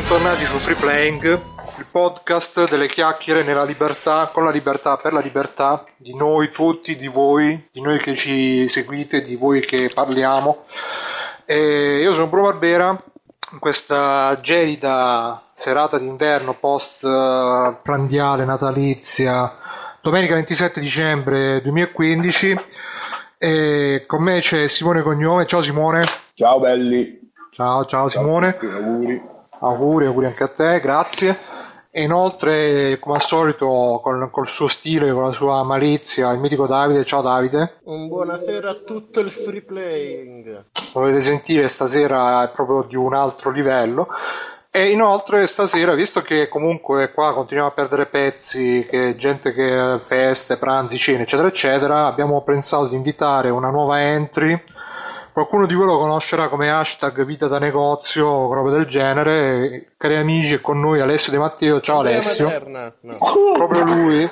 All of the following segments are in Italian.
bentornati su Free Playing, il podcast delle chiacchiere nella libertà, con la libertà, per la libertà di noi tutti, di voi, di noi che ci seguite, di voi che parliamo. E io sono Bruno Barbera, in questa gelida serata d'inverno post eh, prandiale natalizia, domenica 27 dicembre 2015. E con me c'è Simone Cognome. Ciao Simone. Ciao belli. Ciao, ciao Simone. Ciao, auguri. Auguri, anche a te, grazie. E inoltre, come al solito, con, col suo stile, con la sua malizia, il mitico Davide. Ciao Davide. Buonasera a tutto il free playing. Dovete sentire, stasera è proprio di un altro livello. E inoltre stasera, visto che comunque qua continuiamo a perdere pezzi, che gente che feste, pranzi, cene, eccetera, eccetera, abbiamo pensato di invitare una nuova entry Qualcuno di voi lo conoscerà come hashtag vita da negozio o roba del genere. Cari amici, è con noi Alessio De Matteo. Ciao Alessio. No. Proprio lui.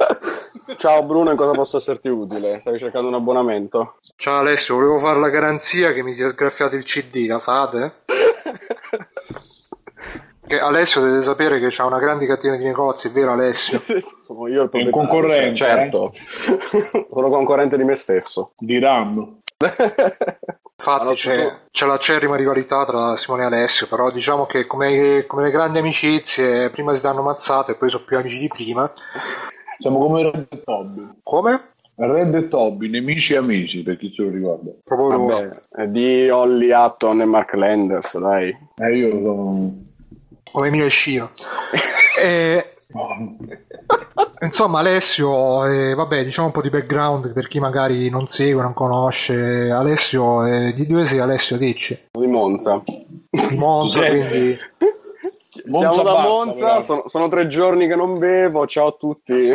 Ciao Bruno, in cosa posso esserti utile? Stavi cercando un abbonamento? Ciao Alessio, volevo fare la garanzia che mi sia sgraffiato il CD, la fate? Che Alessio deve sapere che c'ha una grande catena di negozi, è vero Alessio? Sono io il È un proprietario, concorrente, Certo. Sono concorrente di me stesso. di RAM. Infatti Allora, c'è, tutto- c'è l'acerrima rivalità tra Simone e Alessio, però diciamo che come, come le grandi amicizie, prima si danno mazzate e poi sono più amici di prima. Siamo come Red e Toby. Come? Red e Toby, nemici e amici, per chi se lo ricorda. Proprio. Vabbè, è di Holly Hutton e Mark Landers, dai. Eh, io sono... come Mia e Scino. E, insomma, Alessio, eh, vabbè, diciamo un po' di background per chi magari non segue, non conosce. Alessio, eh, di dove sei Alessio? Dici? Di Monza. Di Monza, quindi Monza Siamo da basta, Monza, sono, sono tre giorni che non bevo, ciao a tutti.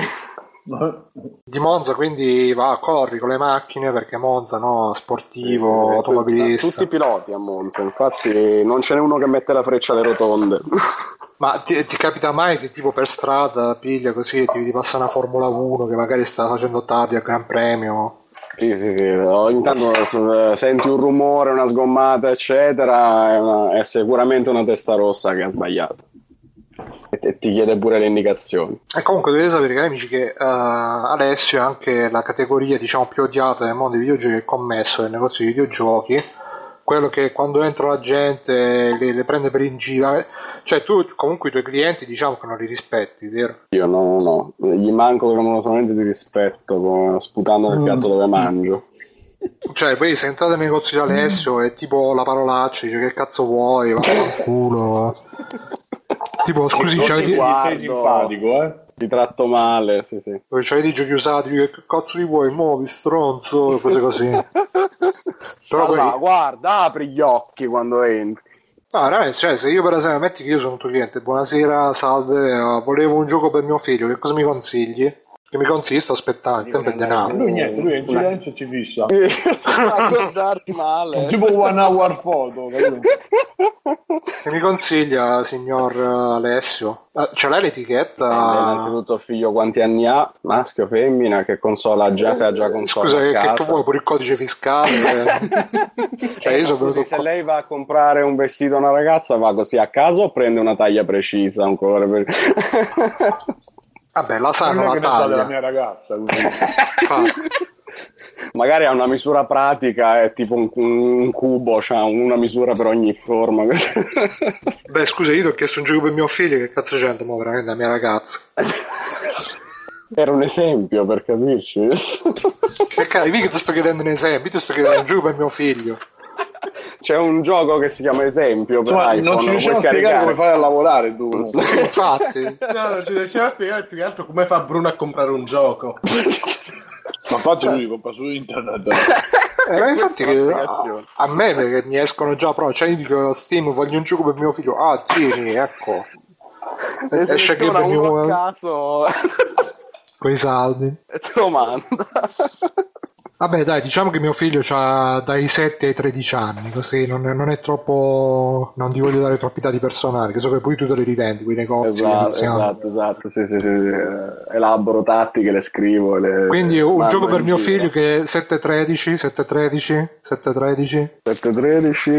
di Monza, quindi va, corri con le macchine perché Monza, no? Sportivo, Eh, automobilista. Tutti piloti a Monza, infatti non ce n'è uno che mette la freccia alle rotonde. Ma ti, ti capita mai che tipo per strada piglia così e ti, ti passa una Formula 1 che magari sta facendo tardi al Gran Premio? Sì, sì, sì. Ogni tanto s- senti un rumore, una sgommata, eccetera, è, una- è sicuramente una testa rossa che ha sbagliato. E, e ti chiede pure le indicazioni. E comunque dovete sapere, cari amici, che eh, Alessio è anche la categoria diciamo più odiata nel mondo dei videogiochi, il commesso del negozio di videogiochi, quello che quando entra la gente le, le prende per in giro. eh. Cioè tu comunque i tuoi clienti diciamo che non li rispetti, vero? Io no, no, no. Gli manco clamorosamente di rispetto, come sputando nel piatto dove mangio. Cioè poi se entrate nel negozio di Alessio è tipo la parolaccia, dice che cazzo vuoi, va culo. tipo scusi, ti guardo. sei simpatico, eh? Ti tratto male, sì, sì. dove c'avete i giochi usati, che cazzo di vuoi, muovi stronzo, cose così. Però poi- guarda, apri gli occhi quando entri. No, veramente, cioè, se io per esempio, metti che io sono un tuo cliente, buonasera, salve, eh, volevo un gioco per mio figlio, che cosa mi consigli? Che mi consigli? Sto aspettando, il tempo è denaro. Lui niente, lui è in silenzio e ci fissa. a guardarti male. Tipo one hour photo? Che mi consiglia, signor eh, Alessio? Eh, ce l'hai Eh, l'etichetta? innanzitutto figlio quanti anni ha, maschio, femmina, che console ha già, se ha già console Scusa, che, tu vuoi pure il codice fiscale? cioè, io sono Scusi, se lei va a comprare un vestito a una ragazza, va così a caso o prende una taglia precisa, un colore per... Vabbè, la sanno Non la sa della taglia. mia ragazza, così. Magari ha una misura pratica, è tipo un, un cubo, c'ha una misura per ogni forma. Beh, scusa, io ti ho chiesto un gioco per mio figlio, che cazzo c'entra, mo, veramente, la mia ragazza? Era un esempio per capirci. Che cazzo, mica ti sto chiedendo un esempio, io ti sto chiedendo un gioco per mio figlio. C'è un gioco che si chiama Esempio per Insomma, iPhone, non ci riusciamo a spiegare scaricare. come fai a lavorare tu. Infatti, No, non ci riusciamo a spiegare più che altro come fa Bruno a comprare un gioco. Ma infatti lui compra su internet. Eh, ma infatti spiegazione. a, a me perché mi escono già però cioè io dico Steam voglio un gioco per mio figlio ah tieni ecco Ne esce che per mio caso quei saldi e te lo manda. Vabbè, dai, diciamo che mio figlio ha dai 7 ai 13 anni, così non è, non è troppo. Non ti voglio dare troppi dati personali, che so che poi tu te li rivendi quei negozi. Esatto, esatto, esatto, sì, sì, sì, sì. Elaboro tattiche, le scrivo. Le, Quindi un gioco per mio figlio che è 7-13, 7-13, 7-13. 713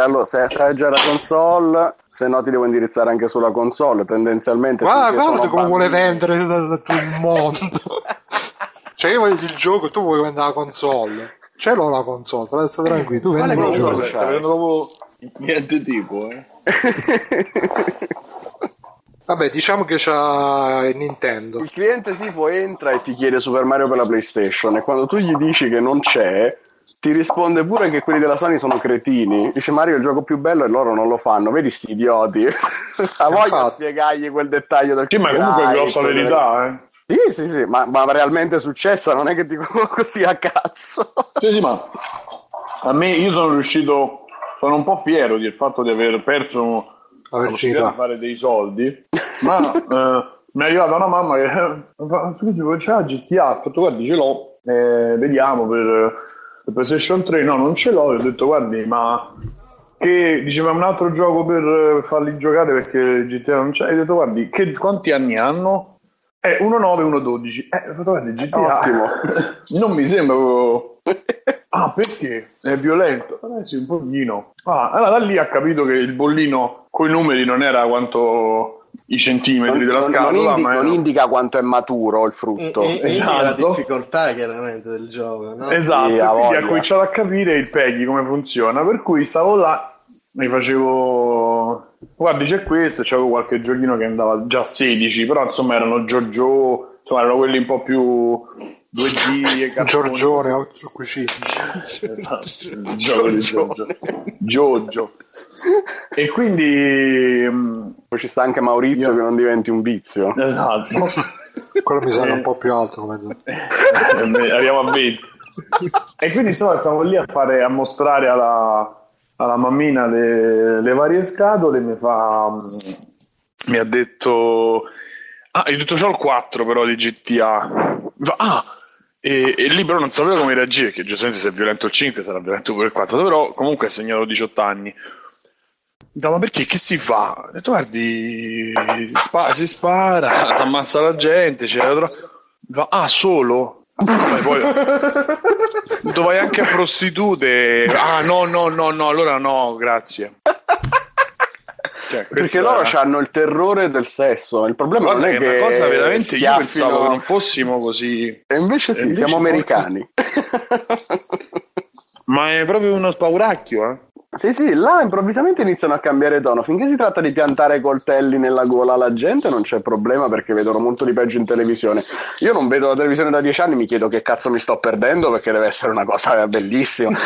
allora se sai già la console se no ti devo indirizzare anche sulla console tendenzialmente Guarda, guarda come vuole bambini- vendere il tuo mondo. cioè, io voglio il gioco e tu vuoi vendere la console. Ce l'ho la console, te la tranquillo, tu vendi il gioco. Proprio il cliente tipo, eh. Vabbè, diciamo che c'ha Nintendo. il cliente tipo entra e ti chiede Super Mario per la PlayStation e quando tu gli dici che non c'è ti risponde pure che quelli della Sony sono cretini dice Mario è il gioco più bello e loro non lo fanno vedi sti idioti a voglia spiegargli quel dettaglio del Sì, ma comunque è grossa verità, eh. Sì, sì, sì, ma, ma realmente è successa, non è che dico così a cazzo. Sì, sì, ma a me io sono riuscito, sono un po' fiero del fatto di aver perso La possibilità di fare dei soldi, ma eh, mi è arrivata una mamma che mi fa, scusi, come c'è la GTA? Ho fatto, guardi, ce l'ho, eh, vediamo per, per PlayStation 3, no, non ce l'ho, e ho detto, guardi, ma che diceva un altro gioco per eh, farli giocare perché GTA non c'è, e ho detto, guardi, che, quanti anni hanno? Eh, 1,9 1,12. Eh, ho fatto, guardi, GTA Ottimo. non mi sembra Ah, perché? È violento? Eh sì, un pochino. Ah, allora da lì ha capito che il bollino coi numeri non era quanto i centimetri della non, scatola, non indi- ma non indica quanto è maturo il frutto. E, e, e Esatto. la difficoltà chiaramente del gioco, no? Esatto, Sì, ha quindi ha cominciato a capire il Peggy come funziona, per cui stavo là, mi facevo... Guardi c'è questo, c'avevo qualche giochino che andava già a 16, però insomma erano Jojo, insomma erano quelli un po' più 2D e cartoni. Giorgione, altro cucino. Esatto, il gioco di. Jojo. E quindi... mm, Poi ci sta anche Maurizio Io- che non diventi un vizio. Esatto. Quello mi sembra un po' più alto come arriviamo a 20 e quindi insomma stavo lì a fare a mostrare alla, alla mammina le, le varie scatole mi fa mm, mi ha detto ah ho detto c'ho il 4 però di GTA ah e, e lì però non sapeva come reagire che giustamente se è violento il 5 sarà violento pure il 4 però comunque ha segnato 18 anni fa, ma perché? Che si fa? Ho detto, guardi, spa- si spara, si ammazza la gente, c'è la ah, solo? Vai, poi... Detto, vai anche a prostitute. Ah, no, no, no, no, allora no, grazie. Cioè, Perché loro hanno il terrore del sesso. Il problema Guarda non è che è che una cosa veramente. Io pensavo che non fossimo così. E invece sì, E invece siamo americani. Ma è proprio uno spauracchio, eh. Sì, sì, là improvvisamente iniziano a cambiare tono. Finché si tratta di piantare coltelli nella gola alla gente non c'è problema perché vedono molto di peggio in televisione. Io non vedo la televisione da dieci anni, mi chiedo che cazzo mi sto perdendo perché deve essere una cosa bellissima.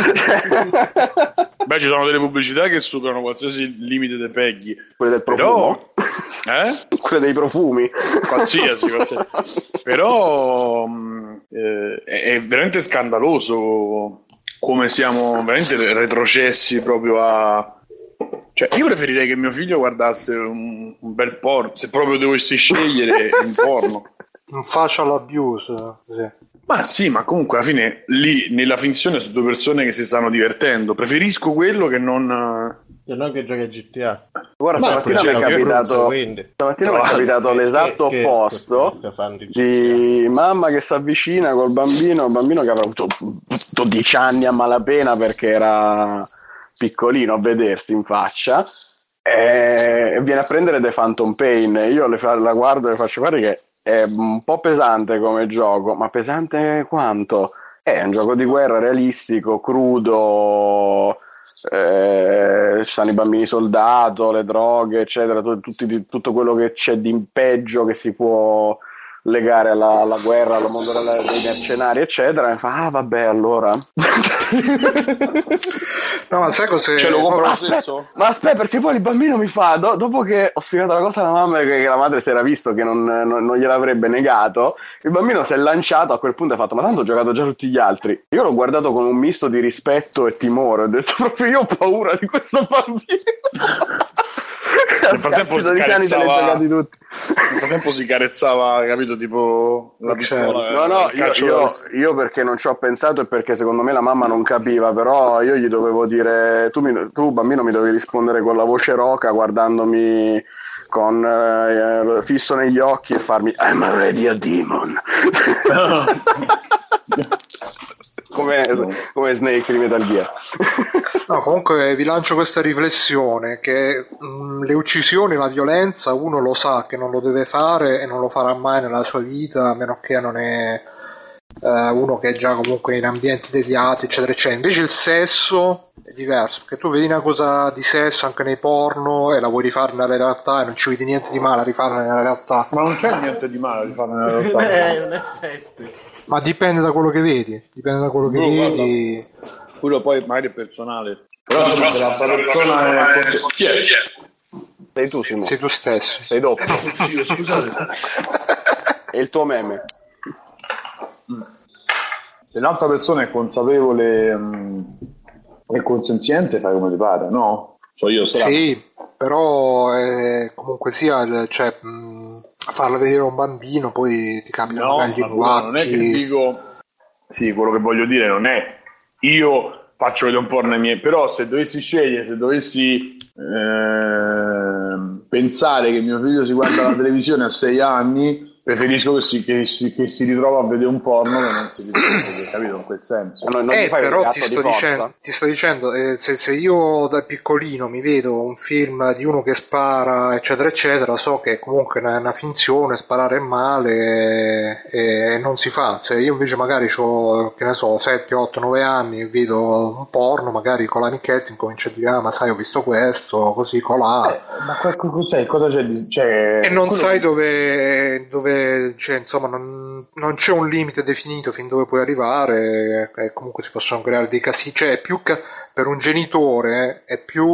Beh, ci sono delle pubblicità che superano qualsiasi limite dei Peggy. Quelle del profumo. Però. Eh? Quelle dei profumi. qualsiasi, qualsiasi. però mh, eh, è veramente scandaloso come siamo veramente retrocessi proprio a cioè io preferirei che mio figlio guardasse un, un bel porno se proprio dovessi scegliere un porno un facial abuse. Sì. ma sì ma comunque alla fine lì nella finzione sono due persone che si stanno divertendo preferisco quello che non Cioè, non che giochi a GTA. Guarda, Ma stamattina mi è che capitato, quindi. stamattina mi è capitato l'esatto Che- opposto. che- che di di mamma che si avvicina col bambino, un bambino che avrà avuto 12 anni a malapena perché era piccolino a vedersi in faccia e viene a prendere The Phantom Pain. Io le fa- la guardo e le faccio fare che è un po' pesante come gioco, ma pesante quanto? È un gioco di guerra realistico, crudo. Eh, ci stanno i bambini soldato, le droghe, eccetera, tu- tutti- tutto quello che c'è di peggio che si può legare alla, alla guerra, al mondo della- dei mercenari, eccetera. E mi fa, ah, vabbè, allora. No, ma sai cos'è? ce lo compro lo Aspetta, stesso ma aspetta, perché poi il bambino mi fa, do- dopo che ho spiegato la cosa alla mamma, che, che la madre si era visto che non, non- non gliel'avrebbe negato, il bambino si è lanciato, a quel punto ha fatto, ma tanto ho giocato già tutti gli altri. Io l'ho guardato con un misto di rispetto e timore, ho detto proprio io ho paura di questo bambino. Nel frattempo si carezzava, nel frattempo si carezzava, capito, tipo la pistola. Certo. No, no, io, io- io perché non ci ho pensato e perché secondo me la mamma non capiva, però io gli dovevo dire, tu, mi- tu, bambino mi dovevi rispondere con la voce roca guardandomi con eh, fisso negli occhi e farmi I'm already a demon. come, come Snake di Metal Gear. No, comunque vi lancio questa riflessione che mh, le uccisioni, la violenza, uno lo sa che non lo deve fare e non lo farà mai nella sua vita, a meno che non è eh, uno che è già comunque in ambienti deviati, eccetera, eccetera. Invece il sesso è diverso, perché tu vedi una cosa di sesso anche nei porno e la vuoi rifare nella realtà e non ci vedi niente di male a rifarla nella realtà. Ma non c'è niente di male di fare nella realtà. Eh, in effetti. Ma dipende da quello che vedi, dipende da quello che No, guarda. vedi. Quello poi magari è personale. Però insomma, se l'altra persona è... Chi è? Sei tu, Simone. Sei tu stesso. Sei dopo. Zio, scusate. È il tuo meme. Se l'altra persona è consapevole mm, e consenziente, fai come ti pare, no? So io strano. Sì, però eh, comunque sia, cioè, mh, farla vedere a un bambino, poi ti cambiano No, magari guarda, non è che dico... Sì, quello che voglio dire non è io faccio vedere un porno ai miei, però se dovessi scegliere, se dovessi ehm, pensare che mio figlio si guarda la televisione a sei anni, preferisco che si, che si- che si ritrova a vedere un porno che non si ritrova, capito? In quel senso. Non, non Eh, fai però ti sto, di dicendo, ti sto dicendo, eh, se, se io da piccolino mi vedo un film di uno che spara, eccetera, eccetera, so che comunque è una, una finzione, sparare è male e, e non si fa. Se io invece magari ho, che ne so, 7, 8, 9 anni e vedo un porno, magari con l'amichetta incomincio a dire, ah, ma sai, ho visto questo, così, colà. Ma que- que- cos'è? Cosa c'è di... Cioè, E non sai dove, dove cioè, insomma, non, non c'è un limite definito fin dove puoi arrivare, e comunque si possono creare dei casi, cioè più per un genitore è più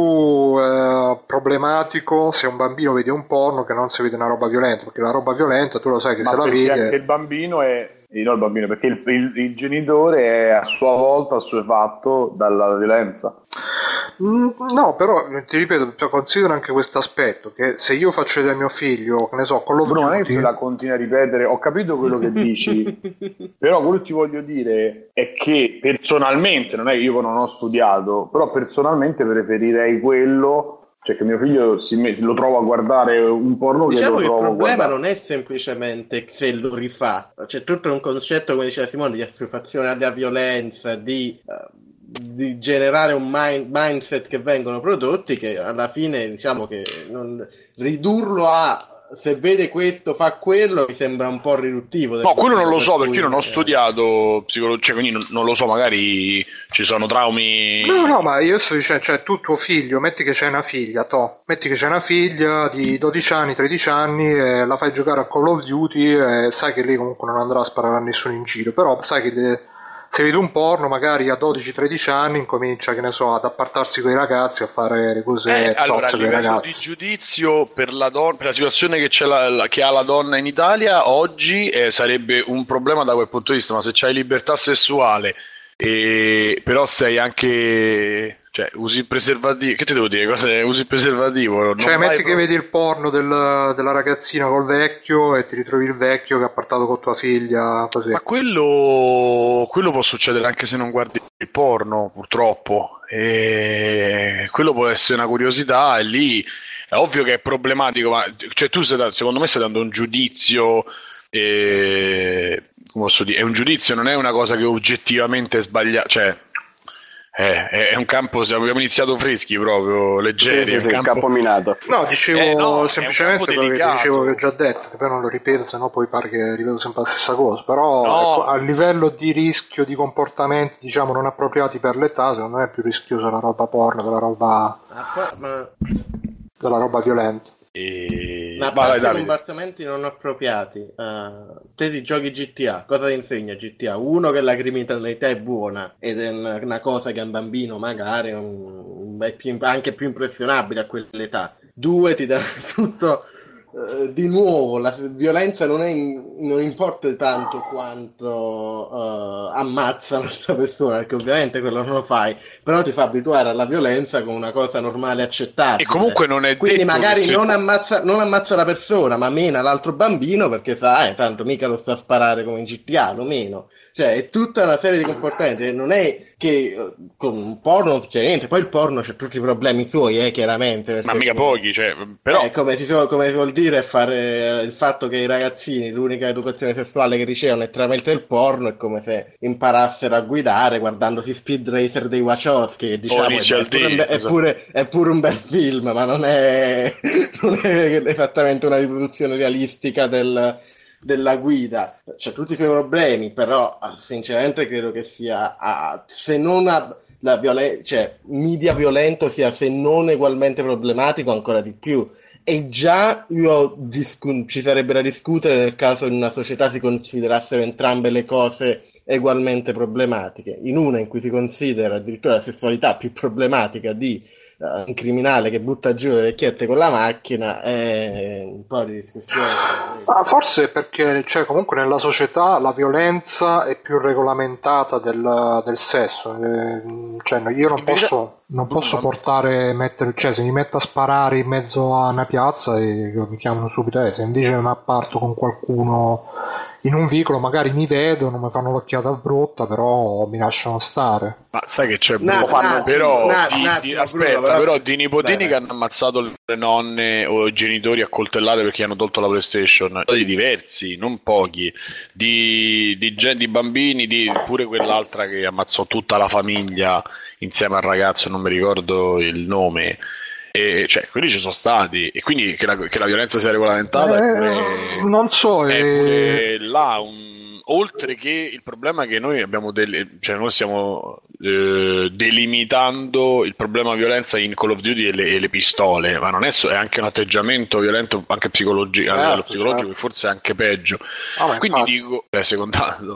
eh, problematico se un bambino vede un porno che non se vede una roba violenta, perché la roba violenta tu lo sai che Ma se la perché vedi... anche il bambino è... No, il bambino, perché il, il- il genitore è a sua volta assuefatto dalla violenza. Mm, No, però ti ripeto, considera anche questo aspetto, che se io faccio vedere a mio figlio, che ne so, con lo Bruno, non è che se la continui a ripetere, ho capito quello che dici, però quello che ti voglio dire è che personalmente, non è che io non ho studiato, però personalmente preferirei quello, cioè che mio figlio si met- lo trovo a guardare un porno Diciamo che lo il trovo a problema non è semplicemente se lo rifà, c'è tutto un concetto, come diceva Simone, di assuefazione alla violenza, di, eh, di generare un mind- mindset che vengono prodotti che alla fine diciamo che non- ridurlo a se vede questo fa quello mi sembra un po' riduttivo. No, quello non lo so Per perché io non ho eh, studiato psicologia, cioè, quindi non, non lo so, magari ci sono traumi. No, no, ma io sto dicendo, cioè tu tuo figlio, metti che c'è una figlia, to, metti che c'è una figlia di 12 anni, 13 anni, e la fai giocare a Call of Duty e sai che lei comunque non andrà a sparare a nessuno in giro, però sai che le- se vede un porno magari a 12-13 anni incomincia, che ne so, ad appartarsi con i ragazzi, a fare le cose Eh, allora, a livello di giudizio per la, don- per la situazione che, c'è la- la- che ha la donna in Italia oggi eh, sarebbe un problema da quel punto di vista, ma se c'hai libertà sessuale e però sei anche cioè usi il preservativo, che ti devo dire? Cosa, usi il preservativo? Non Cioè, metti che pro- vedi il porno del- della ragazzina col vecchio e ti ritrovi il vecchio che ha portato con tua figlia, così. Ma quello, quello può succedere anche se non guardi il porno, purtroppo. E quello può essere una curiosità, e lì è ovvio che è problematico, ma cioè, tu stai secondo me stai dando un giudizio. eh, come posso dire? È un giudizio, non è una cosa che oggettivamente è sbagliata. Cioè, è, è- un campo. Abbiamo iniziato freschi proprio, leggeri. Sì, sì, sì, campo- campo minato. No, dicevo Eh, no, semplicemente quello che dicevo che ho già detto, che poi non lo ripeto, sennò poi pare che ripeto sempre la stessa cosa. Però No. ecco, a livello di rischio di comportamenti, diciamo, non appropriati per l'età, secondo me è più rischiosa la roba porno della roba, ah, della roba violenta. E... ma a Vai, parte Davide. comportamenti non appropriati, eh, te ti giochi GTA, cosa ti insegna GTA? Uno che la criminalità è buona ed è una, una cosa che a un bambino magari un- è più- anche più impressionabile a quell'età. Due ti dà tutto eh, di nuovo la violenza non, è in, non importa tanto quanto uh, ammazza un'altra persona, perché ovviamente quello non lo fai, però ti fa abituare alla violenza come una cosa normale e accettabile. E comunque non è Quindi magari se- non, ammazza, non ammazza la persona, ma mena l'altro bambino perché sa, eh, tanto mica lo sta a sparare come in GTA, lo meno. Cioè, è tutta una serie di comportamenti. Non è che eh, con un porno non succede niente. Poi il porno c'ha tutti i problemi suoi, eh, chiaramente. Ma mica pochi, cioè, però eh, come, si suol, come si vuol dire, fare eh, il fatto che i ragazzini l'unica educazione sessuale che ricevono è tramite il porno, è come se imparassero a guidare guardandosi Speed Racer dei Wachowski, che diciamo è, è pure, un è pure- è pure un bel film, ma non è, non è esattamente una riproduzione realistica del- della guida. C'ha tutti i suoi problemi, però ah, sinceramente credo che sia, ah, se non a- la violen- cioè, media violento sia se non ugualmente problematico ancora di più. E già io discu- ci sarebbe da discutere nel caso in una società si considerassero entrambe le cose ugualmente problematiche. In una in cui si considera addirittura la sessualità più problematica di un criminale che butta giù le vecchiette con la macchina, è un po' di discussione. Ma forse perché cioè, comunque nella società la violenza è più regolamentata del, del sesso. eh, cioè, io non posso, non posso portare, mettere, cioè se mi metto a sparare in mezzo a una piazza e mi chiamano subito, eh, se invece mi apparto con qualcuno in un vicolo magari mi vedono, mi fanno l'occhiata brutta, però mi lasciano stare. Ma sai che c'è Na- Bruno? na- però, na- di- na- di- Bruno, aspetta, però- però di nipotini Vai, che hanno ammazzato le nonne o i genitori accoltellate perché hanno tolto la PlayStation, di diversi, non pochi, di, di, gen- di bambini, di pure quell'altra che ammazzò tutta la famiglia insieme al ragazzo, non mi ricordo il nome. E, cioè, quelli ci sono stati, e quindi che la, che la violenza sia regolamentata è pure- Eh, non so, è eh, là un- oltre che il problema che noi abbiamo delle, cioè noi stiamo eh, delimitando il problema violenza in Call of Duty e le, e le pistole, ma non è, so- è anche un atteggiamento violento anche psicologico, a Certo, psicologico certo. che forse è anche peggio. Ah, Quindi infatti. dico, eh, secondando,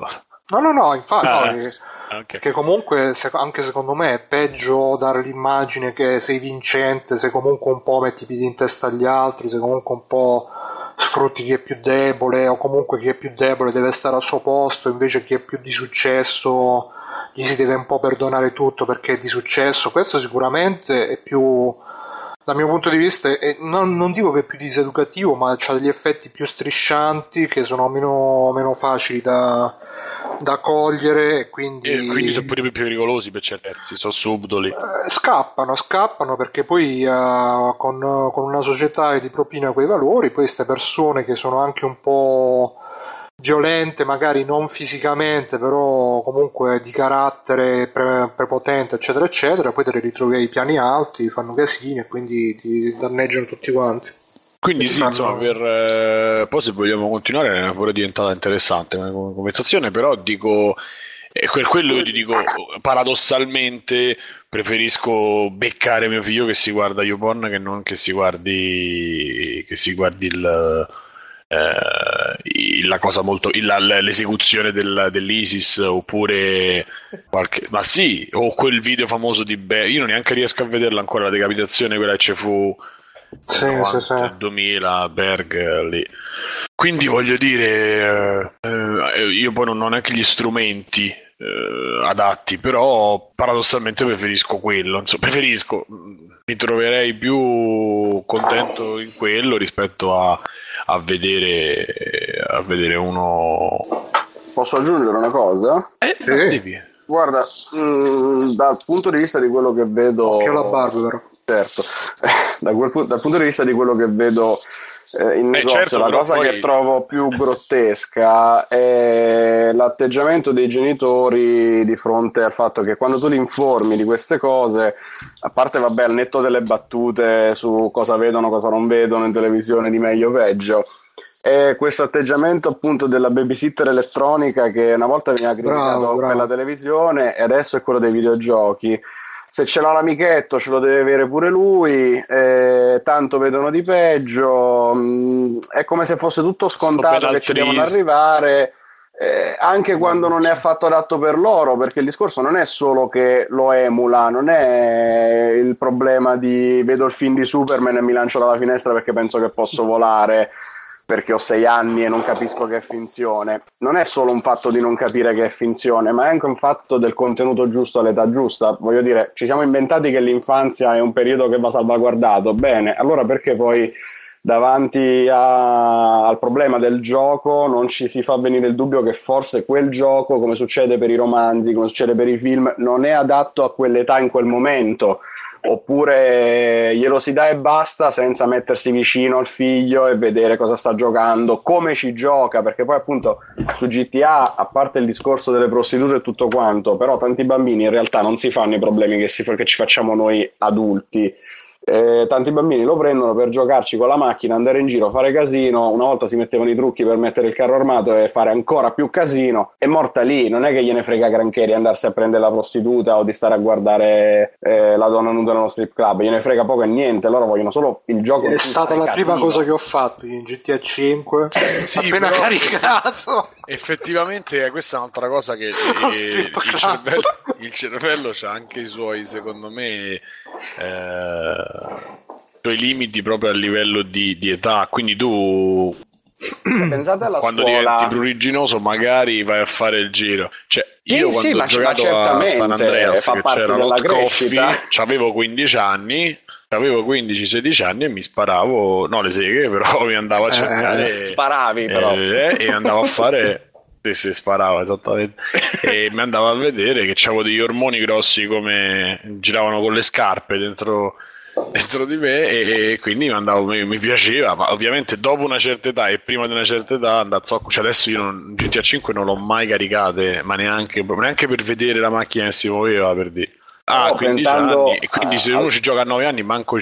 No, no, no, infatti, no, eh, ok. perché comunque anche secondo me è peggio dare l'immagine che sei vincente se comunque un po' metti i piedi in testa agli altri, se comunque un po' sfrutti chi è più debole o comunque chi è più debole deve stare al suo posto, invece chi è più di successo gli si deve un po' perdonare tutto perché è di successo. Questo sicuramente è più dal mio punto di vista, è- non, non dico che è più diseducativo, ma ha degli effetti più striscianti che sono meno, meno facili da, da cogliere e quindi, E quindi sono pure più pericolosi per certi versi, sono subdoli. eh, scappano, scappano perché poi eh, con, con una società che ti propina quei valori, poi queste persone che sono anche un po' violente, magari non fisicamente, però comunque di carattere pre- prepotente, eccetera, eccetera, poi te le ritrovi ai piani alti, fanno casini e quindi ti danneggiano tutti quanti. Quindi sì, Fanno- insomma, per, eh, poi se vogliamo continuare è pure diventata interessante come conversazione, però dico, eh, per quello io ti dico, paradossalmente preferisco beccare mio figlio che si guarda YouPorn che non che si guardi, che si guardi il, eh, la cosa molto, la- l'esecuzione del- dell'ISIS oppure qualche, ma sì, o quel video famoso di Berg, io non neanche riesco a vederla ancora, la decapitazione quella che ci fu Sì, sì, sì. 90, 2000 Berg eh, lì. Quindi voglio dire, eh, eh, io poi non ho neanche gli strumenti eh, adatti, però paradossalmente preferisco quello. Insomma, preferisco, mm, mi troverei più contento in quello rispetto a, a vedere, a vedere uno. Posso aggiungere una cosa? Eh, Sì. devi. Guarda, mh, dal punto di vista di quello che vedo... Occhio alla barba, però. Certo, da quel dal punto di vista di quello che vedo eh, in Eh, negozio, certo, la cosa poi- che trovo più grottesca è l'atteggiamento dei genitori di fronte al fatto che quando tu li informi di queste cose, a parte vabbè al netto delle battute su cosa vedono, cosa non vedono in televisione, di meglio o peggio, è questo atteggiamento appunto della babysitter elettronica che una volta veniva criticato Bravo, bravo. per la televisione e adesso è quello dei videogiochi se ce l'ha l'amichetto ce lo deve avere pure lui, eh, tanto vedono di peggio, mm, è come se fosse tutto scontato che ci devono arrivare eh, anche quando non è affatto adatto per loro, perché il discorso non è solo che lo emula, non è il problema di vedo il film di Superman e mi lancio dalla finestra perché penso che posso volare perché ho sei anni e non capisco che è finzione. Non è solo un fatto di non capire che è finzione, ma è anche un fatto del contenuto giusto all'età giusta. Voglio dire, ci siamo inventati che l'infanzia è un periodo che va salvaguardato. Bene, allora perché poi davanti a, al problema del gioco non ci si fa venire il dubbio che forse quel gioco, come succede per i romanzi, come succede per i film, non è adatto a quell'età in quel momento oppure glielo si dà e basta senza mettersi vicino al figlio e vedere cosa sta giocando, come ci gioca, perché poi appunto su GTA, a parte il discorso delle prostitute e tutto quanto, però tanti bambini in realtà non si fanno i problemi che, si, che ci facciamo noi adulti eh, tanti bambini lo prendono per giocarci con la macchina, andare in giro, fare casino. Una volta si mettevano i trucchi per mettere il carro armato e fare ancora più casino. È morta lì, non è che gliene frega granché di andarsi a prendere la prostituta o di stare a guardare eh, la donna nuda nello strip club. Gliene frega poco e niente. Loro vogliono solo il gioco. È stata la casino. prima cosa che ho fatto in GTA 5. sì, appena però... caricato. Effettivamente, eh, questa è un'altra cosa che eh, il, cervello, il cervello ha anche i suoi, secondo me, eh, i limiti proprio a livello di, di età. Quindi tu Pensate alla quando scuola... diventi pruriginoso magari vai a fare il giro. Cioè io sì, quando sì, ho giocato a San Andreas che c'era l'hot coffee avevo 15 anni avevo 15-16 anni e mi sparavo no le seghe però mi andavo a cercare eh, sparavi però eh, e andavo a fare Sì, si sparava esattamente. e mi andavo a vedere che c'avevo degli ormoni grossi come giravano con le scarpe dentro, dentro di me e, e quindi mi, andavo, mi, mi, piaceva. Ma ovviamente dopo una certa età e prima di una certa età andavo a cioè adesso io non, GTA 5 non l'ho mai caricate, ma neanche, neanche per vedere la macchina che si muoveva per dire. Ah, 15 anni. E quindi se uno ci gioca a 9 anni manco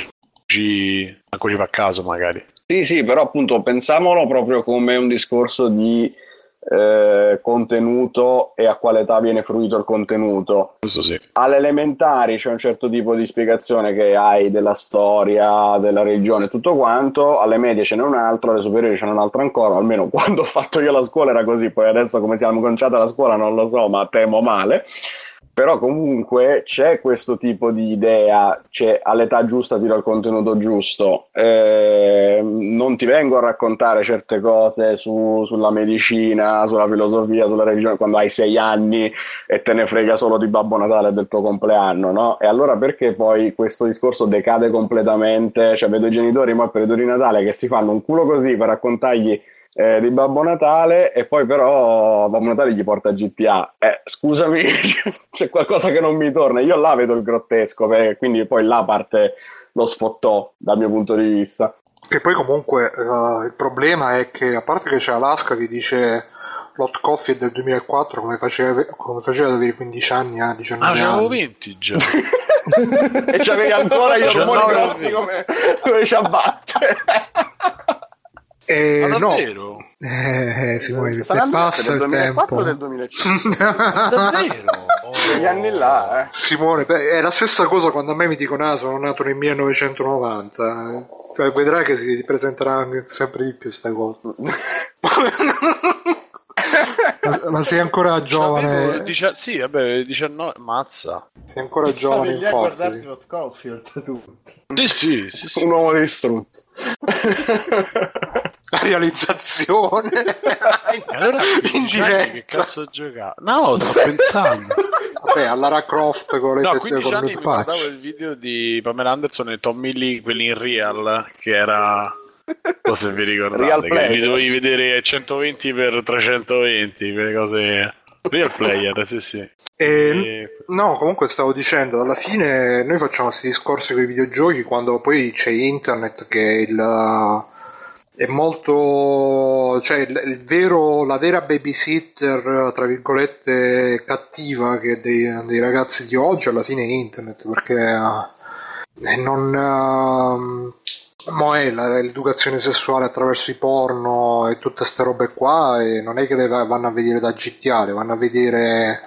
ci, manco ci fa caso magari. Sì, sì, però appunto pensiamolo proprio come un discorso di eh, contenuto e a quale età viene fruito il contenuto. Questo sì. Alle elementari c'è un certo tipo di spiegazione che hai della storia, della religione, tutto quanto, alle medie ce n'è un altro, alle superiori ce n'è un altro ancora, almeno quando ho fatto io la scuola era così, poi adesso come siamo cominciati la scuola non lo so, ma temo male però comunque c'è questo tipo di idea, cioè all'età giusta tiro il contenuto giusto, eh, non ti vengo a raccontare certe cose su, sulla medicina, sulla filosofia, sulla religione quando hai sei anni e te ne frega solo di Babbo Natale e del tuo compleanno, no? E allora perché poi questo discorso decade completamente? Cioè vedo i genitori ma per i di Natale che si fanno un culo così per raccontargli eh, di Babbo Natale e poi però Babbo Natale gli porta GTA. Eh, scusami, c'è qualcosa che non mi torna. Io là vedo il grottesco, quindi poi là parte lo sfottò dal mio punto di vista. Che poi comunque uh, il problema è che a parte che c'è Alaska che dice l'hot coffee è del 2004 come faceva, come faceva ad avere 15 anni a 19 ah, anni. Ah, c'avevo 20 già. e c'avevi ancora gli ormoni grossi come, come ciabatte. Eh, Ma davvero? No. Eh, eh, Simone, se passa il tempo. Del 2005. davvero? Oh. Quegli anni là, eh. Simone, è la stessa cosa quando a me mi dicono ah, sono nato nel 1990. Cioè, vedrai che si presenterà sempre di più questa cosa. ma sei ancora giovane. Dici- sì, vabbè, 19, mazza. Sei ancora giovane in forza. Sì, sì, sì, sì. Un uomo distrutto. La realizzazione allora, in diretta. Che cazzo gioca? No, sto pensando. Vabbè, a Lara Croft con le No, 15 anni mi guardavo il video di Pamela Anderson e Tommy Lee, quelli in real, che era non so se vi ricordate che mi dovevi vedere 120 x 320 quelle cose real player sì sì e, e... no comunque stavo dicendo alla fine noi facciamo questi discorsi con i videogiochi quando poi c'è internet che è il è molto cioè il, il vero, la vera babysitter tra virgolette cattiva che dei, dei ragazzi di oggi alla fine è internet perché eh, non uh, Mo è l'educazione sessuale attraverso i porno e tutte queste robe qua e non è che le vanno a vedere da GTA, le vanno a vedere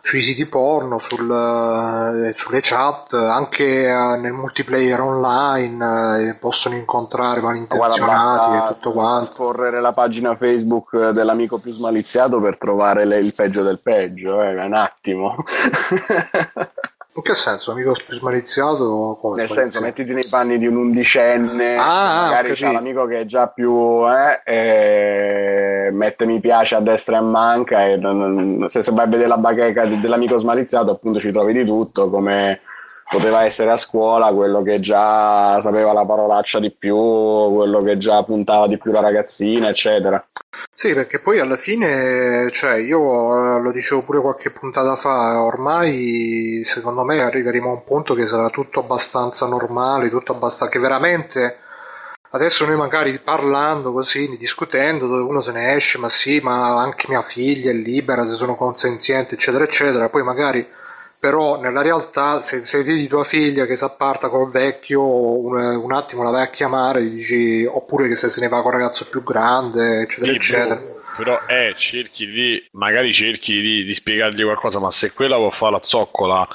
sui siti porno, sul, eh, sulle chat, anche eh, nel multiplayer online eh, possono incontrare malintenzionati e tutto quanto. Scorrere la pagina Facebook dell'amico più smaliziato per trovare le, il peggio del peggio, eh, un attimo. In che senso? Amico più smaliziato? Come Nel senso, mettiti nei panni di un undicenne, ah, magari c'è l'amico che è già più eh, eh, mette mi piace a destra e a manca e se, se vai a vedere la bacheca dell'amico smaliziato appunto ci trovi di tutto come poteva essere a scuola quello che già sapeva la parolaccia di più, quello che già puntava di più la ragazzina, eccetera. Sì, perché poi alla fine, cioè, io eh, lo dicevo pure qualche puntata fa, ormai secondo me arriveremo a un punto che sarà tutto abbastanza normale, tutto abbastanza che veramente adesso noi magari parlando così, discutendo, uno se ne esce, ma sì, ma anche mia figlia è libera, se sono consenziente, eccetera, eccetera, poi magari però nella realtà se, se, vedi tua figlia che si apparta col vecchio un, un, attimo la vai a chiamare dici, oppure che se se ne va con un ragazzo più grande eccetera sì, eccetera. però eh, cerchi di magari cerchi di, di, spiegargli qualcosa ma se quella vuol fare la zoccola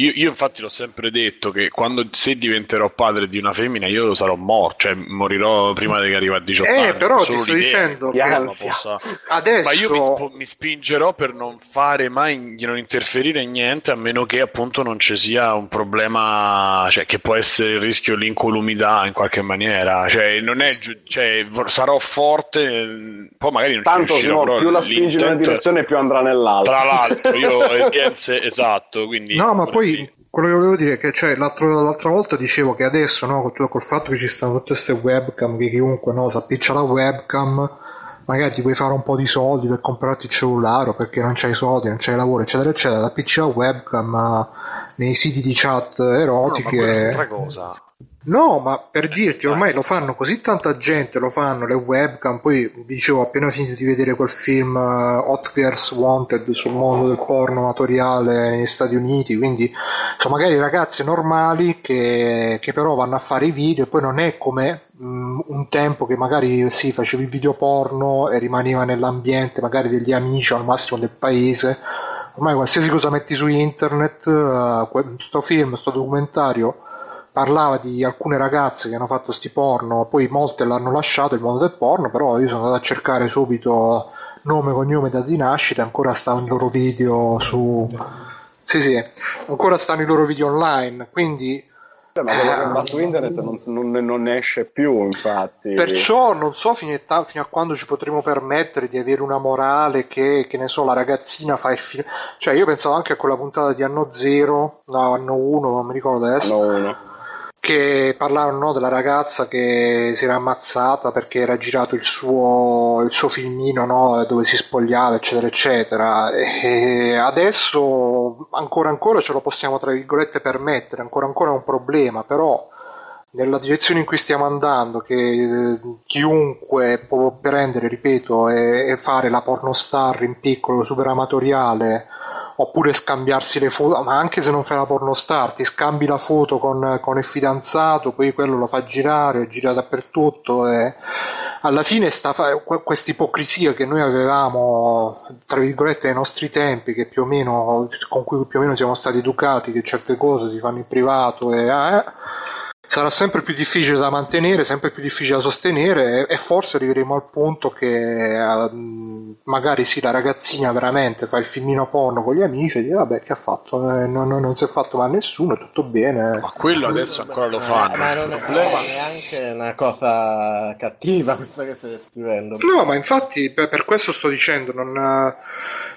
io, io, infatti l'ho sempre detto che quando se diventerò padre di una femmina io sarò morto, cioè morirò prima che arrivi a 18 eh, anni. Eh, però ti sto dicendo che possa... adesso... Ma io mi, sp- mi, spingerò per non fare mai, di non interferire niente a meno che appunto non ci sia un problema, cioè che può essere il rischio l'incolumità in qualche maniera. Cioè, non è giu- cioè, sarò forte, poi magari non Tanto ci riuscirò, più la spingi in una direzione più andrà nell'altra. Tra l'altro, io ho esperienze esatto, quindi... No, ma poi quello che volevo dire è che cioè, l'altra volta dicevo che adesso no, col, col fatto che ci stanno tutte queste webcam che chiunque no, si appiccia la webcam magari ti puoi fare un po' di soldi per comprarti il cellulare perché non c'hai soldi, non c'hai lavoro eccetera eccetera appicci la webcam nei siti di chat erotiche no, ma è un'altra cosa No, ma per dirti, ormai lo fanno così tanta gente, lo fanno le webcam, poi dicevo appena finito di vedere quel film uh, Hot Girls Wanted sul mondo del porno amatoriale negli Stati Uniti, quindi sono magari ragazze normali che, che però vanno a fare i video e poi non è come um, un tempo che magari sì, facevi video porno e rimaneva nell'ambiente magari degli amici al massimo del paese, ormai qualsiasi cosa metti su internet, uh, sto film, sto documentario parlava di alcune ragazze che hanno fatto sti porno, poi molte l'hanno lasciato il mondo del porno, però io sono andato a cercare subito nome, cognome, data di nascita, ancora stanno i loro video su... Sì, sì, ancora stanno i loro video online, quindi... Cioè, ma quello che va su internet non, non, non, esce più, infatti. Perciò non so fino a, fino a, quando ci potremo permettere di avere una morale che, che ne so, la ragazzina fa il film. Cioè, io pensavo anche a quella puntata di anno 0, no, anno 1, non mi ricordo adesso. Anno 1 che parlarono no, della ragazza che si era ammazzata perché era girato il suo, il suo filmino no, dove si spogliava eccetera eccetera. E adesso ancora ancora ce lo possiamo tra virgolette permettere ancora ancora è un problema però nella direzione in cui stiamo andando che eh, chiunque può prendere ripeto e, e fare la pornostar in piccolo super amatoriale oppure scambiarsi le foto, ma anche se non fai la pornostar, ti scambi la foto con, con il fidanzato, poi quello lo fa girare, gira dappertutto e alla fine sta questa ipocrisia che noi avevamo, tra virgolette, ai nostri tempi, che più o meno, con cui più o meno siamo stati educati, che certe cose si fanno in privato e... Eh, sarà sempre più difficile da mantenere, sempre più difficile da sostenere e, forse arriveremo al punto che uh, magari sì, la ragazzina veramente fa il filmino porno con gli amici e dice vabbè che ha fatto, eh, non, non, si è fatto male a nessuno, è tutto bene. Ma quello adesso ancora lo fanno. Ma non è neanche una cosa cattiva questa che stai scrivendo. No, ma infatti per, per questo sto dicendo, non...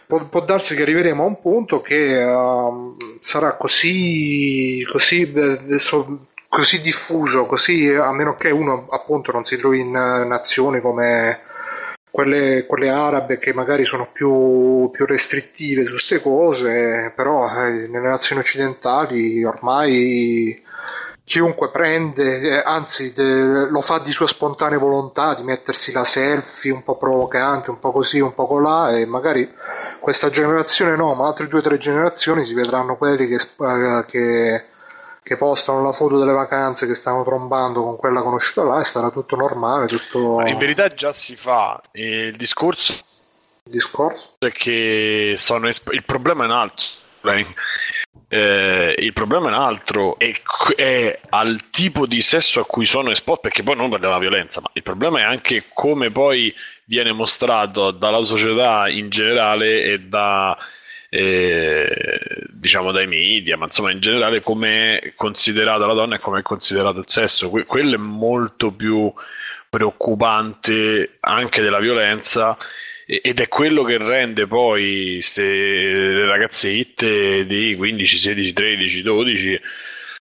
Può, può, darsi che arriveremo a un punto che uh, sarà così, così eh, so, così diffuso, così a meno che uno appunto non si trovi in eh, nazioni come quelle, quelle arabe che magari sono più, più restrittive su queste cose, però eh, nelle nazioni occidentali ormai chiunque prende, eh, anzi de, lo fa di sua spontanea volontà di mettersi la selfie un po' provocante, un po' così, un po' là e magari questa generazione no, ma altre due o tre generazioni si vedranno quelli che, eh, che che postano la foto delle vacanze che stanno trombando con quella conosciuta là e sarà tutto normale. Tutto... in verità già si fa. il discorso il discorso? È che sono esp- il problema è un altro. Eh, il problema è un altro, è, è, al tipo di sesso a cui sono esposti, perché poi non parliamo di violenza, ma il problema è anche come poi viene mostrato dalla società in generale e da, eh, diciamo dai media, ma insomma in generale come è considerata la donna e come è considerato il sesso. Que- quello è molto più preoccupante anche della violenza ed è quello che rende poi queste ragazzette di 15, 16, 13, 12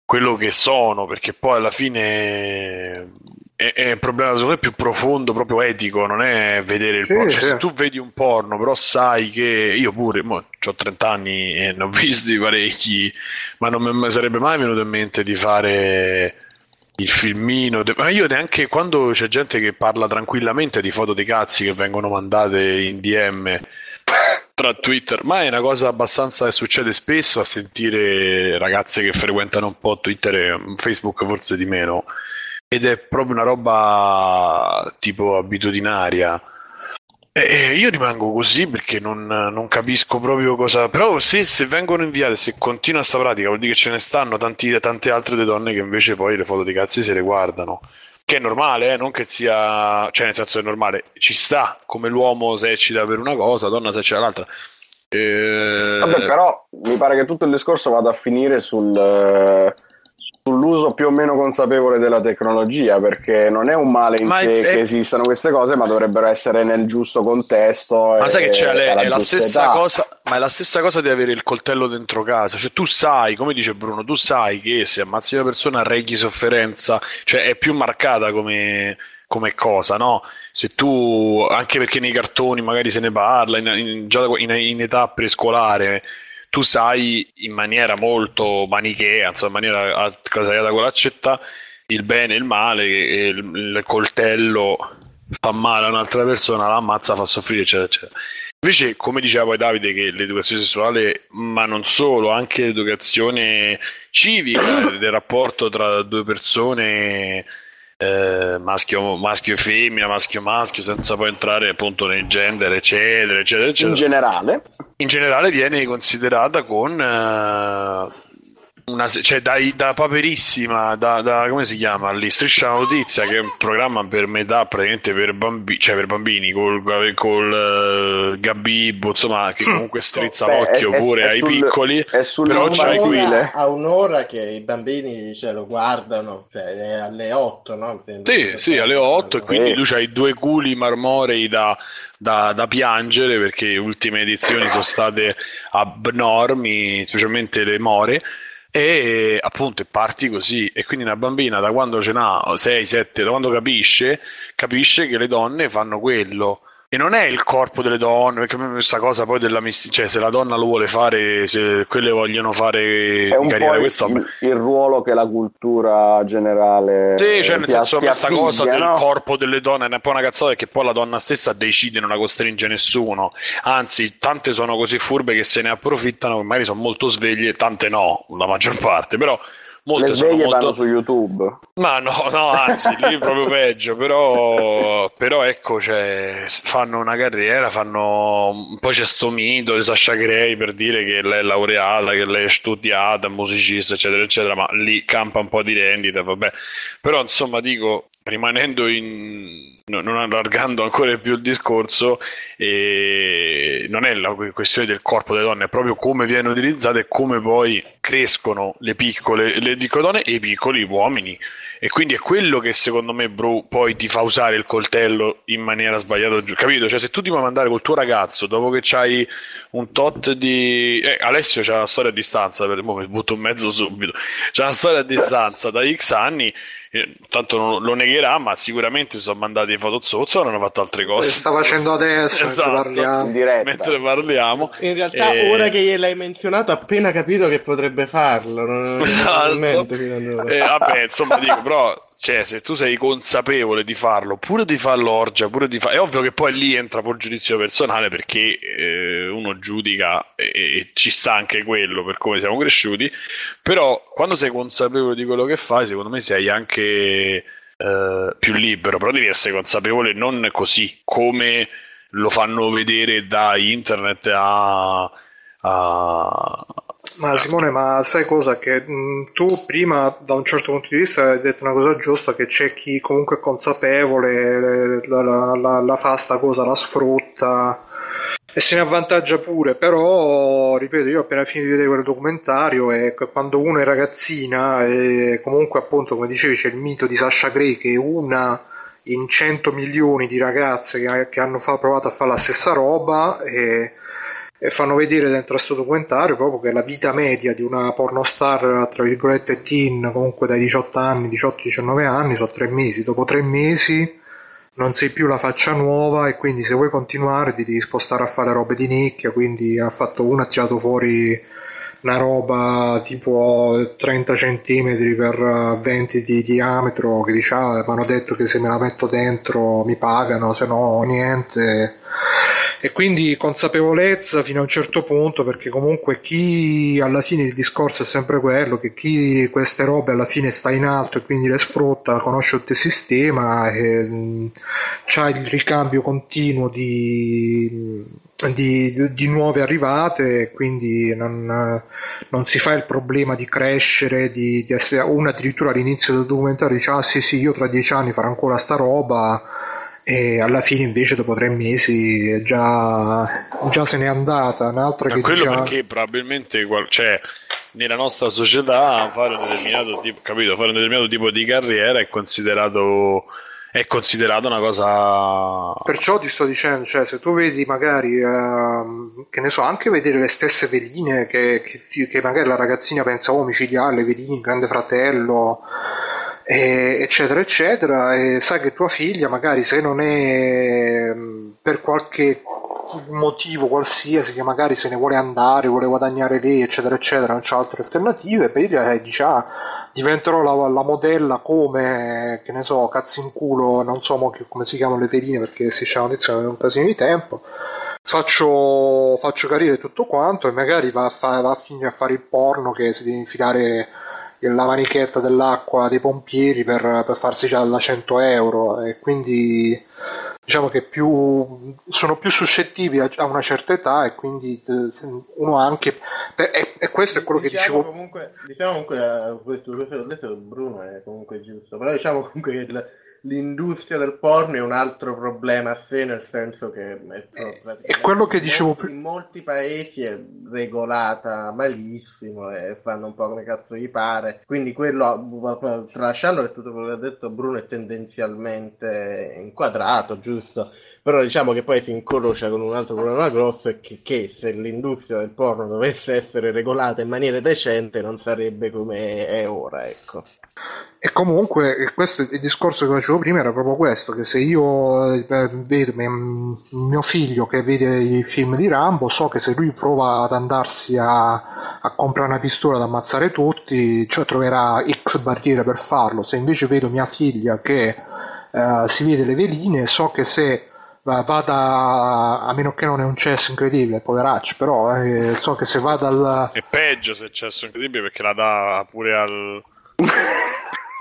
quello che sono, perché poi alla fine è, è un problema secondo me più profondo, proprio etico, non è vedere il sì, porno. Cioè, sì. Se tu vedi un porno, però sai che io pure ho 30 anni e ne ho visti parecchi, ma non mi sarebbe mai venuto in mente di fare il filmino. Ma io neanche quando c'è gente che parla tranquillamente di foto di cazzi che vengono mandate in DM tra Twitter, ma è una cosa abbastanza che succede spesso a sentire ragazze che frequentano un po' Twitter e Facebook forse di meno. Ed è proprio una roba tipo abitudinaria eh, io rimango così perché non, non, capisco proprio cosa. Però, se, se, vengono inviate, se continua questa pratica, vuol dire che ce ne stanno tanti, tante altre donne che invece poi le foto di cazzi se le guardano. Che è normale, eh? non che sia. cioè, nel senso è normale, ci sta come l'uomo se eccita per una cosa, donna se eccita l'altra. Eh... Vabbè, però mi pare che tutto il discorso vada a finire sul sull'uso più o meno consapevole della tecnologia, perché non è un male in ma sé è, che esistano queste cose, ma dovrebbero essere nel giusto contesto. Ma sai che c'è, le, è la stessa età. cosa, ma è la stessa cosa di avere il coltello dentro casa, cioè tu sai, come dice Bruno, tu sai che se ammazzi una persona reghi sofferenza, cioè è più marcata come, come cosa, no? Se tu, anche perché nei cartoni magari se ne parla, in, in, già in, in età prescolare, tu sai in maniera molto manichea, insomma, in maniera tagliata con l'accetta, il bene e il male, che il, il coltello fa male a un'altra persona, la ammazza, fa soffrire, eccetera, eccetera. Invece, come diceva poi Davide, che l'educazione sessuale, ma non solo, anche l'educazione civica, del rapporto tra due persone eh, maschio, maschio e femmina, maschio e maschio, senza poi entrare appunto nei gender, eccetera, eccetera, eccetera. In generale? In generale viene considerata con eh, una, cioè dai, da Paperissima, da, da, come si chiama lì? Striscia la notizia, che è un programma per metà praticamente per, bambi, cioè per bambini, col, col uh, Gabibbo, insomma, che comunque strizza Beh, l'occhio è, pure è, ai sul, piccoli. È però c'hai qui a un'ora che i bambini cioè, lo guardano, cioè è alle 8, no? Sì, sì, alle 8, e quindi tu hai due culi marmorei da, da, da, piangere perché le ultime edizioni sono state abnormi, specialmente le more e appunto parti così. E quindi una bambina da quando ce n'ha 6, 7, da quando capisce, capisce che le donne fanno quello e non è il corpo delle donne, perché questa cosa poi della mistica, cioè se la donna lo vuole fare, se quelle vogliono fare è un carriera, questo il, il, ruolo che la cultura generale Sì, cioè nel senso questa affiglia, cosa no? del corpo delle donne è un po' una cazzata perché poi la donna stessa decide, non la costringe nessuno. Anzi, tante sono così furbe che se ne approfittano, magari sono molto sveglie, tante no, la maggior parte, però Molte le sveglie molto... vanno su YouTube. Ma no, no, anzi, lì proprio peggio, però, però ecco, cioè, fanno una carriera, fanno... Poi c'è sto mito di Sasha Gray per dire che lei è laureata, che lei è studiata, musicista, eccetera, eccetera, ma lì campa un po' di rendita, vabbè. Però, insomma, dico, rimanendo in non allargando ancora più il discorso eh, non è la questione del corpo delle donne è proprio come viene utilizzato e come poi crescono le piccole le piccole donne e i piccoli uomini e quindi è quello che secondo me bro, poi ti fa usare il coltello in maniera sbagliata capito? cioè se tu ti vuoi mandare col tuo ragazzo dopo che c'hai un tot di eh, Alessio c'ha una storia a distanza per mo mi butto in mezzo subito c'ha una storia a distanza da x anni tanto non lo negherà, ma sicuramente si sono mandati foto zozzo hanno fatto altre cose. Le sta facendo adesso esatto, parliamo. In diretta. mentre parliamo. In realtà, e... ora che gliel'hai menzionato, ha appena capito che potrebbe farlo. Non esatto. eh, vabbè, insomma, dico, però cioè, se tu sei consapevole di farlo, pure di farlo orgia, pure di farlo, è ovvio che poi lì entra poi il giudizio personale perché eh, uno giudica e, e, ci sta anche quello per come siamo cresciuti, però quando sei consapevole di quello che fai, secondo me sei anche eh, più libero, però devi essere consapevole non così come lo fanno vedere da internet a, a... Ma Simone, ma sai cosa? Che mh, tu prima, da un certo punto di vista, hai detto una cosa giusta, che c'è chi comunque è consapevole, la, la, la, la fa sta cosa, la sfrutta e se ne avvantaggia pure, però ripeto, io ho appena finito di vedere quel documentario e quando uno è ragazzina e comunque appunto come dicevi c'è il mito di Sasha Gray che è una in 100 milioni di ragazze che, che hanno fa, provato a fare la stessa roba e, e fanno vedere dentro questo documentario proprio che la vita media di una pornostar tra virgolette teen comunque dai 18 anni, 18-19 anni sono tre mesi, dopo tre mesi non sei più la faccia nuova e quindi se vuoi continuare ti devi spostare a fare robe di nicchia quindi ha fatto uno ha tirato fuori una roba tipo 30 cm per 20 di diametro che diciamo mi hanno detto che se me la metto dentro mi pagano se no niente. E quindi consapevolezza fino a un certo punto perché comunque chi alla fine il discorso è sempre quello che chi queste robe alla fine sta in alto e quindi le sfrutta conosce il sistema e mh, c'ha il ricambio continuo di, di, di nuove arrivate quindi non, non, si fa il problema di crescere di, di essere uno addirittura all'inizio del documentario dice ah sì sì io tra dieci anni farò ancora sta roba e alla fine invece dopo tre mesi già, già se n'è andata. Un'altra Ma che quello già... perché probabilmente cioè, nella nostra società fare un, tipo, capito, fare un determinato tipo di carriera è considerato è considerato una cosa perciò ti sto dicendo cioè se tu vedi magari uh, che ne so anche vedere le stesse veline che, che, che magari la ragazzina pensa oh micidiale veline grande fratello eccetera eccetera e sai che tua figlia magari se non è per qualche motivo qualsiasi che magari se ne vuole andare vuole guadagnare lei eccetera eccetera non c'ha altre alternative e dice ah diventerò la, la, modella come che ne so cazzo in culo non so come si chiamano le veline perché si c'è notizia da un casino di tempo. Faccio, faccio carriera tutto quanto e magari va a, fa, va a finire a fare il porno che si deve infilare la manichetta dell'acqua dei pompieri per, per farsi già da 100 euro e quindi diciamo che più, sono più suscettibili a, una certa età e quindi eh, uno anche e, e questo è quello diciamo che dicevo. comunque, diciamo comunque eh, questo, questo detto Bruno è comunque giusto però diciamo comunque che l'industria del porno è un altro problema a sé, nel senso che è, è quello che dicevo prima. In molti paesi è regolata malissimo e fanno un po' come cazzo gli pare. Quindi quello, tralasciando che tutto quello che ha detto Bruno è tendenzialmente inquadrato, giusto? Però diciamo che poi si incrocia con un altro problema grosso è che, che, se l'industria del porno dovesse essere regolata in maniera decente non sarebbe come è ora, ecco. E comunque, questo, il discorso che facevo prima era proprio questo, che se io eh, vedo mio figlio che vede i film di Rambo, so che se lui prova ad andarsi a, a comprare una pistola ad ammazzare tutti, cioè troverà X barriere per farlo. Se invece vedo mia figlia che uh, si vede le veline, so che se vada a meno che non è un cesso incredibile poveraccio però eh, so che se va dal è peggio se è cesso incredibile perché la dà pure al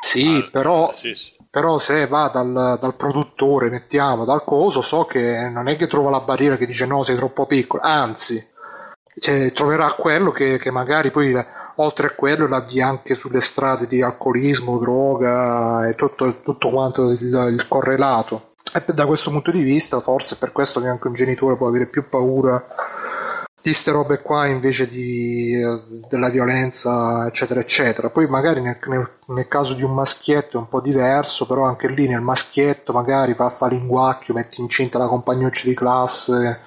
sì, però, sì, sì. però se va dal, dal, produttore, mettiamo, dal coso, so che non è che trova la barriera che dice no, sei troppo piccolo, anzi, cioè, troverà quello che, che magari poi oltre a quello l'avvia anche sulle strade di alcolismo, droga e tutto, tutto quanto il, il correlato. E da questo punto di vista, forse è per questo che anche un genitore può avere più paura di ste robe qua invece di, della violenza eccetera eccetera. Poi magari nel, nel, nel, caso di un maschietto è un po' diverso però anche lì nel maschietto magari va a fare linguacchio metti incinta la compagnuccia di classe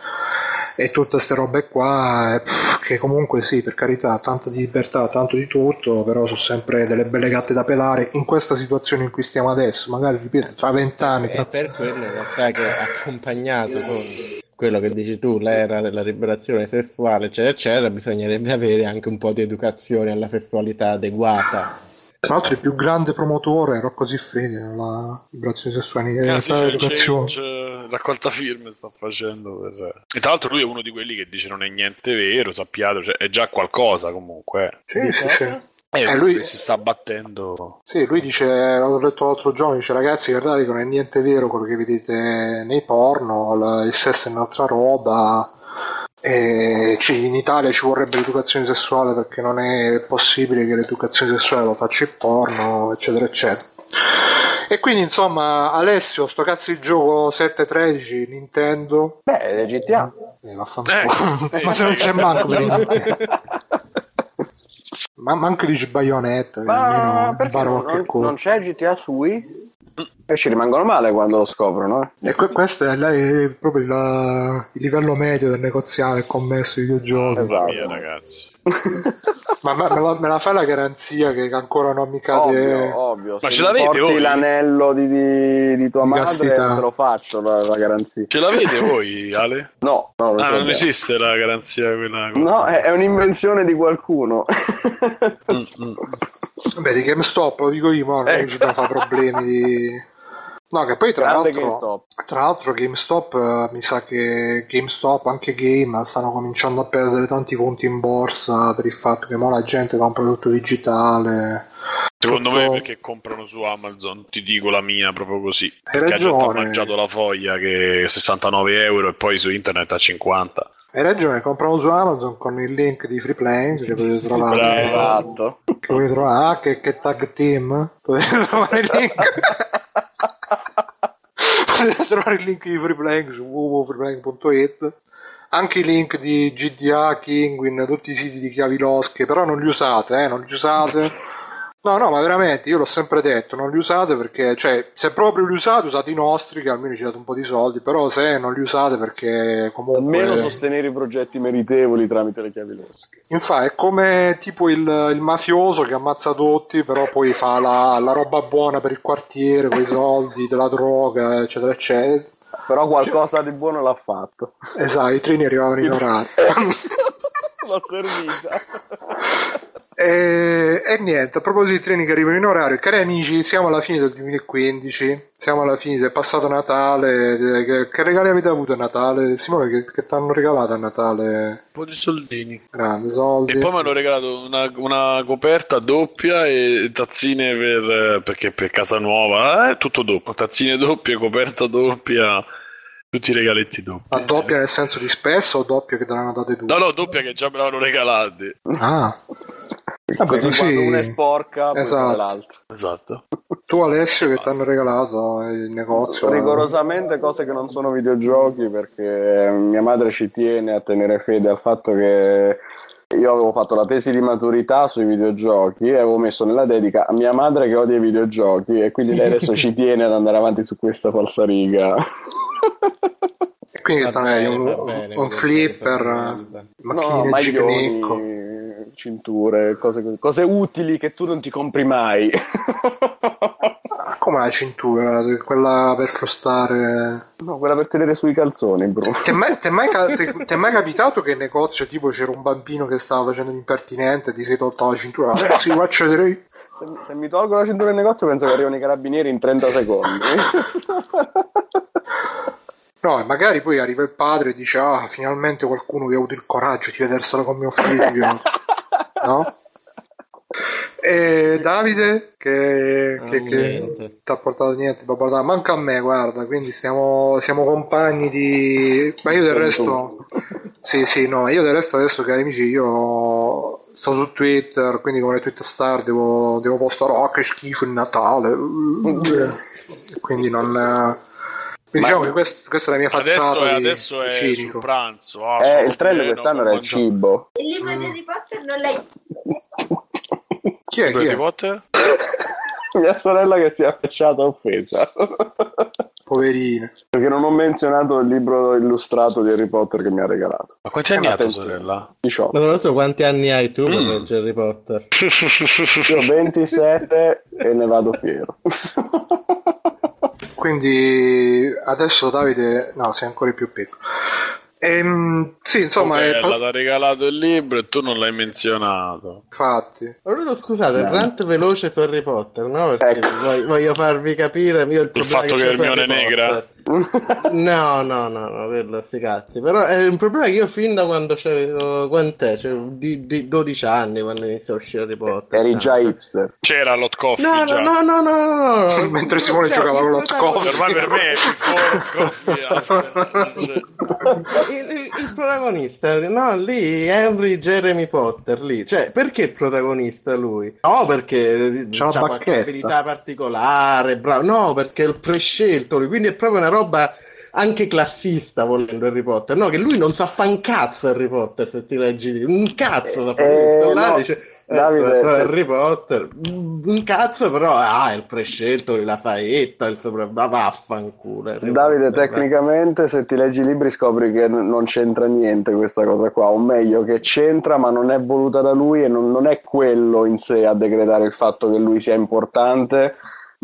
e tutte queste robe qua che comunque sì per carità tanta di libertà tanto di tutto però sono sempre delle belle gatte da pelare. In questa situazione in cui stiamo adesso magari ripeto tra vent'anni tra... per quello in realtà che accompagnato con quello che dici tu, l'era della liberazione sessuale, eccetera, eccetera, bisognerebbe avere anche un po' di educazione alla sessualità adeguata. Tra l'altro il più grande promotore è Rocco Siffredi nella liberazione sessuale ah, sì, c'è, c'è, raccolta firme sta facendo per... e tra l'altro lui è uno di quelli che dice non è niente vero sappiate cioè, è già qualcosa comunque sì, sì, sì. Eh, Eh, lui- si sta battendo. Sì, lui dice, l'ho letto l'altro giorno, dice ragazzi guardate che non è niente vero quello che vedete nei porno, il sesso è un'altra roba, e ci- in Italia ci vorrebbe l'educazione sessuale perché non è possibile che l'educazione sessuale lo faccia il porno, eccetera, eccetera. E quindi insomma, Alessio, sto cazzo di gioco 713, Nintendo, Beh, è GTA. eh, vaffanculo. ma se non c'è manco per i ma manco dici Bayonetta, che Ma perché non, non- c'è GTA su Wii? E ci rimangono male quando lo scoprono, eh? E que- questo è, lei- è proprio il, il livello medio del negoziale, il commesso di videogiochi. Esatto. Via, ragazzi. Ma me, la, me la fai la garanzia che ancora non mi cade? Ovvio, ovvio. Ma ce l'avete voi? l'anello di, di- di tua Di madre, castità. te lo faccio la, la garanzia. Ce l'avete voi, Ale? No, no, non, Ah, non esiste la garanzia quella. No, è, è un'invenzione di qualcuno. Mm, mm. Beh, di GameStop lo dico io, ma non Ecco. ci fare problemi di... No, che poi tra Grande l'altro, GameStop. tra l'altro GameStop eh, mi sa che GameStop, anche Game, stanno cominciando a perdere tanti conti in borsa per il fatto che mo la gente compra tutto digitale. Secondo Tutto- me perché comprano su Amazon, ti dico la mia proprio così. Hai perché gente ha ragione. mangiato la foglia che è 69 euro e poi su internet a 50. Hai ragione, comprano su Amazon con il link di Free Playing che potete trovare. Bravo. Esatto. Che potete trovare, ah, che, che tag team? Potete trovare il link. potete trovare il link di Freeplaying su www.freeplaying.it. Anche i link di GDA, Kinguin, tutti i siti di chiavi losche, però non li usate, eh, non li usate. No, no, ma veramente, io l'ho sempre detto, non li usate perché, cioè, se proprio li usate, usate i nostri, che almeno ci date un po' di soldi, però se non li usate perché comunque... Almeno sostenere i progetti meritevoli tramite le chiavi losche. Infatti è come tipo il, il mafioso che ammazza tutti, però poi fa la, la roba buona per il quartiere, con i soldi, della droga, eccetera, eccetera. Però qualcosa di buono l'ha fatto. Esatto, i treni arrivavano in orario. L'ha servita. E, e niente, a proposito di treni che arrivano in orario, cari amici, siamo alla fine del 2015, siamo alla fine del passato Natale. eh, Che, che regali avete avuto a Natale? Simone, che, che ti hanno regalato a Natale? Un po' di soldini. Grandi soldi. E poi mi hanno regalato una, una coperta doppia e tazzine per, perché per casa nuova, eh, tutto doppio. Tazzine doppie, coperta doppia, tutti i regaletti doppi. Ma doppia nel senso di spesso o doppia che te l'hanno date tutte? No, no, doppia che già me l'hanno regalati. Ah, Vabbè, così, così- quando una è sporca, poi Esatto. l'altra. Esatto. tu Alessio che ti hanno regalato il negozio? Rigorosamente cose che non sono videogiochi perché mia madre ci tiene a tenere fede al fatto che io avevo fatto la tesi di maturità sui videogiochi e avevo messo nella dedica a mia madre che odia i videogiochi e quindi lei adesso ci tiene ad andare avanti su questa falsariga. E quindi Va bene, un, va bene, un flipper, bene, va No, macchinine gignicco. maglioni, cinture, cose, cose utili che tu non ti compri mai. Ah, Come la cintura? Quella per frustare. no, quella per tenere sui calzoni, Bruno. Ti è mai, ti mai ti- ti mai capitato che in negozio tipo c'era un bambino che stava facendo l'impertinente e ti sei tolto la cintura? Eh, sì, faccio vedere. Se, se mi tolgo la cintura in negozio penso che arrivano i carabinieri in 30 secondi. No, e magari poi arriva il padre e dice: Ah, finalmente qualcuno che ha avuto il coraggio di vedersela con mio figlio. no? E Davide che, Ah, che, che ti ha portato niente, papà, manca a me, guarda, quindi stiamo, siamo compagni di... Ma io del resto... Sì, sì, no, io del resto adesso, cari amici, io sto su Twitter, quindi come Twitter star devo, devo postare, oh che schifo il Natale. quindi non... diciamo che quest- questa è la mia facciata Adesso, è, di- adesso è cinico. sul pranzo. ah, eh, il trend quest'anno era il cibo. Il libro di Harry Potter non l'hai Chi è? Chi Harry è? Potter? Mia sorella che si è affacciata offesa. Poverina. Perché non ho menzionato il libro illustrato di Harry Potter che mi ha regalato. Ma quanti anni ha tua sorella? 18. Ma tra l'altro quanti anni hai tu per Mm. leggere Harry Potter? Io ho 27 e ne vado fiero. Quindi adesso Davide... No, sei ancora più piccolo. Ehm, sì, insomma, è... Bella, ti ha regalato il libro e tu non l'hai menzionato. infatti... Allora, scusate, il rant veloce su Harry Potter, no? Perché Ecco. voglio, voglio farvi capire io il, problema fatto che su Hermione Harry è negra? Potter. No, no, no, no, quello sti cazzi. Però è un problema che io fin da quando c'avevo, quant'è? Cioè, di, di 12 anni quando iniziò a uscire Harry Potter. Eri già hipster. C'era l'hot coffee No, già. no, no, no, no, no, no. Mentre Simone Cioè, giocava l'hot coffee. Ormai per me è coffee. cioè, il, il- il protagonista, no, lì Henry Jeremy Potter, lì, cioè, perché il protagonista lui? No, perché C'ha la c'ha qualche abilità particolare, bravo, no, perché è il prescelto lui, quindi è proprio una roba anche classista volendo Harry Potter, no, che lui non sa fa un cazzo Harry Potter se ti leggi un cazzo da Eh, sto là no, dice eh, Davide, se- Harry Potter un cazzo però ah il prescelto la faetta il sopra ma vaffanculo Harry Davide, Potter, tecnicamente, se ti leggi i libri scopri che n- non c'entra niente questa cosa qua, o meglio, che c'entra, ma non è voluta da lui e non, non è quello in sé a decretare il fatto che lui sia importante,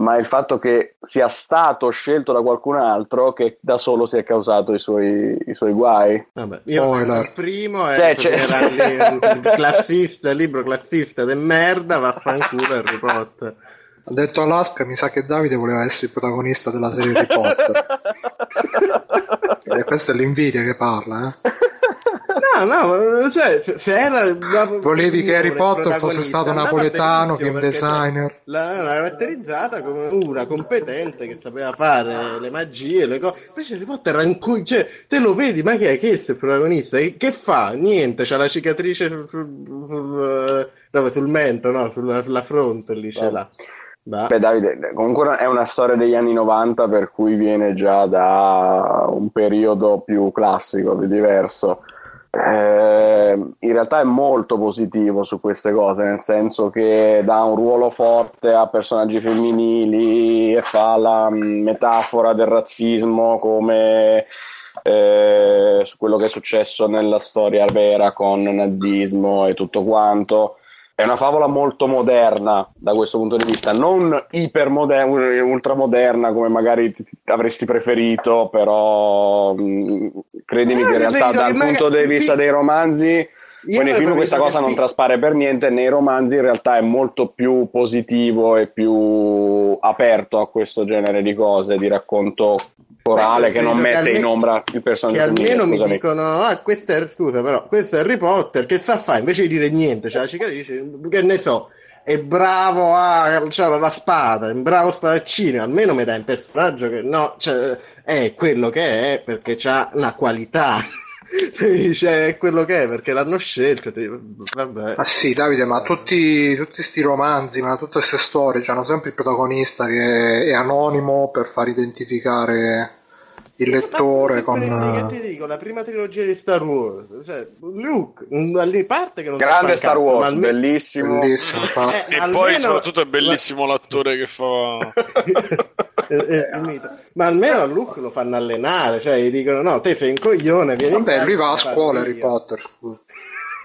ma il fatto che sia stato scelto da qualcun altro che da solo si è causato i suoi, i suoi guai. Vabbè, io Spoiler. il primo è Cioè, era un classista, libro classista del merda, vaffanculo Harry Potter. Ha detto Alaska, mi sa che Davide voleva essere il protagonista della serie Harry Potter. E questa è l'invidia che parla, eh. No, no, cioè, se, era Volevi che Harry Potter fosse stato napoletano, game cioè, designer. La, la caratterizzata come una competente che sapeva fare le magie, le cose. Invece Harry Potter era in cui, cioè, te lo vedi, ma che è? Che è il protagonista? Che, che fa? Niente, c'ha la cicatrice sul, sul, sul- eh, dove? sul mento, no? Sulla, sulla fronte lì ce l'ha. Va. Beh, Davide, comunque è una storia degli anni 90 per cui viene già da un periodo più classico, di diverso. Eh, in realtà è molto positivo su queste cose, nel senso che dà un ruolo forte a personaggi femminili e fa la mm, metafora del razzismo come eh, su quello che è successo nella storia vera con nazismo e tutto quanto. È una favola molto moderna da questo punto di vista, non ipermoderna, ultramoderna come magari ti- ti avresti preferito, però mh, credimi Eh, che in realtà dal punto di vista dei romanzi, Io nei film questa cosa non traspare per niente, nei romanzi in realtà è molto più positivo e più aperto a questo genere di cose, di racconto corale Beh, che non mette in almeno- ombra il personaggio Che almeno femminile, mi scusami. dicono, ah, questo è, scusa però, questo è Harry Potter, che sa fare? Invece di dire niente, la cicatrice, che ne so, è bravo a, c'ha la spada, è un bravo spadaccino, almeno mi dai un personaggio che, no, cioè, è quello che è perché c'ha una qualità. Dice, è quello che è perché l'hanno scelto, vabbè. Ma sì, Davide, ma tutti tutti sti romanzi, ma tutte queste storie hanno sempre il protagonista che è anonimo per far identificare il lettore Ma con... che ti dico, la prima trilogia di Star Wars, cioè, Luke, lì parte che non Grande Star cazzo, Wars, almeno- bellissimo. Bellissimo. Eh, E almeno- poi soprattutto è bellissimo l'attore che fa... Eh, eh. Ma almeno a Luke lo fanno allenare, cioè gli dicono no, te sei un coglione, vieni in Vabbè, lui va a scuola Harry. Potter, scusa.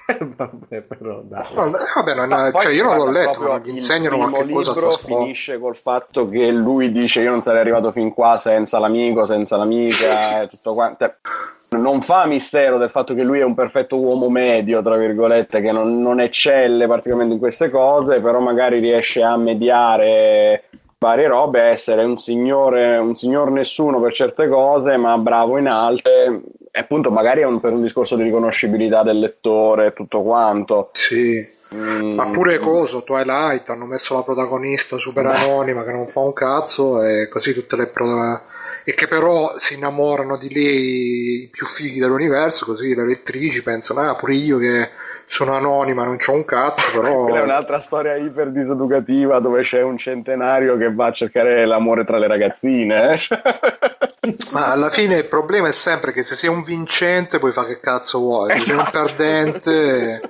Vabbè, però dai. Vabbè, vabbè, non- Ma cioè io non l'ho letto, ma gli insegnano il qualche cosa a libro finisce col fatto che lui dice io non sarei arrivato fin qua senza l'amico, senza l'amica e tutto quanto. Cioè, Non fa mistero del fatto che lui è un perfetto uomo medio, tra virgolette, che non, non eccelle particolarmente in queste cose, però magari riesce a mediare varie robe, essere un signore, un signor nessuno per certe cose, ma bravo in altre. Appunto, magari è un- per un discorso di riconoscibilità del lettore e tutto quanto. Sì. Mm. Ma pure coso, Twilight, hanno messo la protagonista super anonima che non fa un cazzo e così tutte le pro- e che però si innamorano di lei i più fighi dell'universo, così le lettrici pensano, ah pure io che sono anonima, non c'ho un cazzo, però... Quella è un'altra storia iper diseducativa dove c'è un centenario che va a cercare l'amore tra le ragazzine. eh. Ma alla fine il problema è sempre che se sei un vincente puoi fare che cazzo vuoi, se sei un perdente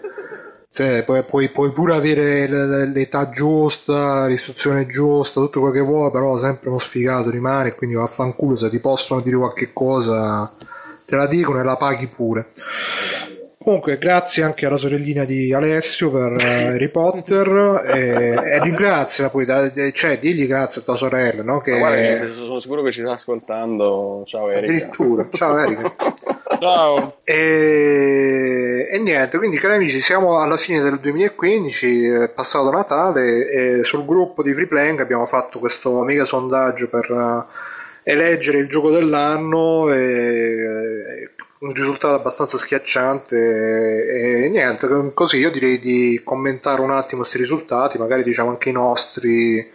cioè, puoi, puoi- puoi pure avere l'età giusta, l'istruzione giusta, tutto quello che vuoi, però sempre uno sfigato rimane, quindi vaffanculo, se ti possono dire qualche cosa te la dicono e la paghi pure. Comunque, grazie anche alla sorellina di Alessio per eh, Harry Potter e, e ringrazia poi, da- cioè digli grazie a tua sorella, no? Che Guarda, sono sicuro che ci sta ascoltando. Ciao Erika. addirittura, ciao Erika. Ciao. E, e niente, quindi cari amici, siamo alla fine del 2015, è passato Natale e sul gruppo di Free Playing abbiamo fatto questo mega sondaggio per eleggere il gioco dell'anno e un risultato abbastanza schiacciante e, e niente, così io direi di commentare un attimo questi risultati, magari diciamo anche i nostri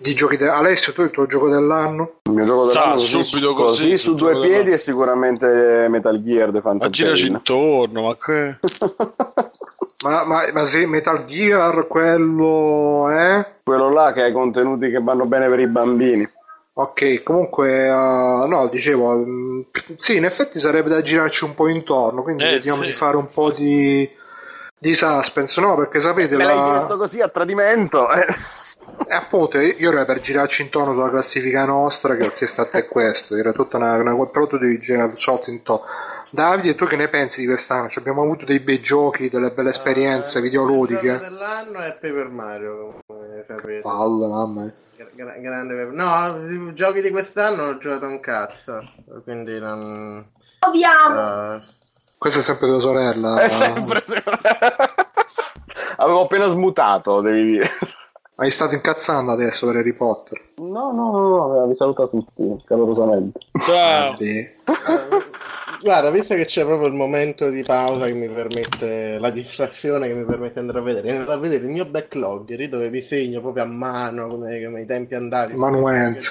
di giochi de- Alessio, tu il tuo gioco dell'anno? Il mio gioco Sa, dell'anno così, subito così, così, su due piedi dell'anno. è sicuramente Metal Gear The Phantom Ma giraci Pain. intorno, ma che... Ma, ma, ma se Metal Gear quello è... Quello là che ha i contenuti che vanno bene per i bambini. Ok, comunque, eh, no, dicevo, mm, sì, in effetti sarebbe da girarci un po' intorno, quindi Eh, vediamo sì. di fare un po' di, di suspense, no? Perché sapete, Me l'hai la... chiesto così a tradimento. eh. Eh, appunto, io ero per girarci intorno sulla classifica nostra che ho chiesto a te questo, era tutta una, una però tu devi girare sotto intorno. Davide, tu che ne pensi di quest'anno? Cioè, abbiamo avuto dei bei giochi, delle belle esperienze Eh, Il videoludiche. gioco dell'anno è Paper Mario, come sapete. Palle, mamma mia. Gra- gra- grande No, i giochi di quest'anno ho giocato un cazzo, quindi non... Proviamo. eh, Questa è sempre tua sorella. È sempre Avevo appena smutato, devi dire. Hai stato incazzando adesso per Harry Potter. No, no, no, no, vi saluto a tutti, calorosamente. Ciao. Guarda, visto che c'è proprio il momento di pausa che mi permette, la distrazione che mi permette di andare a vedere, andare a vedere il mio backlog, lì dove vi segno proprio a mano come, come i tempi andati.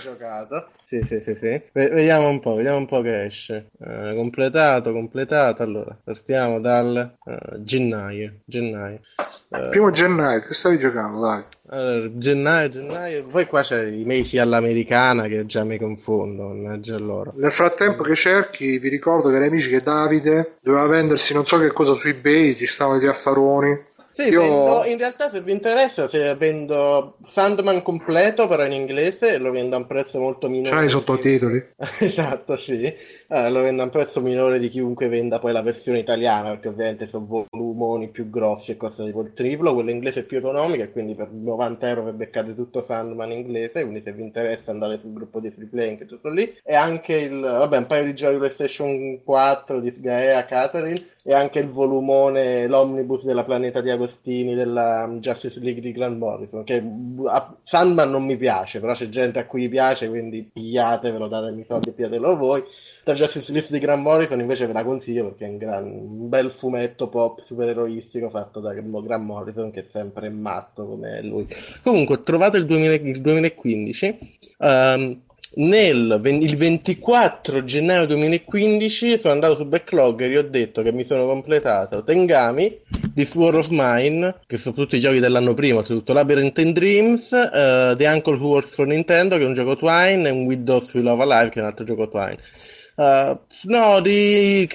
Che ho giocato. Sì, sì, sì, sì. Vediamo un po', vediamo un po' che esce. Eh, completato, completato. Allora, partiamo dal eh, gennaio. Gennaio. Eh, Primo gennaio, che stavi giocando, dai? allora, gennaio, gennaio. Poi qua c'è i mesi all'americana che già mi confondo, mannaggia loro. Nel frattempo che cerchi, vi ricordo cari amici che Davide doveva vendersi non so che cosa su eBay, ci stavano gli affaroni. Sì, Io- vendo- in realtà se vi interessa, se vendo Sandman completo però in inglese lo vendo a un prezzo molto minore. Ce l'hai i sottotitoli? esatto, sì. Eh, lo vendo a un prezzo minore di chiunque venda poi la versione italiana, perché ovviamente sono volumoni più grossi e costa tipo il triplo. Quella inglese è più economica e quindi per 90 euro vi beccate tutto Sandman inglese. Quindi se vi interessa andate sul gruppo di Free Play, che è tutto lì. E anche il, vabbè, un paio di giochi PlayStation 4 di Gaea Catherine e anche il volumone, l'omnibus della Planeta di Agostini della um, Justice League di Grant Morrison. Che a Sandman non mi piace, però c'è gente a cui piace, quindi pigliatevelo, datemi soldi e pigliatelo voi. La Justice League di Grant Morrison invece ve la consiglio perché è un, gran- un bel fumetto pop supereroistico fatto da Grant Morrison che è sempre matto come lui. Comunque, ho trovato il, 2000 il 2015. ehm, nel il 24 gennaio 2015 sono andato su Backlog e gli ho detto che mi sono completato Tengami, This War of Mine, che sono tutti i giochi dell'anno prima, soprattutto Labyrinth and Dreams, eh, The Uncle Who Works for Nintendo, che è un gioco Twine, e un Those We Love Alive, che è un altro gioco Twine. Eh, no, di,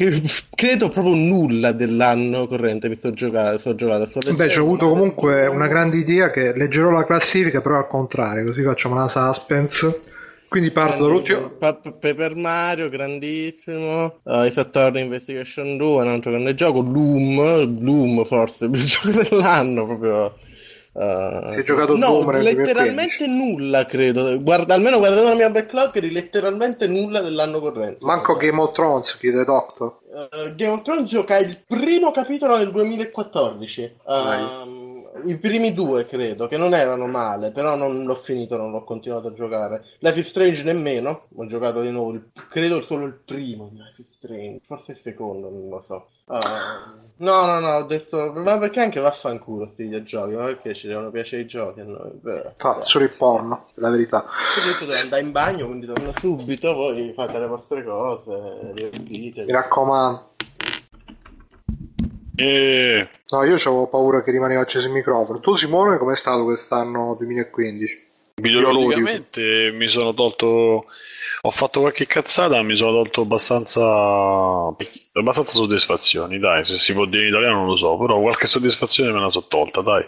credo proprio nulla dell'anno corrente mi sto giocando. Sto giocando sto Invece ho avuto comunque una grande idea che leggerò la classifica però al contrario, così facciamo una suspense. Quindi parto dall'ultimo... Pa- pa- Paper Mario, grandissimo. Uh, I Saturn Investigation 2, un altro grande gioco. Loom, Loom forse il gioco dell'anno proprio. Uh, Si è giocato no, letteralmente nulla, credo. Guarda, almeno guardando la mia backlog, letteralmente nulla dell'anno corrente. Manco Game of Thrones, chiede Doctor. Uh, Game of Thrones gioca il primo capitolo del 2014. Um, I primi due credo che non erano male, però non l'ho finito, non l'ho continuato a giocare. Life is Strange nemmeno, ho giocato di nuovo, il- credo solo il primo di Life is Strange, forse il secondo, non lo so. Uh, no, no, no, ho detto, ma perché anche vaffanculo sti videogiochi, ma perché ci devono piacere i giochi a noi? Fa solo il porno, la verità. Ho detto devo andare in bagno, quindi torno subito, voi fate le vostre cose, divertitevi. Mi raccomando. Eh, No, io avevo paura che rimaneva acceso il microfono. Tu Simone com'è stato quest'anno 2015? videoludicamente mi sono tolto ho fatto qualche cazzata mi sono tolto abbastanza abbastanza soddisfazioni dai se si può dire in italiano non lo so però qualche soddisfazione me la so tolta dai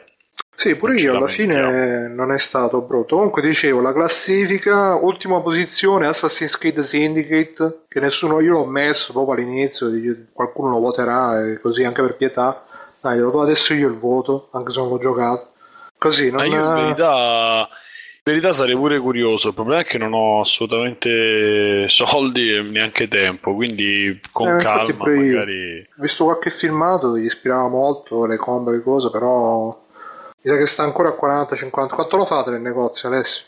Sì, pure io alla fine non è stato brutto. Comunque dicevo, la classifica, ultima posizione Assassin's Creed Syndicate, che nessuno io l'ho messo proprio all'inizio, qualcuno lo voterà e così anche per pietà. Dai, lo do adesso io il voto, anche se non l'ho giocato. Così, non Ma io in verità, in verità sarei pure curioso. Il problema è che non ho assolutamente soldi e neanche tempo. Quindi con Eh, calma, magari. Ho visto qualche filmato, gli ispirava molto le combo e cose, però mi sa che sta ancora a 40-50. Quanto lo fate nel negozio adesso?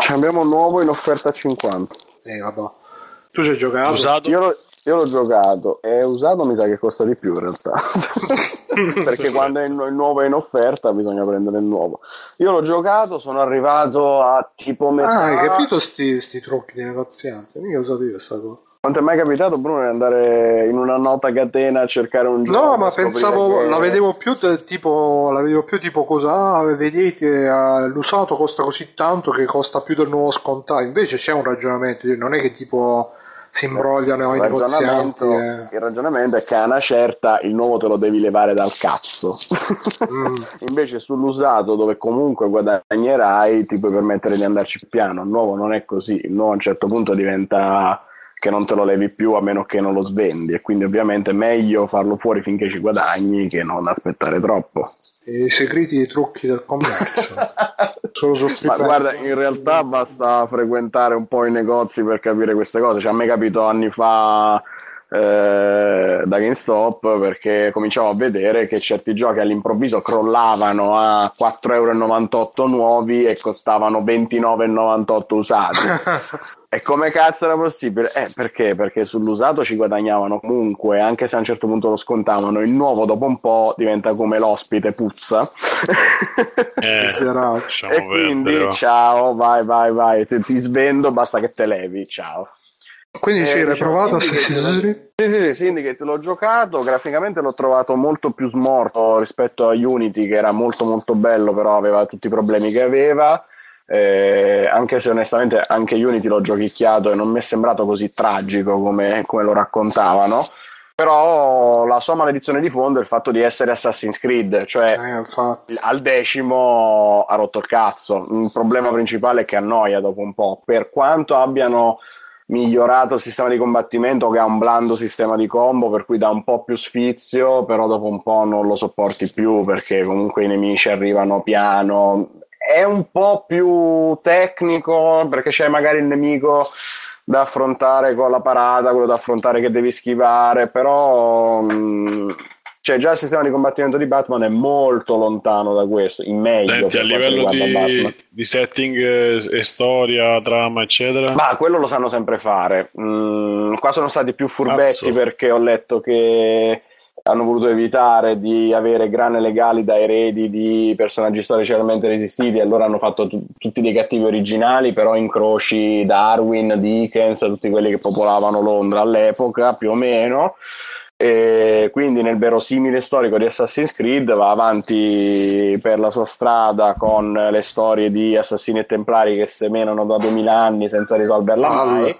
Ce abbiamo nuovo in offerta a 50. Eh, vabbè. Tu ci hai giocato? Usato? Io, lo- io l'ho giocato e usato mi sa che costa di più in realtà. Perché quando è il nuovo è in offerta bisogna prendere il nuovo. Io l'ho giocato, sono arrivato a tipo metà. Ah, hai capito sti, sti trucchi di negoziante? Io lo sapevo sta cosa. Non ti è mai capitato, Bruno, di andare in una nota catena a cercare un gioco? No, ma pensavo, che- la vedevo più tipo, la vedevo più tipo cosa, ah, vedete, l'usato costa così tanto che costa più del nuovo scontato. Invece c'è un ragionamento, non è che tipo si imbrogliano i Il negozianti. ragionamento, eh. il ragionamento è che a una certa il nuovo te lo devi levare dal cazzo. Mm. Invece sull'usato dove comunque guadagnerai ti puoi permettere di andarci più piano. Il nuovo non è così, il nuovo a un certo punto diventa che non te lo levi più a meno che non lo svendi e quindi ovviamente è meglio farlo fuori finché ci guadagni che non aspettare troppo. I segreti e i trucchi del commercio. Solo su Ma guarda, in realtà basta frequentare un po' i negozi per capire queste cose. Cioè, a me capito anni fa eh, da GameStop perché cominciavo a vedere che certi giochi all'improvviso crollavano a 4,98 euro nuovi e costavano 29,98 usati. E come cazzo era possibile? Eh, perché? Perché sull'usato ci guadagnavano comunque, anche se a un certo punto lo scontavano. Il nuovo dopo un po' diventa come l'ospite, puzza. Eh, e quindi perdere, va. ciao, vai, vai, vai, ti, ti svendo, basta che te levi, ciao. Quindi sì, Eh, l'hai diciamo, provato Assassin's Creed? Sì, sì, sì, Syndicate l'ho giocato, graficamente l'ho trovato molto più smorto rispetto a Unity che era molto molto bello, però aveva tutti i problemi che aveva. Eh, anche se onestamente anche Unity l'ho giochicchiato e non mi è sembrato così tragico come, come lo raccontavano. Però la sua maledizione di fondo è il fatto di essere Assassin's Creed, cioè Eh, al decimo ha rotto il cazzo. Il problema principale è che annoia dopo un po'. Per quanto abbiano migliorato il sistema di combattimento, che ha un blando sistema di combo, per cui dà un po' più sfizio, però dopo un po' non lo sopporti più perché comunque i nemici arrivano piano. È un po' più tecnico perché c'è magari il nemico da affrontare con la parata, quello da affrontare che devi schivare, però mh, cioè già il sistema di combattimento di Batman è molto lontano da questo, in meglio Senti, a livello di, di setting eh, e storia, trama, eccetera. Ma quello lo sanno sempre fare. Mm, qua sono stati più furbetti Cazzo. perché ho letto che hanno voluto evitare di avere grane legali da eredi di personaggi storicamente resistiti e allora hanno fatto tu- tutti dei cattivi originali, però incroci Darwin, Dickens, tutti quelli che popolavano Londra all'epoca, più o meno. E quindi nel verosimile storico di Assassin's Creed va avanti per la sua strada con le storie di assassini e templari che semenano da 2000 anni senza risolverla mai.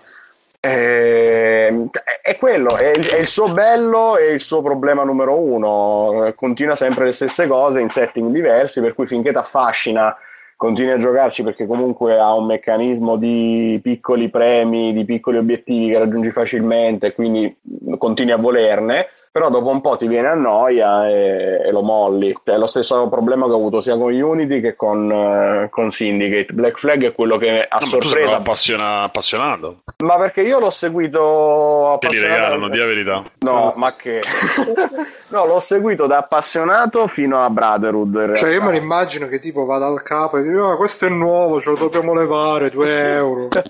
E, è quello, è, è il suo bello e il suo problema numero uno. Continua sempre le stesse cose in setting diversi, per cui finché ti affascina continui a giocarci perché comunque ha un meccanismo di piccoli premi, di piccoli obiettivi che raggiungi facilmente, quindi continui a volerne, però dopo un po' ti viene a noia e, e lo molli. È lo stesso problema che ho avuto sia con Unity che con, eh, con Syndicate. Black Flag è quello che a No, ma sorpresa... appassiona- appassionato. Ma perché io l'ho seguito Te li regalano, di la verità. No, ma che... no, l'ho seguito da appassionato fino a Brotherhood. in Cioè, io me lo immagino che tipo vada al capo e dice: "Ah, questo è nuovo, ce lo dobbiamo levare, 2 euro.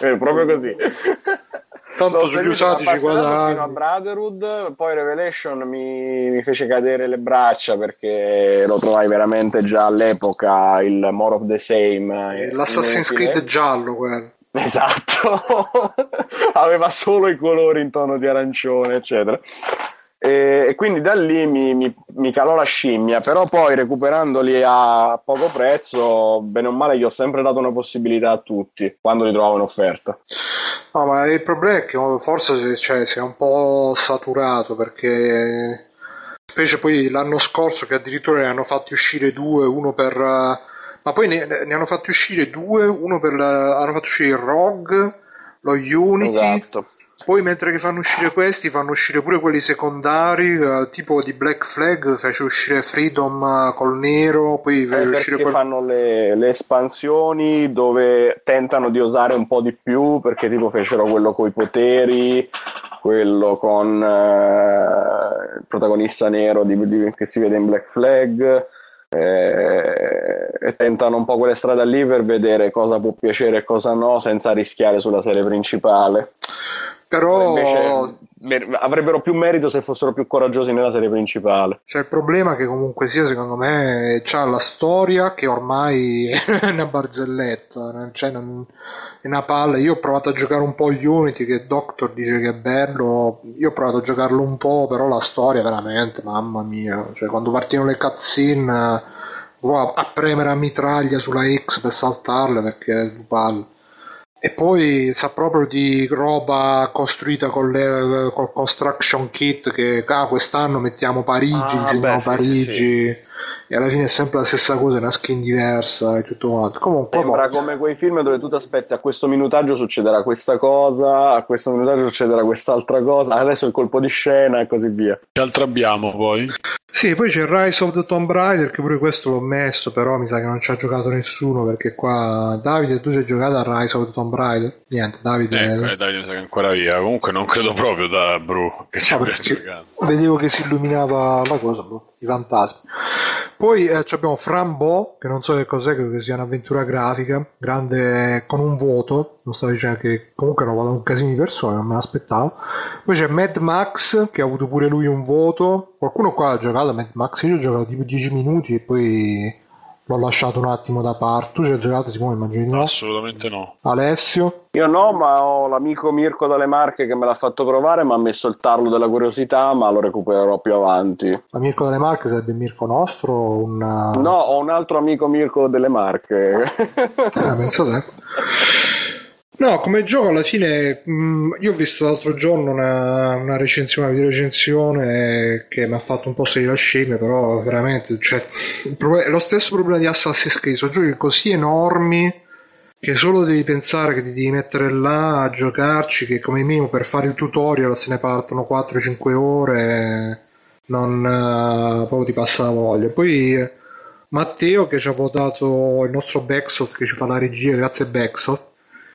È proprio così. Tanto sugli usati ci guadagni. fino a Brotherhood, poi Revelation mi, mi fece cadere le braccia perché lo trovai veramente già all'epoca il more of the same. Eh, eh, L'Assassin's inutile. Creed giallo quello. Esatto, aveva solo i colori in tono di arancione, eccetera. E, e quindi da lì mi, mi- mi calò la scimmia, però poi recuperandoli a poco prezzo, bene o male, gli ho sempre dato una possibilità a tutti quando li trovavo in offerta. No, ma il problema è che forse cioè, si è un po' saturato perché specie poi l'anno scorso che addirittura ne hanno fatti uscire due, uno per ma poi ne, ne hanno fatti uscire due, uno per hanno fatto uscire il Rogue, lo Unity, Esatto. Poi mentre che fanno uscire questi fanno uscire pure quelli secondari, eh, tipo di Black Flag, fece uscire Freedom eh, col nero, poi Eh, fece uscire quel... fanno le, le espansioni dove tentano di osare un po' di più perché tipo fecero quello con i poteri quello con eh, il protagonista nero di- di- che si vede in Black Flag eh, e tentano un po' quelle strade lì per vedere cosa può piacere e cosa no senza rischiare sulla serie principale. Però Invece mer- avrebbero più merito se fossero più coraggiosi nella serie principale. c'è il problema che comunque sia, secondo me, c'ha la storia che ormai è una barzelletta, non- cioè non- è una palla. Io ho provato a giocare un po' Unity, che Doctor dice che è bello, io ho provato a giocarlo un po', però la storia veramente, mamma mia, cioè quando partivano le cutscene, wow, a premere a mitraglia sulla X per saltarle perché è palle. E poi sa proprio di roba costruita con le, col construction kit che ah, quest'anno mettiamo Parigi, Ah, beh, sì, Parigi e alla fine è sempre la stessa cosa, una skin diversa e tutto quanto. Comunque, Sembra boh, come quei film dove tu ti aspetti a questo minutaggio succederà questa cosa, a questo minutaggio succederà quest'altra cosa, adesso il colpo di scena e così via. Che altro abbiamo poi? Sì, poi c'è Rise of the Tomb Raider che pure questo l'ho messo, però mi sa che non ci ha giocato nessuno perché qua Davide tu ci hai giocato a Rise of the Tomb Raider? Niente, Davide Eh, dai, mi sa che è ancora via. Comunque non credo proprio da Bru che ci Ah, abbia giocato. vedevo che si illuminava la cosa, boh, i fantasmi. Poi eh, abbiamo Frambo, che non so che cos'è, credo che sia un'avventura grafica, grande con un voto, non stavo dicendo che comunque hanno votato un casino di persone, non me l'aspettavo. Poi c'è Mad Max, che ha avuto pure lui un voto. Qualcuno qua ha giocato a Mad Max, io ho giocato tipo 10 minuti e poi l'ho lasciato un attimo da parte. Tu ci hai giocato, Simone, immagino? Assolutamente no. Alessio? Io no, ma ho l'amico Mirko dalle Marche che me l'ha fatto provare, mi ha messo il tarlo della curiosità, ma lo recupererò più avanti. La Mirko delle Marche sarebbe Mirko nostro o una... No, ho un altro amico Mirko delle Marche. Ah, penso te. No, come gioco alla fine mh, io ho visto l'altro giorno una, una recensione, una videorecensione che mi ha fatto un po' salire la scimmia, però veramente cioè, il proble- è lo stesso problema di Assassin's Creed, sono giochi così enormi che solo devi pensare che ti devi mettere là a giocarci, che come minimo per fare il tutorial se ne partono 4-5 ore, non eh, proprio ti passa la voglia. Poi eh, Matteo che ci ha votato il nostro Backshot che ci fa la regia, grazie Backshot,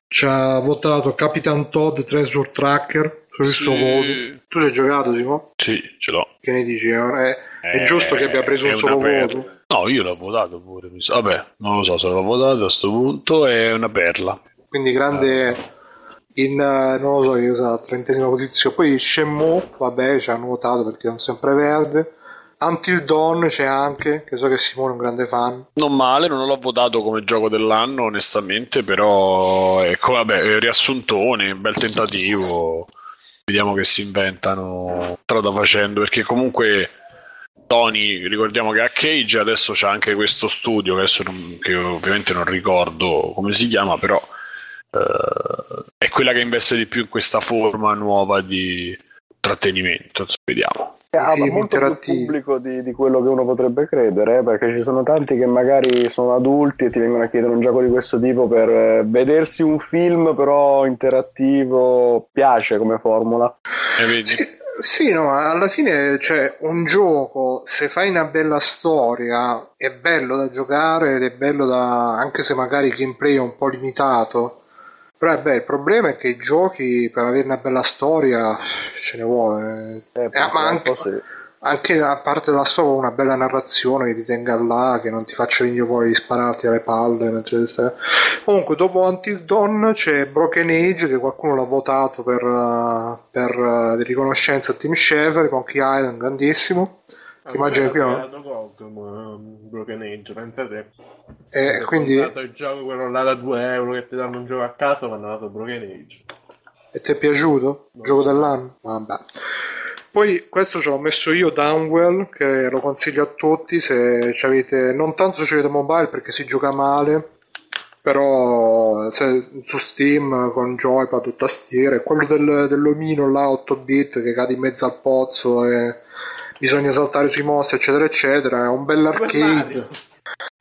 ci ha votato Capitan Todd Treasure Tracker sul Sì. suo voto. Tu ci hai giocato, Simo? Sì, ce l'ho. Che ne dici? È, è- è Eh, giusto che abbia preso un solo perla. voto? No, io l'ho votato pure. Vabbè, non lo so se l'ho votato a questo punto. È una perla. Quindi grande in, eh, non lo so, io so, trentesima posizione. Poi Shenmue, vabbè, ci hanno votato perché è un sempreverde. Until Dawn c'è anche, che so che Simone è un grande fan. Non male, non l'ho votato come gioco dell'anno, onestamente, però ecco, vabbè, riassuntone, bel tentativo. Vediamo che si inventano strada facendo, perché comunque Tony, ricordiamo che ha Cage, adesso c'è anche questo studio, che non- che ovviamente non ricordo come si chiama, però eh, è quella che investe di più in questa forma nuova di trattenimento. Vediamo. Ha film molto più pubblico di, di quello che uno potrebbe credere, eh, perché ci sono tanti che magari sono adulti e ti vengono a chiedere un gioco di questo tipo per eh, vedersi un film però interattivo, piace come formula. E vedi? Sì, sì, no, ma alla fine c'è un gioco, se fai una bella storia, è bello da giocare ed è bello da... anche se magari il gameplay è un po' limitato. Però beh, il problema è che i giochi per avere una bella storia ce ne vuole. Eh, Eh, ma anche, sì. anche a parte della storia una bella narrazione che ti tenga là, che non ti faccia venire voglia di spararti alle palle mentre stai... Comunque, dopo Until Dawn c'è Broken Age, che qualcuno l'ha votato per, uh, per uh, di riconoscenza a Tim Schafer, Monkey Island, grandissimo. Ti immagini qui, no? Broken Age, pensate. E Ho quindi, il gioco quello là da 2 euro che ti danno un gioco a caso, mi hanno dato Broken Age. e ti è piaciuto? Gioco dell'anno? Vabbè. Poi questo ce l'ho messo io, Downwell, che lo consiglio a tutti se ci avete, non tanto se ci avete mobile perché si gioca male, però se, su Steam con joypad o tastiere, quello del, dell'omino là 8 bit che cade in mezzo al pozzo e bisogna saltare sui mostri eccetera eccetera, è un bel arcade.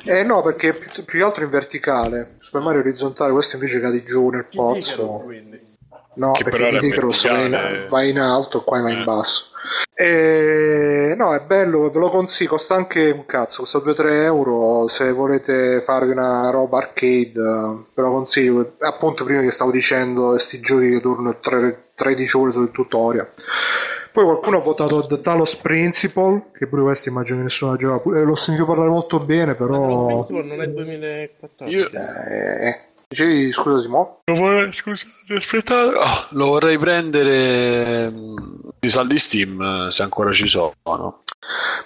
Eh no, perché più, più che altro in verticale. Super Mario orizzontale, questo invece cadi giù nel pozzo. No, Che perché che rosso va in, va in alto e qua va in Eh. basso. E... No, è bello, ve lo consiglio, costa anche un cazzo, costa 2-3 euro se volete farvi una roba arcade, eh, ve lo consiglio. Appunto prima che stavo dicendo, questi giochi che durano tre- 13 ore sul tutorial. Poi qualcuno ha votato The Talos Principle, che pure questo immagino che nessuno ha giocato. Eh, L'ho sentito parlare molto bene, però... Principle non è 2014. Io Eh, dicevi, scusa Simo? lo vorrei, scusate, aspettate. Oh, lo vorrei prendere mm, i saldi Steam eh, se ancora ci sono.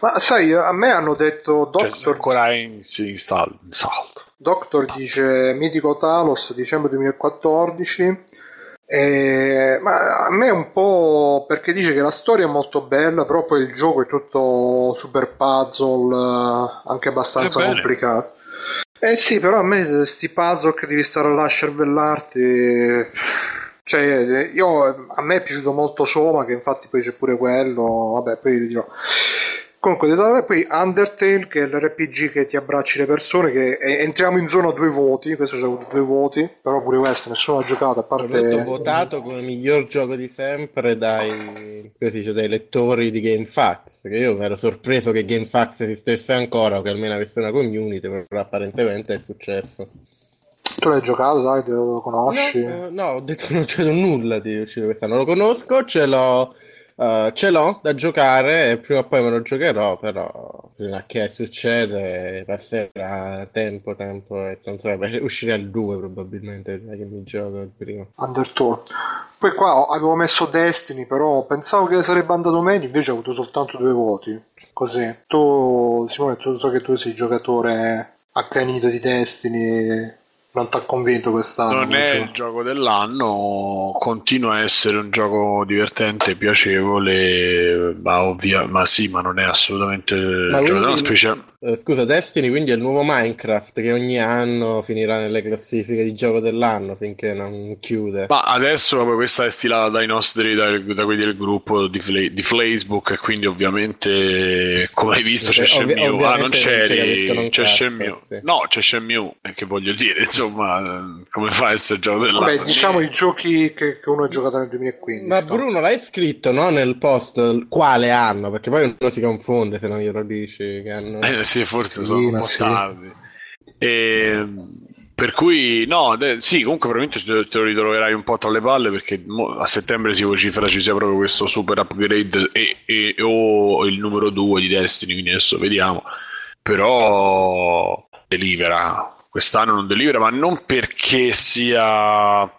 Ma sai, a me hanno detto Cioè, Doctor, ancora è in, install, installed. Doctor dice Mitico Talos dicembre 2014 eh, ma a me un po' perché dice che la storia è molto bella però poi il gioco è tutto super puzzle eh, anche abbastanza complicato. Eh sì però a me sti puzzle che devi stare là a cervellarti cioè io a me è piaciuto molto Soma che infatti poi c'è pure quello vabbè poi dirò Comunque, me, poi Undertale, che è l'RPG che ti abbracci le persone, che eh, entriamo in zona due voti, questo c'ha avuto due voti, però pure questo nessuno ha giocato, a È parte... votato come miglior gioco di sempre dai, dice, dai lettori di GameFAQs, che io mi ero sorpreso che GameFAQs esistesse ancora o che almeno avesse una community, però apparentemente è successo. Tu l'hai giocato, dai, te lo conosci? No, eh, no, ho detto che non c'è nulla di uscito quest'anno, lo conosco, ce l'ho, eh, ce l'ho da giocare e prima o poi me lo giocherò, però prima che succede passerà tempo, tempo e non so, beh, uscirà il 2 probabilmente, prima che mi gioco il primo. Undertale. Poi qua ho- avevo messo Destiny, però pensavo che sarebbe andato meglio, invece ha avuto soltanto due voti. Così. Tu, Simone, tu so che tu sei giocatore accanito di Destiny, non ti ha convinto quest'anno? Non è cioè. il gioco dell'anno, continua a essere un gioco divertente, piacevole, ma, ovvia, ma sì, ma non è assolutamente il gioco dell'anno speciale. Eh, scusa, Destiny quindi è il nuovo Minecraft che ogni anno finirà nelle classifiche di gioco dell'anno finché non chiude. Ma adesso proprio questa è stilata dai nostri, dai- da, quelli del gruppo di, Fla- di Facebook, e quindi ovviamente, come hai visto, c'è Ovvi- Shenmue. Ah, non non c'eri, un c'è cazzo, Shenmue. sì. No, c'è Shenmue, e che voglio dire, insomma, eh, come fa a essere gioco dell'anno? Vabbè, diciamo i giochi che, che uno ha giocato nel 2015. Ma no? Bruno l'hai scritto, no? Nel post quale anno? Perché poi uno si confonde se non glielo dici che anno... Eh sì, forse Sì, sono un po' sì. tardi. E, per cui, no, de- sì, comunque probabilmente te, lo ritroverai un po' tra le palle perché mo- a settembre si vocifera ci sia proprio questo super upgrade e, e- o il numero 2 di Destiny, quindi adesso vediamo. Però delivera. Quest'anno non delivera, ma non perché sia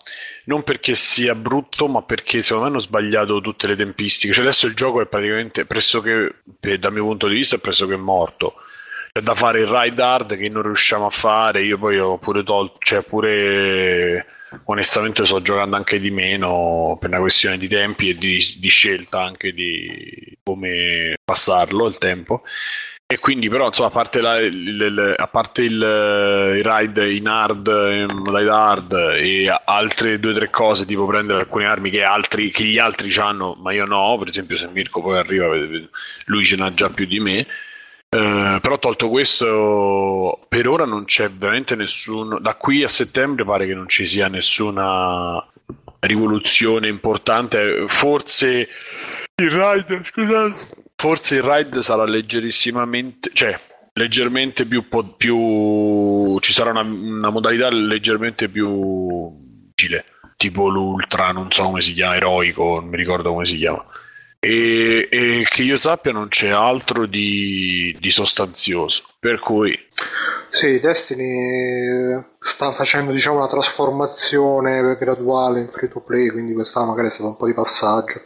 non perché sia brutto, ma perché secondo me hanno sbagliato tutte le tempistiche. Cioè adesso il gioco è praticamente pressoché, dal mio punto di vista, è pressoché morto. C'è da fare il ride hard che non riusciamo a fare. Io poi ho pure tolto, cioè pure onestamente sto giocando anche di meno per una questione di tempi e di, di scelta anche di come passarlo il tempo. E quindi, però, insomma, a parte, la- il, il- a parte il, il ride in hard, in modalità hard e altre due o tre cose, tipo prendere alcune armi che, altri, che gli altri hanno, ma io no. Per esempio, se Mirko poi arriva, lui ce n'ha già più di me. Eh, però tolto questo, per ora non c'è veramente nessun. Da qui a settembre pare che non ci sia nessuna rivoluzione importante. Forse il ride, scusate. Forse il ride sarà leggerissimamente, cioè leggermente più, po- più ci sarà una, una modalità leggermente più vigile, tipo l'ultra, non so come si chiama, eroico, non mi ricordo come si chiama. E, e che io sappia non c'è altro di, di sostanzioso, per cui Sì, Destiny sta facendo diciamo una trasformazione graduale in free to play, quindi quest'anno magari è stato un po' di passaggio.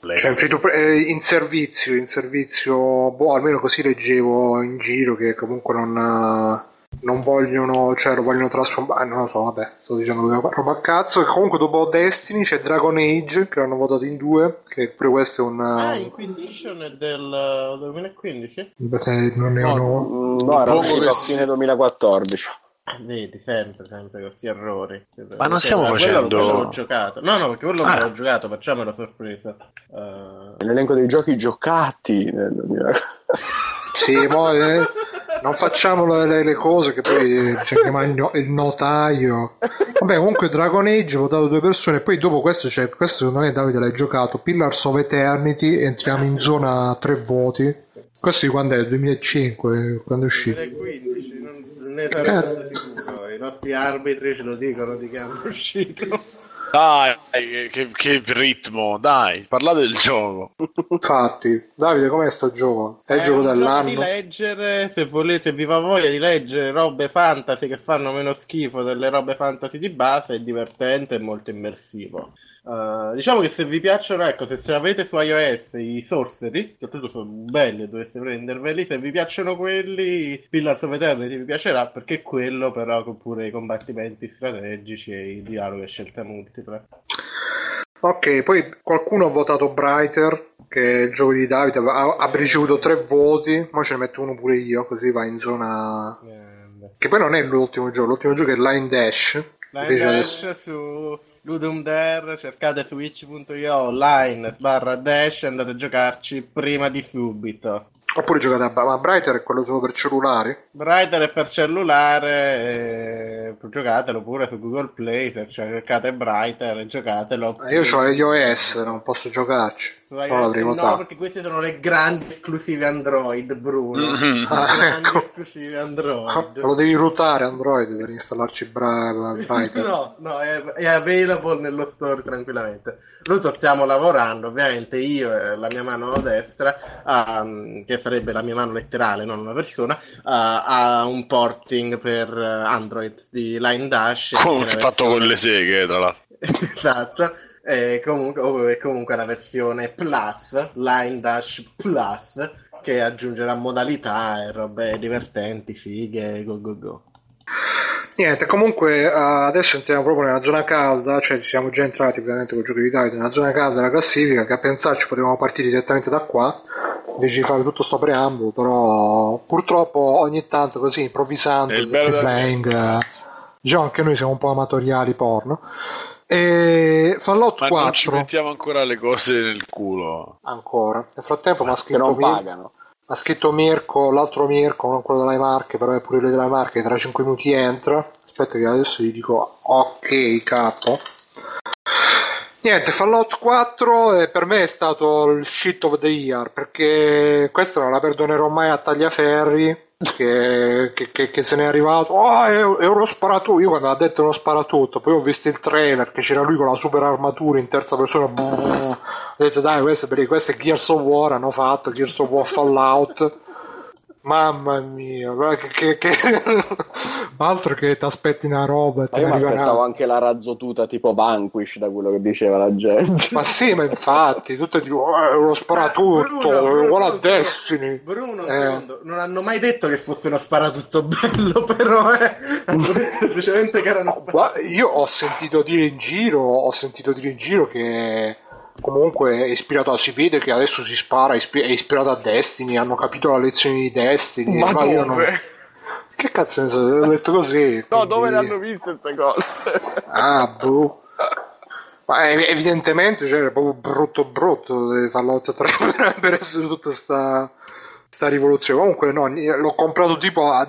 Cioè in play, eh, in servizio, in servizio, boh, almeno così leggevo in giro che comunque non, non vogliono, cioè lo vogliono trasformare, non lo so, vabbè, sto dicendo roba a cazzo. E comunque dopo Destiny c'è Dragon Age, che l'hanno votato in due, che pure questo è un... Ah, eh, Inquisition è del 2015? Beh, non è uno... Mm, No, era uscito a fine 2014. Eh, Vedi, sempre, sempre questi errori. Ma non stiamo quello- facendo- Quello l'ho giocato. No, no, perché quello Ah. l'ho giocato, facciamo la sorpresa. Eh, L'elenco dei giochi giocati nel 2014. Sì, mo, eh, non facciamo le, le- cose che poi c'è chiama il, no- il notaio. Vabbè, comunque Dragon Age ho votato due persone, poi dopo questo c'è, questo secondo me Davide l'hai giocato, Pillars of Eternity, entriamo in zona tre voti. Questo di quando è? 2005, quando è uscito? 2015, non, non ne Cazzo. sarei sicuro. I nostri arbitri ce lo dicono di che hanno uscito. Dai, che, che ritmo, dai, parlate del gioco. Infatti, Davide, com'è sto gioco? È il gioco un gioco dell'anno? di leggere, se volete, vi va voglia di leggere robe fantasy che fanno meno schifo delle robe fantasy di base, è divertente e molto immersivo. Uh, diciamo che se vi piacciono, ecco, se, se avete su iOS i sorcery, che appunto sono belli, dovreste prenderveli, se vi piacciono quelli, Pillars of Eternity vi piacerà perché quello però con pure i combattimenti strategici e i dialoghi a scelta multipla. Ok, poi qualcuno ha votato Brighter, che è il gioco di Davide, ha, ha ricevuto tre voti, ora ce ne metto uno pure io, così va in zona... Grande. Che poi non è l'ultimo gioco, l'ultimo gioco è Line Dash. Line Dash adesso- su Ludum Dare, cercate su itch.io online barra dash e andate a giocarci prima di subito. Oppure giocate a... Ma Brighter è quello solo per cellulari? Brighter è per cellulare, e giocatelo pure su Google Play, se cercate Brighter e giocatelo. Eh, Io ho iOS, non posso giocarci. L'avrei no, votato. perché queste sono le grandi esclusive Android, Bruno. Mhm. Ah, grandi ecco. esclusive Android. Lo devi rootare Android per installarci Bra- Brighter. No, no, è, è available nello store tranquillamente. Luto stiamo lavorando, ovviamente io e la mia mano destra, um, che sarebbe la mia mano letterale, non una persona, uh, a un porting per Android di Line Dash. La fatto con le seghe, tra l'altro. esatto. E comunque, oh, comunque la versione Plus, Line Dash Plus, che aggiungerà modalità e robe divertenti, fighe, go go go. Niente, comunque eh, adesso entriamo proprio nella zona calda, cioè siamo già entrati ovviamente con il gioco di Davide nella zona calda della classifica, che a pensarci potevamo partire direttamente da qua, invece di fare tutto sto preambolo, però purtroppo ogni tanto così improvvisando, il bello playing, eh, diciamo anche noi siamo un po' amatoriali porno. E Fallout Ma non ci 4 mettiamo ancora le cose nel culo. ancora. Nel frattempo mi ha che scritto non Mir- pagano. ha scritto Mirko, l'altro Mirko, non quello delle Marche, però è pure quello delle Marche, tra 5 minuti entra. Aspetta che adesso gli dico ok capo. Niente, Fallout 4 eh, per me è stato il shit of the year, perché questo non la perdonerò mai a Tagliaferri, che, che, che- se n'è arrivato, oh è, è uno sparatutto, io quando ha detto uno sparatutto, poi ho visto il trailer che c'era lui con la super armatura in terza persona, brrr, ho detto dai questo questo è Gears of War, hanno fatto Gears of War Fallout. Mamma mia, che, che, che- altro che ti aspetti una roba e Ma io mi aspettavo anche la razzotuta tipo Vanquish da quello che diceva la gente. Ma sì, ma infatti, tutte tipo, è uno sparatutto, Bruno, Bruno, uguale a Bruno, Destiny. Bruno, un Eh. secondo, non hanno mai detto che fosse uno sparatutto bello, però eh. hanno detto semplicemente che erano Io ho sentito dire in giro, ho sentito dire in giro che comunque è ispirato a, si vede che adesso si spara, è ispi- è ispirato a Destiny, hanno capito la lezione di Destiny. Ma io non- dove? Che cazzo ne so, ho detto così. No, dove quindi- le hanno viste queste cose? Ah, boh. Ma ev- evidentemente cioè, era proprio brutto brutto di Fallout 3 per- per essere tutta sta, sta rivoluzione. Comunque no, l'ho comprato tipo a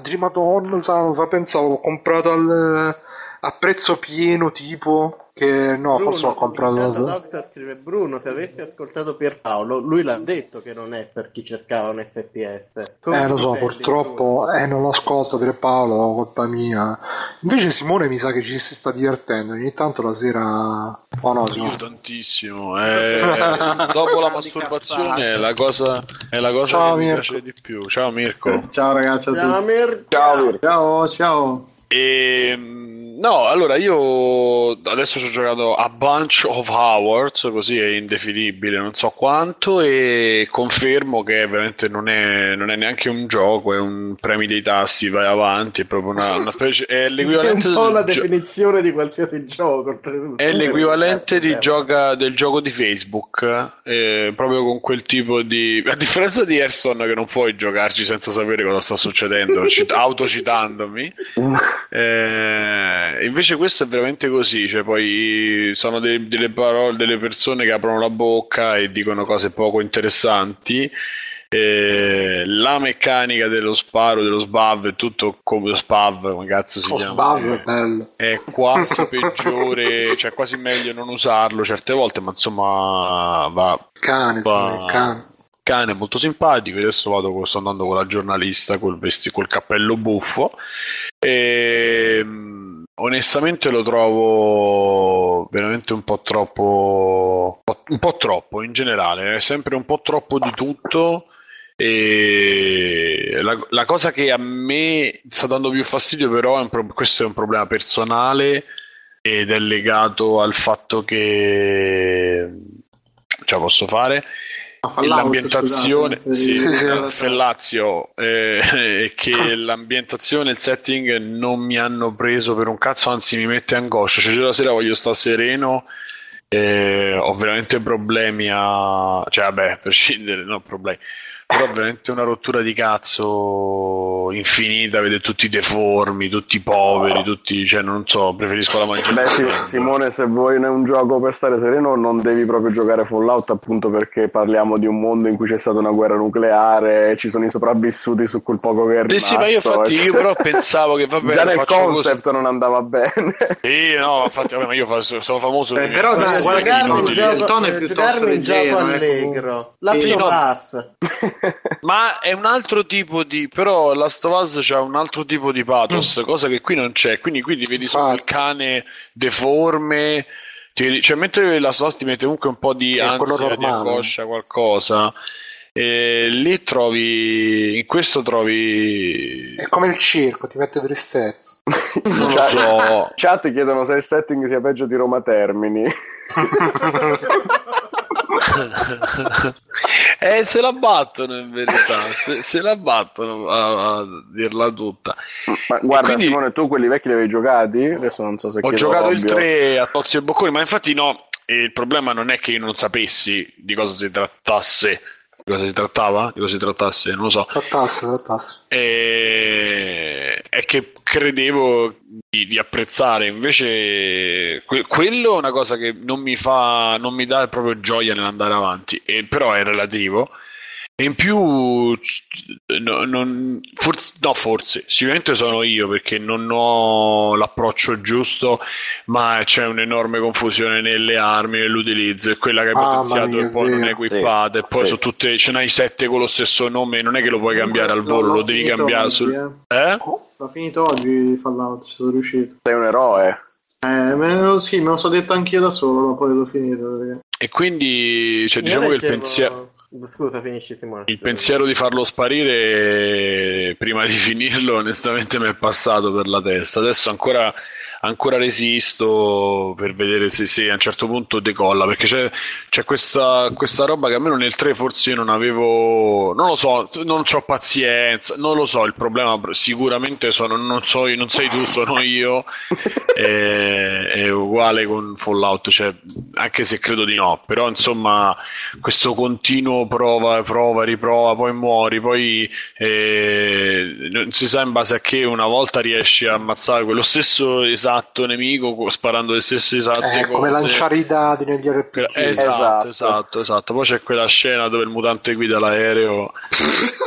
sa, fa pensavo, l'ho comprato al, a prezzo pieno tipo che no, forse l'ho comprato Doctor scrive Bruno, se avessi ascoltato Pierpaolo, lui l'ha detto che non è per chi cercava un FPS. Come Eh, lo so, purtroppo eh, non lo ascolto per Paolo, colpa mia. Invece Simone mi sa che ci si sta divertendo. Ogni tanto la sera. Oh no, Io Simone. tantissimo. eh, dopo la masturbazione è la cosa, è la cosa Ciao, che mi Mirko. piace di più. Ciao Mirko. Ciao ragazzi a Bruno? Ciao, tutti. Mir- Ciao, Mirko. Ciao, ciao. E, mm, no, allora io adesso ci ho giocato a Bunch of Hours, così è indefinibile, non so quanto, e confermo che veramente non è, non è neanche un gioco, è un premi dei tassi, vai avanti, è proprio una, una specie. È È l'equivalente un po' la gio- definizione di qualsiasi gioco. È l'equivalente di gioca- del gioco di Facebook, eh, proprio con quel tipo di. A differenza di Hearthstone, che non puoi giocarci senza sapere cosa sta succedendo, cit- autocitandomi. Eh, invece, questo è veramente così. Cioè, poi sono de- delle parole, delle persone che aprono la bocca e dicono cose poco interessanti. Eh, la meccanica dello sparo, dello sbav, è tutto come lo spav, come cazzo si Oh, chiama? è è quasi peggiore, cioè quasi meglio non usarlo certe volte, ma insomma va, Cane, va- cane. cane molto simpatico. Adesso vado, con- sto andando con la giornalista col, vesti- col cappello buffo. E, mm, onestamente lo trovo veramente un po' troppo, un po' troppo in generale, è sempre un po' troppo di tutto. E la, la cosa che a me sta dando più fastidio, però, è pro- questo è un problema personale ed è legato al fatto che ce la posso fare l'ambientazione sì. Fellazio eh, che l'ambientazione e il setting non mi hanno preso per un cazzo anzi mi mette angoscia. Cioè io la sera voglio stare sereno eh, ho veramente problemi a cioè vabbè per scendere no problemi. Però veramente una rottura di cazzo infinita vedere tutti deformi tutti poveri tutti cioè non so preferisco la Beh, mangiare sì, Simone, se vuoi un gioco per stare sereno, non devi proprio giocare Fallout, appunto perché parliamo di un mondo in cui c'è stata una guerra nucleare, ci sono i sopravvissuti su quel poco che è sì, sì, ma io rimasto, infatti e- io però pensavo che vabbè Già nel faccio così. concept non andava bene. Sì, no, infatti, vabbè, ma io sono famoso. Eh, però Ma Sì, giocarmi gioco, tono è eh, piuttosto giocarmi leggero, gioco eh, allegro. La Sì, no. Ma è un altro tipo di. Però Last of Us c'ha un altro tipo di pathos, cosa che qui non c'è. Quindi qui ti vedi solo il cane deforme. ti vedi- cioè, mentre Last of Us ti mette comunque un po' di ansia, di angoscia, qualcosa. E lì trovi. In questo trovi. È come il circo, ti mette tristezza. Non lo so. Chat chiedono se il setting sia peggio di Roma Termini. eh, se la battono in verità. Se, se la battono a, a dirla tutta. Ma guarda, quindi- Simone, tu quelli vecchi li avevi giocati? Adesso non so se Ho giocato il ovvio. 3 a Tozzi e Bocconi, ma infatti no, il problema non è che io non sapessi di cosa si trattasse, di cosa si trattava, di cosa si trattasse, non lo so, Trattasse, trattasse. e... che credevo di, di apprezzare, invece que- quello è una cosa che non mi fa, non mi dà proprio gioia nell'andare avanti, e, però è relativo. E in più, no, non- forse, no, forse, sicuramente sono io perché non ho l'approccio giusto, ma c'è un'enorme confusione nelle armi, nell'utilizzo, e quella che hai Ah, potenziato ma e poi non è vero. equippata, e poi Sì. su tutte, ce n'hai sette con lo stesso nome, non è che lo puoi cambiare al volo, L'ho lo devi cambiare oggi, sul... eh. Eh? L'ho finito oggi Fallout, ci sono riuscito. Sei un eroe. Eh, me lo, sì, me lo so detto anch'io da solo dopo che l'ho finito. Perché... E quindi, cioè, diciamo che il pensiero... Scusa, finisci Simone. Il pensiero di farlo sparire prima di finirlo, onestamente, mi è passato per la testa. Adesso ancora, ancora resisto per vedere se, se a un certo punto decolla. Perché c'è, c'è questa, questa roba che almeno nel 3 forse io non avevo. Non lo so, non ho pazienza. Non lo so. Il problema sicuramente sono, non, so, non sei tu, sono io. è, è uguale con Fallout, cioè, anche se credo di no. Però insomma, questo continuo prova, prova, riprova, poi muori, poi eh, non si sa in base a che una volta riesci a ammazzare quello stesso esatto nemico co- sparando le stesse esatte È cose. come lanciare i dadi negli RPG. Esatto, Esatto. esatto, esatto. Poi c'è quella scena dove il mutante guida l'aereo,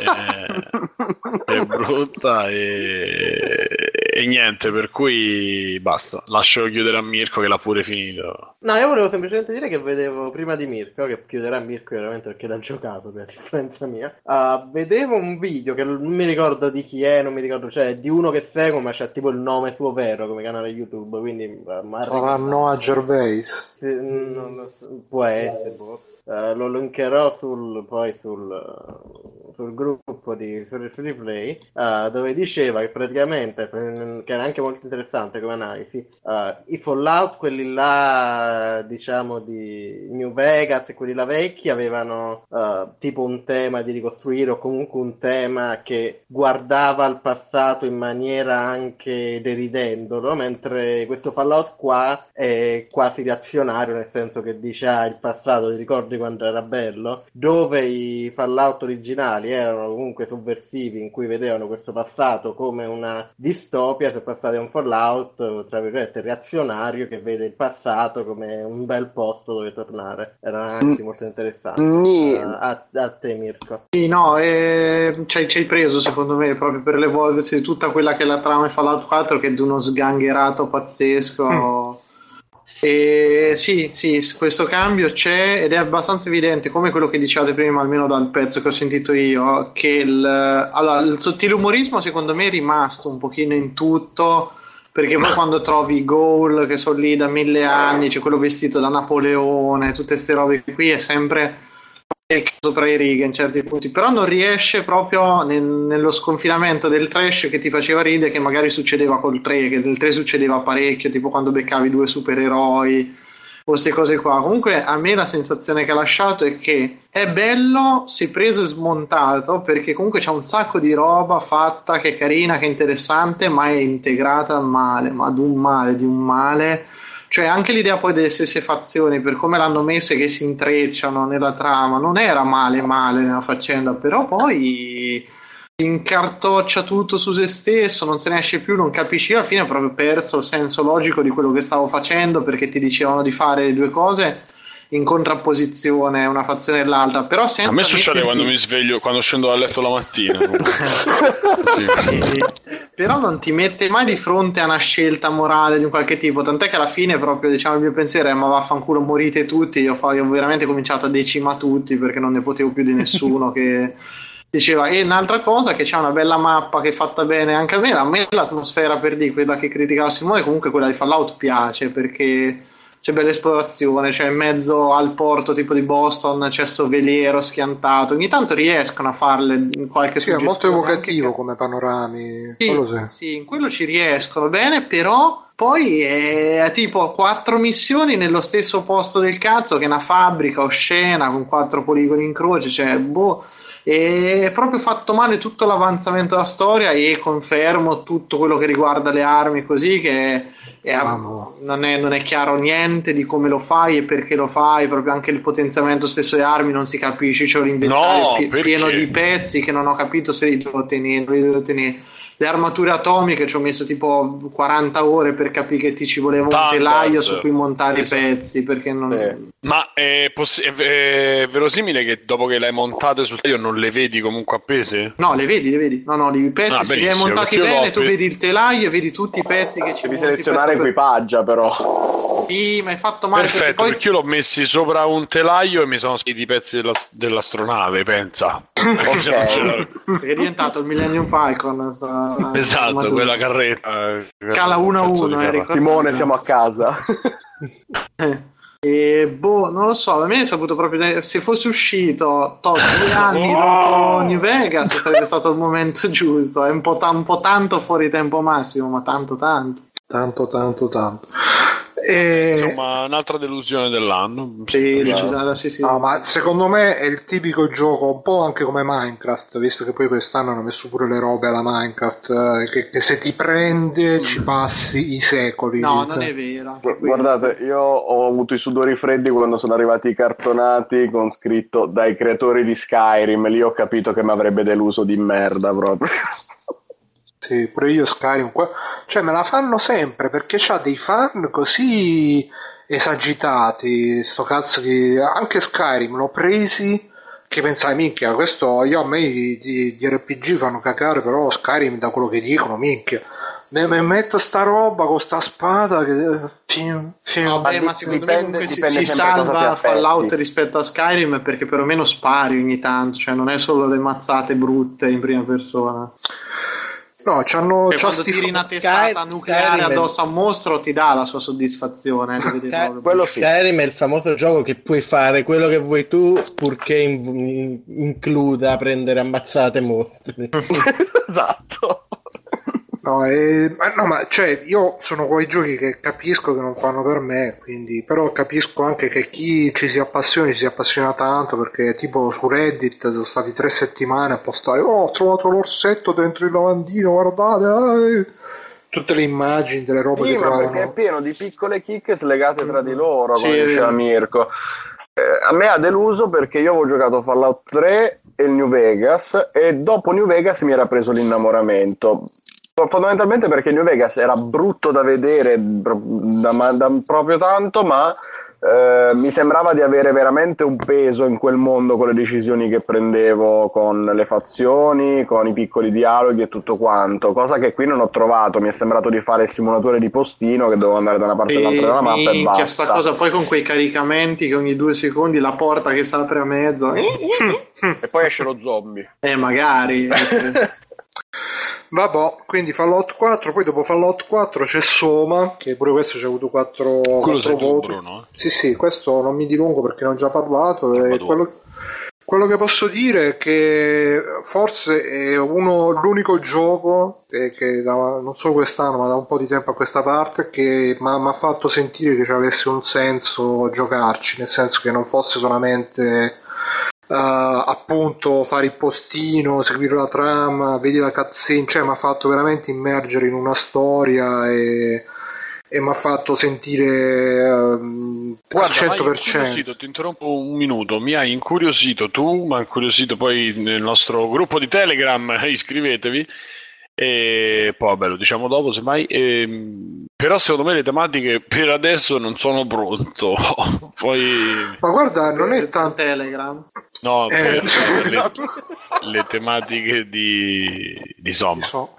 eh, è brutta e, e niente, per cui basta. Lascio chiudere a Mirko che l'ha pure finito. No, io volevo semplicemente dire che vedevo prima di Mirko, che chiuderà Mirko veramente perché l'ha giocato, per differenza mia. ah, vedevo un video che non mi ricordo di chi è, non mi ricordo, cioè di uno che seguo, ma c'è tipo il nome suo vero come canale YouTube, quindi ah, ma Sarà Noah Gervais. Sì, non lo so, può essere, boh. Eh, lo linkerò sul, poi sul, sul gruppo di Free Free Play eh, dove diceva che praticamente che era anche molto interessante come analisi eh, i Fallout quelli là diciamo di New Vegas e quelli là vecchi avevano eh, tipo un tema di ricostruire o comunque un tema che guardava al passato in maniera anche deridendolo mentre questo Fallout qua è quasi reazionario nel senso che dice ah il passato ti ricordi quando era bello? Dove i Fallout originali erano comunque sovversivi in cui vedevano questo passato come una distopia se passate a un Fallout tra virgolette reazionario che vede il passato come un bel posto dove tornare. Era anche molto interessante. Ni- Eh, a, a te Mirko. Sì, no, eh, ci hai- ci hai preso secondo me proprio per l'evolversi di tutta quella che è la trama di Fallout 4 che è di uno sgangherato pazzesco. E sì, sì, questo cambio c'è ed è abbastanza evidente, come quello che dicevate prima, almeno dal pezzo che ho sentito io, che il, allora, il sottile umorismo secondo me è rimasto un pochino in tutto, perché poi quando trovi i goal che sono lì da mille anni, c'è quello vestito da Napoleone, tutte queste robe qui, è sempre sopra i righe in certi punti, però non riesce proprio nel- nello sconfinamento del trash che ti faceva ridere, che magari succedeva col 3, che del 3 succedeva parecchio, tipo quando beccavi due supereroi o queste cose qua. Comunque a me la sensazione che ha lasciato è che è bello se preso e smontato, perché comunque c'è un sacco di roba fatta che è carina, che è interessante, ma è integrata male, ma ad un male, di un male. Cioè, anche l'idea poi delle stesse fazioni, per come l'hanno messe che si intrecciano nella trama, non era male male nella faccenda, però poi si incartoccia tutto su se stesso, non se ne esce più, non capisci, alla fine ho proprio perso il senso logico di quello che stavo facendo, perché ti dicevano di fare le due cose in contrapposizione una fazione e l'altra, però senza A me succede metterti- quando mi sveglio, quando scendo dal letto la mattina. Sì. però non ti mette mai di fronte a una scelta morale di un qualche tipo tant'è che alla fine proprio diciamo il mio pensiero è ma vaffanculo morite tutti io, fa- io ho veramente cominciato a decima tutti perché non ne potevo più di nessuno che diceva e un'altra cosa che c'è una bella mappa che è fatta bene anche a me a me l'atmosfera per di quella che criticava Simone comunque quella di Fallout piace perché c'è bella esplorazione, c'è in mezzo al porto tipo di Boston, c'è sto veliero schiantato. Ogni tanto riescono a farle in qualche Sì, è molto evocativo anche come panorami. che- Sì, sì. sì, in quello ci riescono bene, però poi è tipo quattro missioni nello stesso posto del cazzo che è una fabbrica oscena con quattro poligoni in croce, cioè boh. È proprio fatto male tutto l'avanzamento della storia e confermo tutto quello che riguarda le armi così che è- Mamma. non, è, non è chiaro niente di come lo fai e perché lo fai, proprio anche il potenziamento stesso delle armi non si capisce, c'è un inventario No, pieno di pezzi che non ho capito se li devo tenere, li devo tenere. Le armature atomiche ci ho messo tipo 40 ore per capire che ti ci voleva un Standard. telaio su cui montare Esatto. i pezzi perché non... Sì. Ma è, poss- è, è verosimile che dopo che le hai montate sul taglio non le vedi comunque appese? No, le vedi, le vedi. No, no, i pezzi Ah, se li hai montati bene, tu vedi il telaio e vedi tutti i pezzi che ci Devi selezionare pezzo per- equipaggia, però. Sì, ma hai fatto male Perfetto, perché poi perché io l'ho messi sopra un telaio e mi sono scritti i pezzi della- dell'astronave, pensa. Forse non ce l'avevo. perché è diventato il Millennium Falcon. sta- Esatto, armatura. quella carretta. eh, Cala uno a cazzo di uno, eh, carro. ricordo. Simone, siamo a casa. E boh, non lo so, a me è saputo proprio. Se fosse uscito tot due anni dopo New Vegas sarebbe stato il momento giusto. È un po', ta- un po' tanto fuori tempo massimo, ma tanto tanto. Tanto, tanto, tanto. E... Insomma, un'altra delusione dell'anno. Sì, decisamente, sì, sì. No, ma secondo me è il tipico gioco, un po' anche come Minecraft, visto che poi quest'anno hanno messo pure le robe alla Minecraft, eh, che, che se ti prende ci passi i secoli. No, non è vero. Guardate, io ho avuto i sudori freddi quando sono arrivati i cartonati con scritto dai creatori di Skyrim. Lì ho capito che mi avrebbe deluso di merda proprio. Sì, pure io Skyrim, qua- cioè me la fanno sempre perché c'ha dei fan così esagitati, sto cazzo di... anche Skyrim l'ho presi che pensai minchia, questo io a me di, di- di RPG fanno cacare, però Skyrim da quello che dicono, minchia. Mi mi metto sta roba con sta spada che... Fium, fium. No, beh, Ma secondo dipende- me comunque si, si salva. Fallout rispetto a Skyrim perché perlomeno spari ogni tanto, cioè non è solo le mazzate brutte in prima persona. No, c'hanno... Cioè, c'ha quando tiri una testata Sky- nucleare Skyrim addosso a un mostro ti dà la sua soddisfazione. Sky-. Quello sì. Skyrim è il famoso gioco che puoi fare quello che vuoi tu purché in- includa prendere ammazzate mostri. esatto. No, eh, no, ma cioè io sono quei giochi che capisco che non fanno per me, quindi, però capisco anche che chi ci si appassiona, ci si appassiona tanto perché tipo su Reddit sono stati tre settimane a postare, oh ho trovato l'orsetto dentro il lavandino, guardate, eh." tutte le immagini delle robe Sì, che ma perché è trovano. pieno di piccole chicche slegate tra di loro, Sì, come diceva. Mirko. Eh, a me ha deluso perché io avevo giocato Fallout 3 e il New Vegas e dopo New Vegas mi era preso l'innamoramento. Fondamentalmente perché New Vegas era brutto da vedere da, ma- da proprio tanto, ma eh, mi sembrava di avere veramente un peso in quel mondo con le decisioni che prendevo, con le fazioni, con i piccoli dialoghi e tutto quanto, cosa che qui non ho trovato. Mi è sembrato di fare il simulatore di postino che devo andare da una parte all'altra della mappa e minchia, sta basta. cosa poi con quei caricamenti che ogni due secondi la porta che si apre a mezzo. E poi esce lo zombie. Eh, magari. Vabbè, quindi Fallout 4, poi dopo Fallout 4 c'è Soma, che pure questo ci ha avuto 4, Quello sei tu, voti. Bruno. eh? Sì, sì, questo non mi dilungo perché ne ho già parlato. Quello, quello che posso dire è che forse è uno, l'unico gioco eh, che da, non solo quest'anno, ma da un po' di tempo a questa parte, che mi ha fatto sentire che ci avesse un senso giocarci, nel senso che non fosse solamente. Eh, appunto fare il postino, seguire la trama, vedi la cutscene, cioè mi ha fatto veramente immergere in una storia e, e mi ha fatto sentire Guarda, al mi hai 100%. incuriosito, ti interrompo un minuto, mi hai incuriosito tu, ma incuriosito poi nel nostro gruppo di Telegram, iscrivetevi, e poi vabbè lo diciamo dopo semmai, ehm, però secondo me le tematiche per adesso non sono pronto, poi Ma guarda, non è tanto. Telegram. no, Eh. per le, le tematiche di, di Soma. so.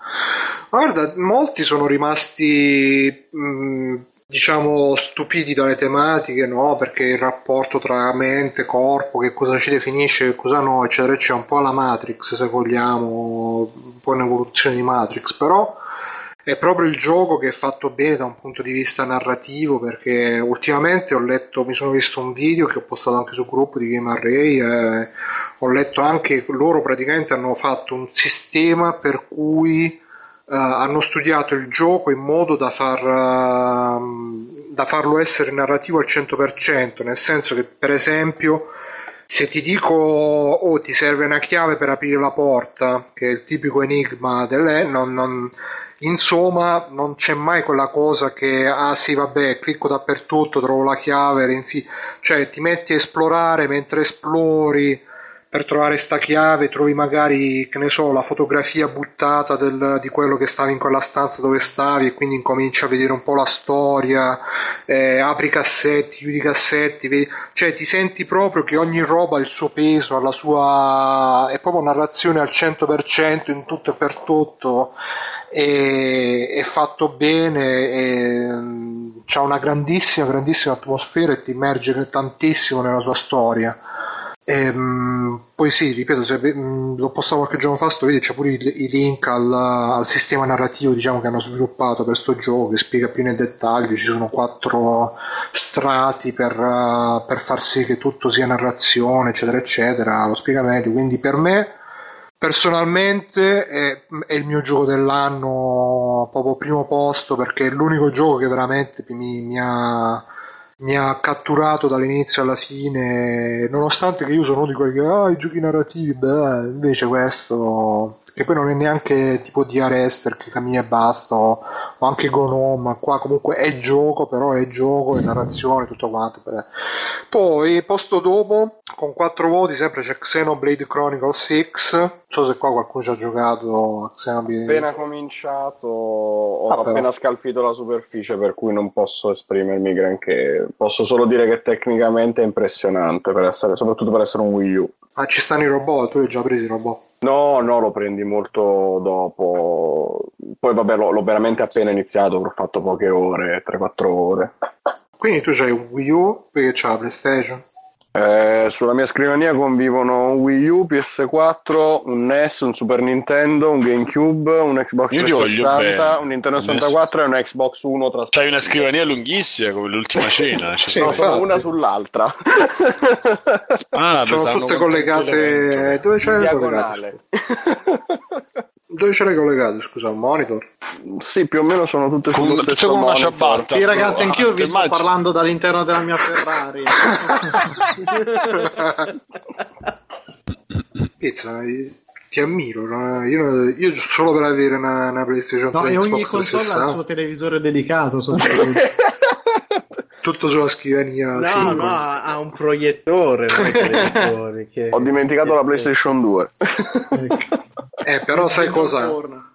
Ma guarda, molti sono rimasti, mh, diciamo, stupiti dalle tematiche, no? Perché il rapporto tra mente, corpo, che cosa ci definisce, che cosa no, eccetera, eccetera, un po' alla Matrix, se vogliamo, un po' un'evoluzione di Matrix, però è proprio il gioco che è fatto bene da un punto di vista narrativo perché ultimamente ho letto, mi sono visto un video che ho postato anche sul gruppo di Game Array e ho letto anche loro praticamente hanno fatto un sistema per cui eh, hanno studiato il gioco in modo da, far, ehm, da farlo essere narrativo al 100%, nel senso che per esempio se ti dico oh ti serve una chiave per aprire la porta, che è il tipico enigma delle, non, non- insomma non c'è mai quella cosa che ah sì vabbè clicco dappertutto, trovo la chiave, rinfi- cioè ti metti a esplorare mentre esplori per trovare sta chiave trovi magari, che ne so, la fotografia buttata del- di quello che stava in quella stanza dove stavi e quindi incominci a vedere un po' la storia, eh, apri i cassetti, chiudi i cassetti, vedi- cioè ti senti proprio che ogni roba ha il suo peso, ha la sua... è proprio narrazione al 100% in tutto e per tutto, e è fatto bene, mm, c'ha una grandissima, grandissima atmosfera e ti immerge tantissimo nella sua storia. Ehm, poi sì, ripeto, se, mh, l'ho postato qualche giorno fa, sto video, c'è pure i, i link al, al sistema narrativo diciamo, che hanno sviluppato per sto gioco che spiega più nel dettaglio, ci sono quattro strati per, eh, per far sì che tutto sia narrazione, eccetera, eccetera, lo spiega meglio, quindi per me personalmente è, è il mio gioco dell'anno proprio primo posto perché è l'unico gioco che veramente mi, mi ha mi ha catturato dall'inizio alla fine, nonostante che io sono uno di quelli che ah, i giochi narrativi, beh, invece questo, che poi non è neanche tipo di Arester che cammini e basta, o, o anche Gnome, qua comunque è gioco, però è gioco, è narrazione, tutto quanto. beh. Poi, posto dopo, con 4 voti, sempre c'è Xenoblade Chronicle 6, non so se qua qualcuno ci ha giocato a Xenoblade. appena cominciato ho Ah, però. appena scalfito la superficie per cui non posso esprimermi granché posso solo dire che tecnicamente è impressionante per essere, soprattutto per essere un Wii U Ah, ci stanno i robot, tu li hai già presi i robot. No no lo prendi molto dopo poi vabbè l'ho, l'ho veramente appena iniziato ho fatto poche ore 3-4 ore Quindi tu c'hai un Wii U, perché c'ha la PlayStation. Eh, sulla mia scrivania convivono un Wii U, PS4, un NES, un Super Nintendo, un GameCube, un Xbox Io ti voglio 360, bene. un Nintendo 64 e un Xbox One tra C'hai una scrivania lunghissima come l'ultima cena. cioè. Sì, No, sono una sull'altra. Ah, Sono tutte collegate. Dove hai Diagonale. Dove ce le hai collegate? Scusa, un monitor? sì, più o meno sono tutte Con- sullo tutte con una monitor. ciabatta. Sì, ragazzi, anch'io vi sto Immagini- parlando dall'interno della mia Ferrari. Pizza, ti ammiro. Io, io solo per avere una, una PlayStation 3 No, e ogni Xbox console ha il 360, suo televisore dedicato. tutto sulla scrivania. No, sì, no, ha un proiettore. che- Ho dimenticato la PlayStation 2. Eh, però sai cosa?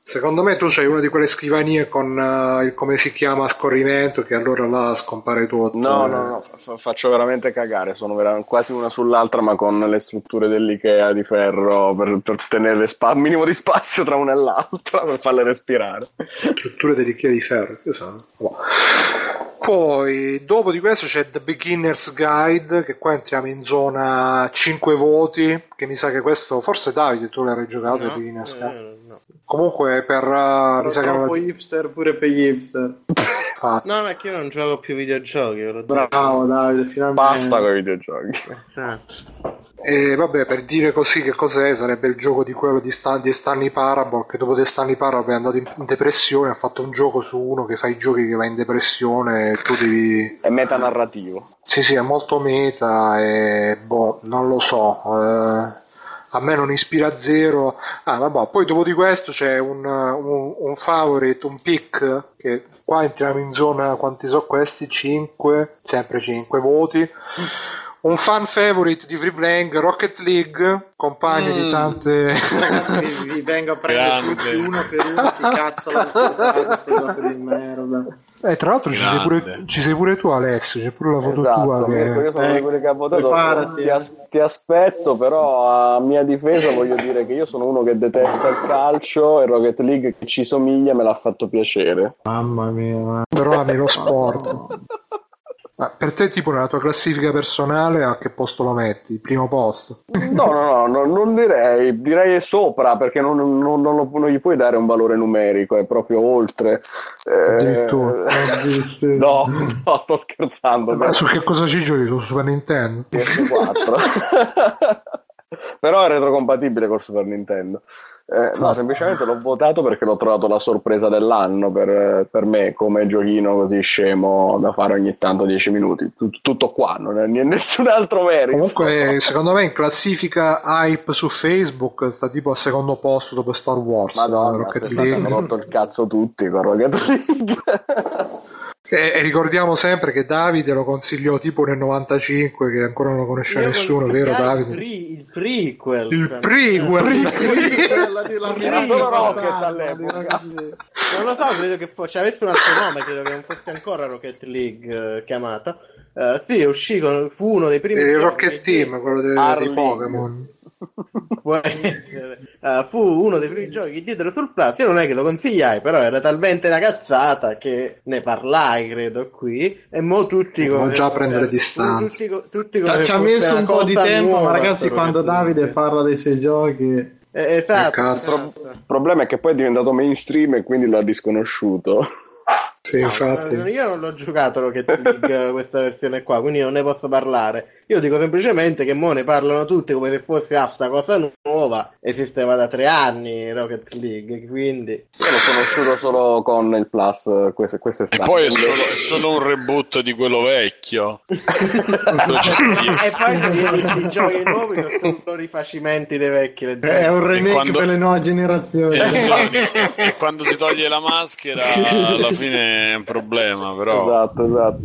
Secondo me tu c'hai una di quelle scrivanie con eh, il come si chiama a scorrimento che allora là scompare tutto. No, eh. no, no, fa- faccio veramente cagare. Sono vera- quasi una sull'altra, ma con le strutture dell'IKEA di ferro per, per tenere spa- minimo di spazio tra una e l'altra per farle respirare. strutture dediche di ferro. che so. Boh. Poi, dopo di questo c'è The Beginner's Guide, che qua entriamo in zona 5 voti, che mi sa che questo, forse Davide tu l'hai giocato, The No, Beginner's eh, Guide. no. Comunque per... Uh, mi sa che hipster pure per gli hipster. No, ma è che io non gioco più videogiochi. Bravo Davide, finalmente. Basta con i videogiochi. Esatto. E vabbè, per dire così che cos'è, sarebbe il gioco di quello di, Stan- di Stanley Parable, che dopo di Stanley Parable è andato in, in depressione, ha fatto un gioco su uno che fa i giochi che va in depressione e tu devi... È metanarrativo. Sì, sì, è molto meta e boh, non lo so. eh, a me non ispira zero. Ah, vabbè, poi dopo di questo c'è un, un, un favorite, un pick, che qua entriamo in zona, quanti sono questi? 5, sempre 5 voti. Un fan favorite di Free Playing, Rocket League, compagno di tante... Ragazzi, vi, vi vengo a prendere Grande. tutti uno per uno, si cazzo la cose di merda. Eh, tra l'altro ci sei, pure, ci sei pure tu Alessio, c'è pure la foto Esatto, tua Mirko, io che... sono Eh, quelli che ha votato. Ti, eh. as- ti aspetto, però a mia difesa voglio dire che io sono uno che detesta il calcio e Rocket League che ci somiglia me l'ha fatto piacere. Mamma mia. però ami lo sport. Ma per te, tipo, nella tua classifica personale, a che posto lo metti? Primo posto? No, no, no, no, non direi, direi sopra perché non, non- non lo- non gli puoi dare un valore numerico, è proprio oltre. Eh, no, no, sto scherzando. Ma su che cosa ci giochi? Su Super Nintendo? PS4. Però è retrocompatibile col Super Nintendo. Eh, no, semplicemente l'ho votato perché l'ho trovato la sorpresa dell'anno per, per me, come giochino così scemo da fare ogni tanto 10 minuti. Tut- tutto qua, non è nessun altro merito. Comunque, secondo me, in classifica hype su Facebook sta tipo al secondo posto dopo Star Wars. Madonna, Rocket state hanno League. rotto il cazzo tutti con Rocket League. E, ricordiamo sempre che Davide lo consigliò tipo nel 95, che ancora non lo conosceva nessuno, vero Davide? Il, pre- il prequel. Il cioè, prequel! Quella di la Era solo Rocket all'epoca. Non lo so, credo che fosse, avesse un altro nome, credo che non fosse ancora Rocket League eh, chiamata. Eh, sì, uscì con, fu uno dei primi Il giochi Rocket Team, quello dei, dei. Pokémon. Eh, fu uno dei primi giochi che diedero sul Plus. Io non è che lo consigliai, però era talmente una cazzata che ne parlai, credo, qui. E mo tutti come. già prendere tutti- distanze. Tutti, tutti come Ci ha messo un po' di tempo, nuova, ma ragazzi, quando Davide parla dei suoi giochi, Eh, esatto, cazzo. esatto. Il problema è che poi è diventato mainstream e quindi l'ha disconosciuto. Sì, infatti. Eh, Io non l'ho giocato Rocket League questa versione qua, quindi non ne posso parlare. Io dico semplicemente che mo ne parlano tutti come se fosse ah, sta cosa nuova. Esisteva da tre anni Rocket League, quindi. Io l'ho conosciuto solo con il Plus queste- E quest'estate. poi è solo, è solo un reboot di quello vecchio. E poi i, i giochi nuovi sono rifacimenti dei vecchi. è leggeri. un remake quando- per le nuove generazioni. Esatto. E quando si toglie la maschera, alla fine è un problema, però. Esatto, esatto.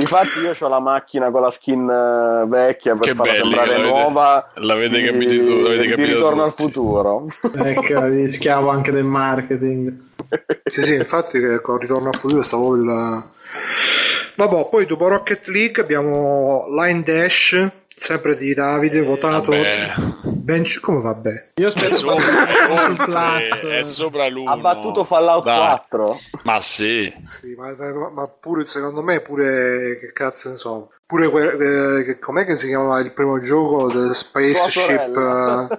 Infatti io ho la macchina con la skin eh, vecchia per Che farla belli sembrare l'avete- nuova. l'avete di- capito tu- l'avete di capito ritorno al tutti. futuro. ecco, di schiavo anche del marketing. Sì, sì, infatti che con Ritorno al futuro stavo il... Vabbè, poi dopo Rocket League abbiamo Line Dash, sempre di Davide, votato... Vabbè. Bench... Come vabbè? Io È spero sopra, è sul oltre, Plus. è sopra l'uno. Ha battuto Fallout Dai. 4. Ma sì. Sì, ma, ma- pure, secondo me, pure... Che cazzo ne so... Pure que- eh, che- com'è che si chiamava il primo gioco del Spaceship? eh?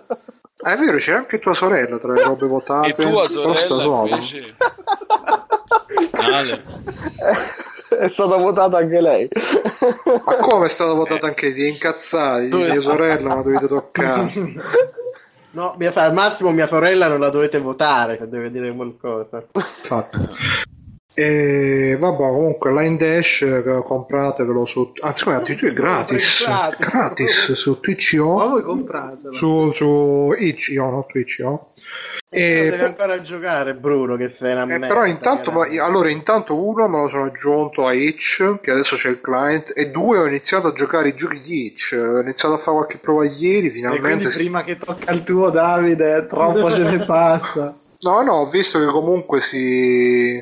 Ah, è vero, c'era anche tua sorella tra le robe votate. E tua sorella invece? Ale. È stata votata anche lei. Ma come è stato votato anche di incazzati? Dove Mia sorella ma dovete toccare. No, mia- al massimo mia sorella non la dovete votare se deve dire qualcosa. Infatti. E vabbè, comunque Line Dash eh, compratevelo su. Anzi, guarda, addirittura è gratis. Gratis. Su Ma Twitch.io. voi compratelo. Su, su Itch.io, no Twitch.io. E Deve ancora giocare Bruno che sei una Eh, però intanto, ma- allora, intanto uno me lo sono aggiunto a Itch, che adesso c'è il client, e due ho iniziato a giocare i giochi di Itch, ho iniziato a fare qualche prova ieri, E finalmente. prima che tocca il tuo Davide, troppo se ne passa. No, no, ho visto che comunque si,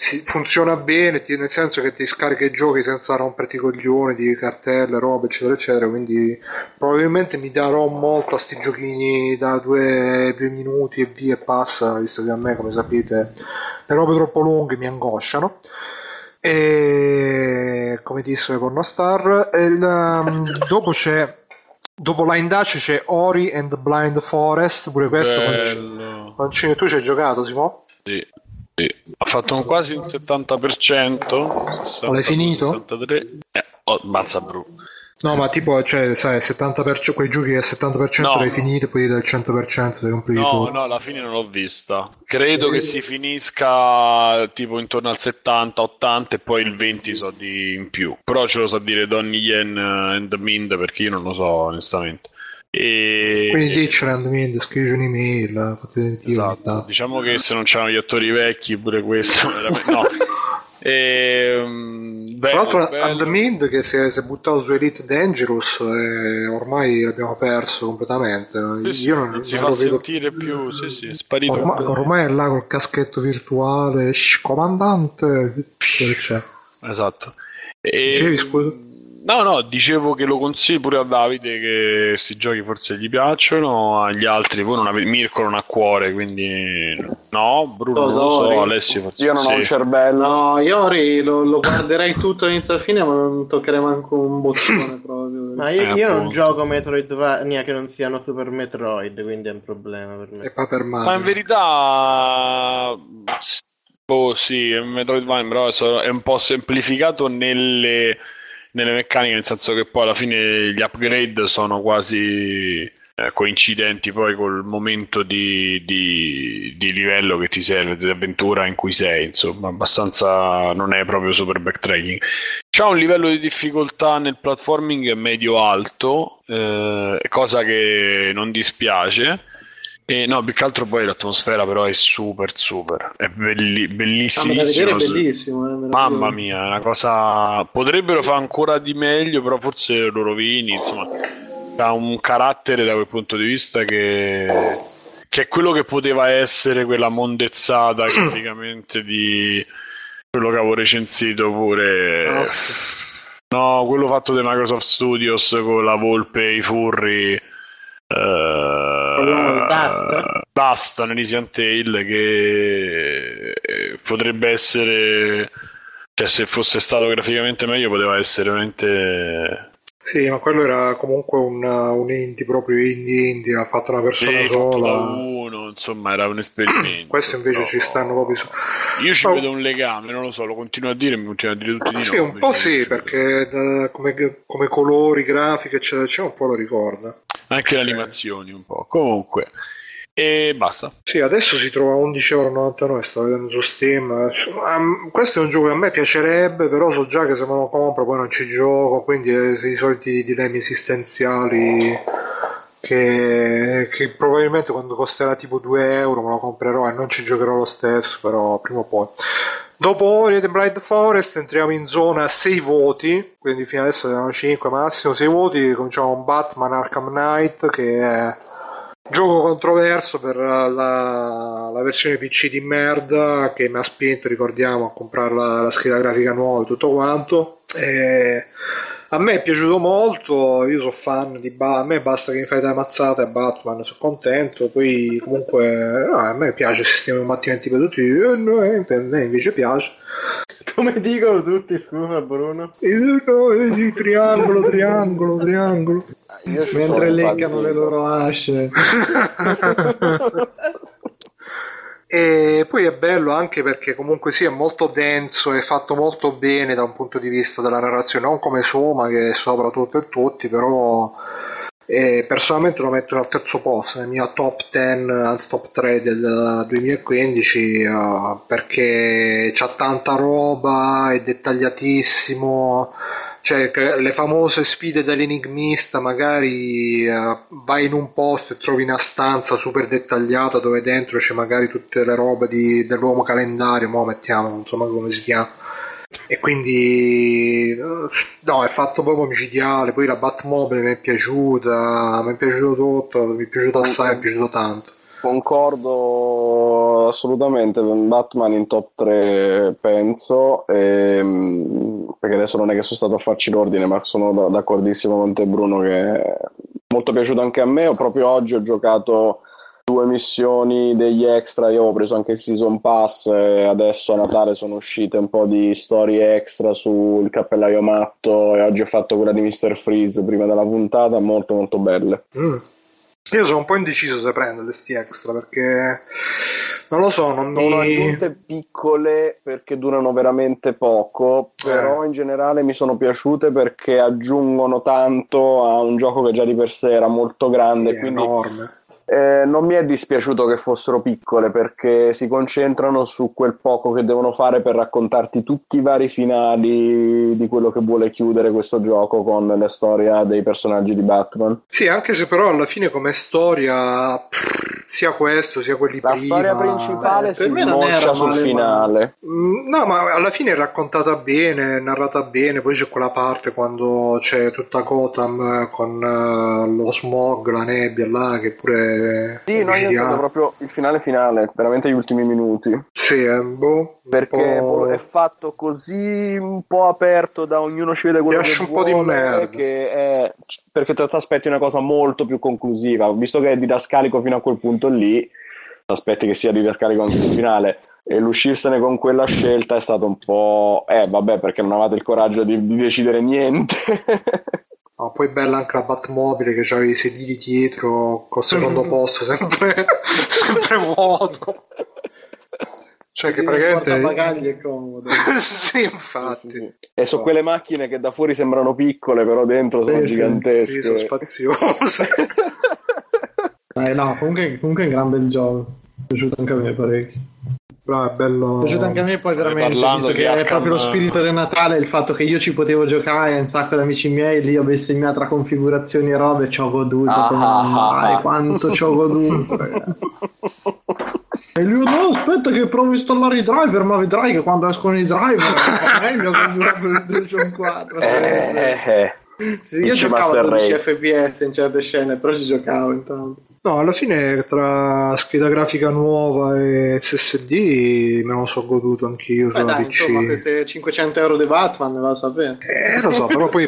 si- funziona bene, ti- nel senso che ti scarica i giochi senza romperti i coglioni di cartelle, robe, eccetera, eccetera. Quindi probabilmente mi darò molto a sti giochini da due, due minuti e via e passa, visto che a me, come sapete, le robe troppo lunghe mi angosciano. E come disse Pornostar, il, um, dopo c'è. Dopo Line Dash c'è Ori and the Blind Forest, pure questo con, Bello. Tu ci hai giocato, Simo? Sì, sì. Ha fatto un quasi un 70%. 60, L'hai finito? 63. Eh, oh, mazza bru. No, ma tipo, cioè, sai, 70%, quei giochi che al 70% No. l'hai finito e poi del 100% sei completi No, tutto. no, alla fine non l'ho vista. Credo che si finisca tipo intorno al 70-80 e poi il 20 so di in più. Però ce lo sa dire Donny Yen eh, and Mind perché io non lo so onestamente. E... Quindi Ditchland, Mind, scrivi un'email, fate sentire Esatto. Diciamo che se non c'erano gli attori vecchi, pure questo veramente no. E, Tra l'altro, Admin che si è, si è buttato su Elite Dangerous e ormai l'abbiamo perso completamente. Io non, non si non fa vedo sentire più, sì, sì, è sparito. Ormai, ormai è là col caschetto virtuale, "Shh, comandante, c'è? Esatto. E- Dicevi, scusa? No, no, dicevo che lo consiglio pure a Davide che questi giochi forse gli piacciono, agli altri voi non avete Mirko non ha cuore, quindi no, Bruno non lo so, Tesori. Alessio forse Io non ho sì. un cervello. No, Iori lo, lo guarderei tutto inizio alla fine, ma non toccherei manco un bottone proprio. Ma io, Eh, io non gioco Metroidvania che non siano Super Metroid, quindi è un problema per me. E poi per Ma in verità boh, sì, Metroidvania, però è un po' semplificato nelle, nelle meccaniche, nel senso che poi alla fine gli upgrade sono quasi eh, coincidenti poi col momento di, di- di livello che ti serve, di avventura in cui sei, insomma, abbastanza non è proprio super backtracking. C'ha un livello di difficoltà nel platforming medio-alto, eh, cosa che non dispiace. E no, più che altro poi l'atmosfera però è super super, è belli- Ah, vedere è bellissimo. eh. Mamma mia, è una cosa. Potrebbero fare ancora di meglio, però forse lo rovini. Insomma, ha un carattere da quel punto di vista che. che è quello che poteva essere quella mondezzata praticamente di quello che avevo recensito pure. No, quello fatto da Microsoft Studios con la volpe e i furri. eh, Quello Dust? Dust nel Resident Evil che eh, potrebbe essere cioè se fosse stato graficamente meglio poteva essere veramente Sì, ma quello era comunque un, un indie, proprio indie indie, ha fatto una persona sì, sola. uno insomma era un esperimento Questo invece No. ci stanno proprio su. io ci Oh. vedo un legame non lo so lo continuo a dire mi continuo a dire tutti di Sì, no, un po' sì, perché da- come, come colori, grafiche, eccetera, eccetera, un po' lo ricorda. Anche le animazioni un po' comunque e basta Sì, adesso si trova a 11,99€, sto vedendo su Steam. Ehm, questo è un gioco che a me piacerebbe, però so già che se me lo compro poi non ci gioco, quindi eh, i soliti dilemmi esistenziali che, che probabilmente quando costerà tipo 2 euro me lo comprerò e non ci giocherò lo stesso, però prima o poi. Dopo Ori The Blind Forest entriamo in zona 6 voti, quindi fino adesso abbiamo 5 massimo 6 voti, cominciamo con Batman Arkham Knight che è gioco controverso per la, la versione PC di merda che mi ha spinto, ricordiamo, a comprare la, la scheda grafica nuova e tutto quanto. E a me è piaciuto molto, io sono fan di Batman, a me basta che mi fai delle mazzate a Batman, sono contento, poi comunque no, a me piace il sistema di combattimenti per tutti, eh, no, eh, a me invece piace. Come dicono tutti, scusa Bruno. Eh, no, eh, triangolo, triangolo, triangolo. Io ci Mentre leccano le loro asce. E poi è bello anche perché comunque sì, è molto denso e fatto molto bene da un punto di vista della narrazione, non come Soma che è sopra tutto e tutti, però eh, personalmente lo metto al terzo posto, nel mio top 10, anzi top 3 del 2015, eh, perché c'ha tanta roba, è dettagliatissimo, cioè le famose sfide dell'enigmista magari eh, vai in un posto e trovi una stanza super dettagliata dove dentro c'è magari tutte le robe di- dell'uomo calendario mo mettiamo non so mai come si chiama. E quindi eh, no è fatto proprio micidiale poi la Batmobile mi è piaciuta mi è piaciuto tutto mi è piaciuto assai mi è piaciuto tanto Concordo assolutamente Batman in top 3, penso, ehm, perché adesso non è che sono stato a farci l'ordine, ma sono da- d'accordissimo con te Bruno che è molto piaciuto anche a me. Ho proprio oggi ho giocato due missioni degli extra, io ho preso anche il Season Pass e adesso a Natale sono uscite un po' di storie extra sul cappellaio matto e oggi ho fatto quella di Mr. Freeze prima della puntata, molto molto belle. Mm. Io sono un po' indeciso se prenderle sti extra perché non lo so, non Sono mi... aggiunte piccole perché durano veramente poco, però Eh. in generale mi sono piaciute perché aggiungono tanto a un gioco che già di per sé era molto grande, è quindi enorme. Eh, non mi è dispiaciuto che fossero piccole perché si concentrano su quel poco che devono fare per raccontarti tutti i vari finali di quello che vuole chiudere questo gioco con la storia dei personaggi di Batman. Sì, anche se però alla fine come storia pff, sia questo sia quelli La prima storia principale Beh, per si me non era smorcia sul male, finale. Mm, No, ma alla fine è raccontata bene, è narrata bene, poi c'è quella parte quando c'è tutta Gotham eh, con eh, lo smog, la nebbia là, che pure Sì, no, io proprio il finale finale, veramente gli ultimi minuti. Sì, è boh, Perché po'- è fatto così un po' aperto da ognuno ci vede quello lascia che un po' di vuole, merda. che è- perché ti aspetti una cosa molto più conclusiva. Visto che è didascalico fino a quel punto lì ti aspetti che sia didascalico anche il finale. E l'uscirsene con quella scelta è stato un po' eh vabbè perché non avete il coraggio di, di decidere niente. No, poi bella anche la Batmobile che c'aveva i sedili dietro col secondo posto sempre, sempre vuoto. Cioè che praticamente... portabagagli è comodo. sì, infatti. e su quelle macchine che da fuori sembrano piccole però dentro sono Sì, sì, gigantesche sì, sono spaziose. Eh, no, comunque, comunque è un gran bel gioco. Mi è piaciuto anche a me parecchio. Però è bello... Mi è piaciuto anche a me poi veramente, visto che è proprio lo spirito del Natale, il fatto che io ci potevo giocare un sacco di amici miei lì ho bestemmiato a configurazioni e robe, ci ho goduto Ah, come ah, mai, ah. quanto ci ho goduto. E lui no, aspetta che provo a installare i driver, ma vedrai che quando escono i driver è meglio così una PlayStation 4. eh, eh, eh. Sì, io giocavo a Master 12 Race. fps in certe scene, però ci giocavo intanto. No, alla fine tra scheda grafica nuova e SSD me lo so goduto anch'io Beh, sulla dai, PC. insomma, queste 500 euro di Batman, va a sapere. Eh, lo so, però poi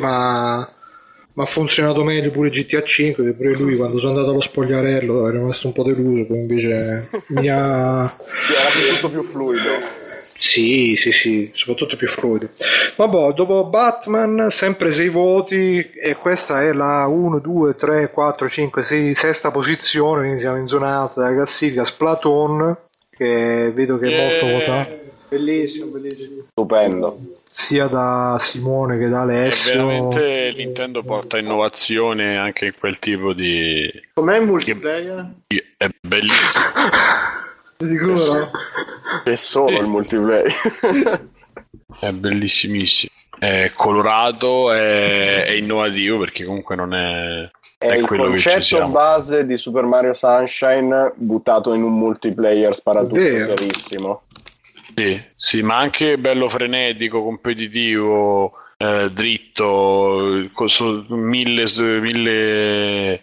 mi ha funzionato meglio pure GTA 5, che pure lui quando sono andato allo spogliarello è rimasto un po' deluso, poi invece mi ha... Sì, era più- tutto più fluido Sì, sì, sì, soprattutto più fluido. Vabbè, dopo Batman, sempre 6 voti e questa è la 1, 2, 3, 4, 5, 6, sesta posizione, quindi siamo in zona alta della classifica Splatoon, che vedo che è molto Yeah. votato Bellissimo, bellissimo. stupendo sia da Simone che da E Alessio. veramente Nintendo porta innovazione anche in quel tipo di... Com'è il multiplayer? È bellissimo. Sicuro? è solo il multiplayer È bellissimissimo. È colorato, è, è innovativo perché comunque non è, È, è il concetto base di Super Mario Sunshine buttato in un multiplayer sparatutto Vero. serissimo. Sì, sì, ma anche bello frenetico, competitivo, eh, dritto, con mille, mille eh,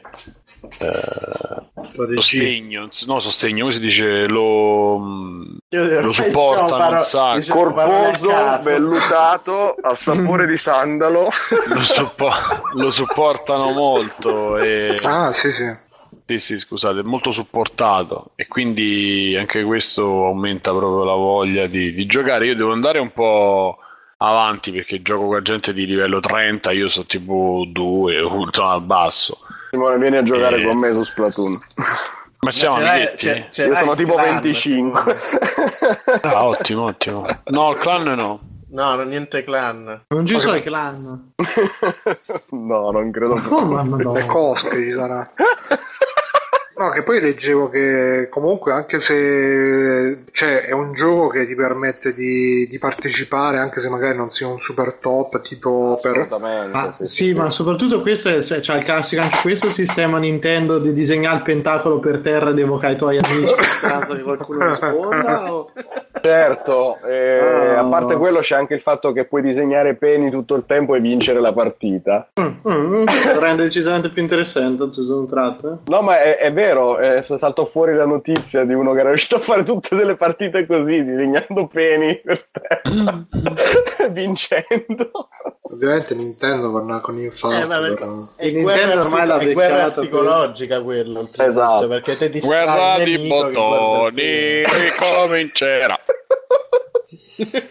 sostegno, no sostegno, come si dice, lo, mm, lo supportano paro- un sacco, Corposo, vellutato, al sapore di sandalo. lo, suppo- lo supportano molto e... Ah, sì, sì. Sì, sì, scusate, è molto supportato e quindi anche questo aumenta proprio la voglia di, di giocare. Io devo andare un po' avanti perché gioco con gente di livello 30, io sono tipo 2, ultra al basso. Simone, vieni a giocare Eh. con me su Splatoon. Ma siamo Ce l'hai- amichetti? ce- ce Io l'hai sono tipo clan, 25. Ah, ottimo, ottimo. No, il clan no. No, niente clan. Non ci so i clan. no, non credo Oh, proprio. mamma no. Le cosche ci sarà. No, che poi leggevo che comunque anche se cioè, è un gioco che ti permette di, di partecipare anche se magari non sia un super top tipo per... Ma, sì, sì, sì, ma soprattutto questo è cioè, il classico anche questo sistema Nintendo di disegnare il pentacolo per terra ed evocare i tuoi amici in speranza che qualcuno risponda o... Certo, eh, Ah. a parte quello c'è anche il fatto che puoi disegnare peni tutto il tempo e vincere la partita. Mm, questo lo rende decisamente più interessante tutto un tratto eh. No, ma è, è vero, eh, s- saltò fuori la notizia di uno che era riuscito a fare tutte delle partite così, disegnando peni per terra, vincendo. Ovviamente Nintendo va con infatti Eh, perché- però- È Il guerra, Nintendo ormai l'ha è guerra psicologica quello. Esatto. Perché te distrai Guerra di bottoni, ricomincerà.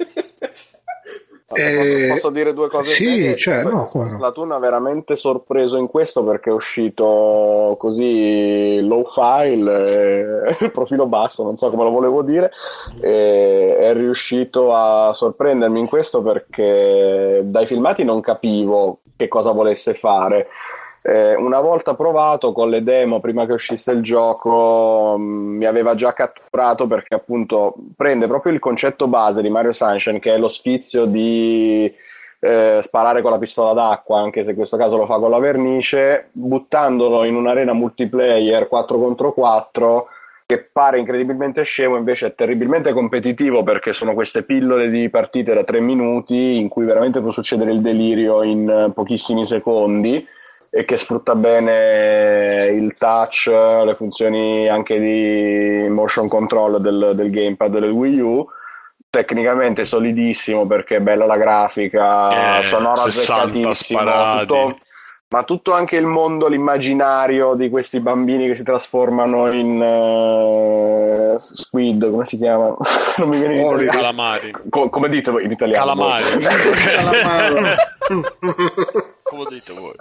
Eh, posso, posso dire due cose? sì, cioè, no. Splatoon ha veramente sorpreso in questo perché è uscito così low file, eh, profilo basso, non so come lo volevo dire, e è riuscito a sorprendermi in questo perché dai filmati non capivo che cosa volesse fare. Eh, una volta provato con le demo prima che uscisse il gioco mh, mi aveva già catturato perché appunto prende proprio il concetto base di Mario Sunshine che è lo sfizio di eh, sparare con la pistola d'acqua anche se in questo caso lo fa con la vernice buttandolo in un'arena multiplayer 4 contro 4 che pare incredibilmente scemo invece è terribilmente competitivo perché sono queste pillole di partite da 3 minuti in cui veramente può succedere il delirio in eh, pochissimi secondi e che sfrutta bene il touch, le funzioni anche di motion control del, del gamepad del Wii U. Tecnicamente solidissimo perché è bella la grafica, Eh, sonoro 60 azzeccatissimo, tutto, ma tutto anche il mondo, l'immaginario di questi bambini che si trasformano in eh, squid, come si chiama? non mi viene in italiano. Calamari. Co- come dite voi in italiano? Calamari. Calamaro. Come dite voi?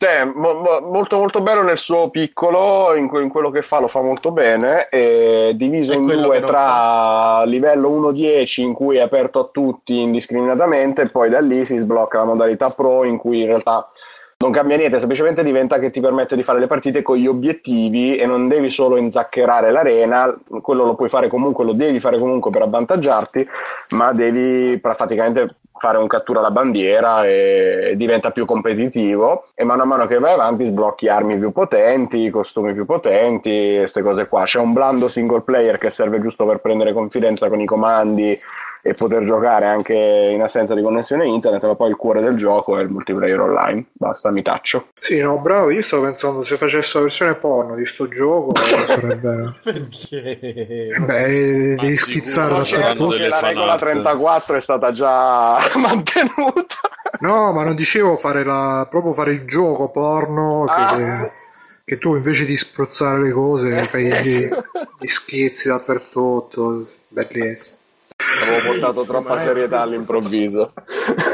Te, mo- mo- molto molto bello nel suo piccolo, in, que- in quello che fa lo fa molto bene, e diviso E in due tra livello 1-10 in cui è aperto a tutti indiscriminatamente e poi da lì si sblocca la modalità pro in cui in realtà non cambia niente, semplicemente diventa che ti permette di fare le partite con gli obiettivi e non devi solo inzaccherare l'arena, quello lo puoi fare comunque, lo devi fare comunque per avvantaggiarti, ma devi praticamente fare un cattura alla bandiera e diventa più competitivo e mano a mano che vai avanti sblocchi armi più potenti, costumi più potenti, queste cose qua. C'è un blando single player che serve giusto per prendere confidenza con i comandi e poter giocare anche in assenza di connessione internet, ma poi il cuore del gioco è il multiplayer online. Basta, mi taccio. Sì, no, bravo, io stavo pensando se facesse la versione porno di sto gioco sarebbe... Perché? Eh Beh, devi schizzare da Certo che la regola art. 34 è stata già mantenuta. No, ma non dicevo fare la... proprio fare il gioco porno che, Ah. che tu invece di spruzzare le cose fai gli, gli schizzi dappertutto. Bellissimo. Avevo portato troppa serietà all'improvviso.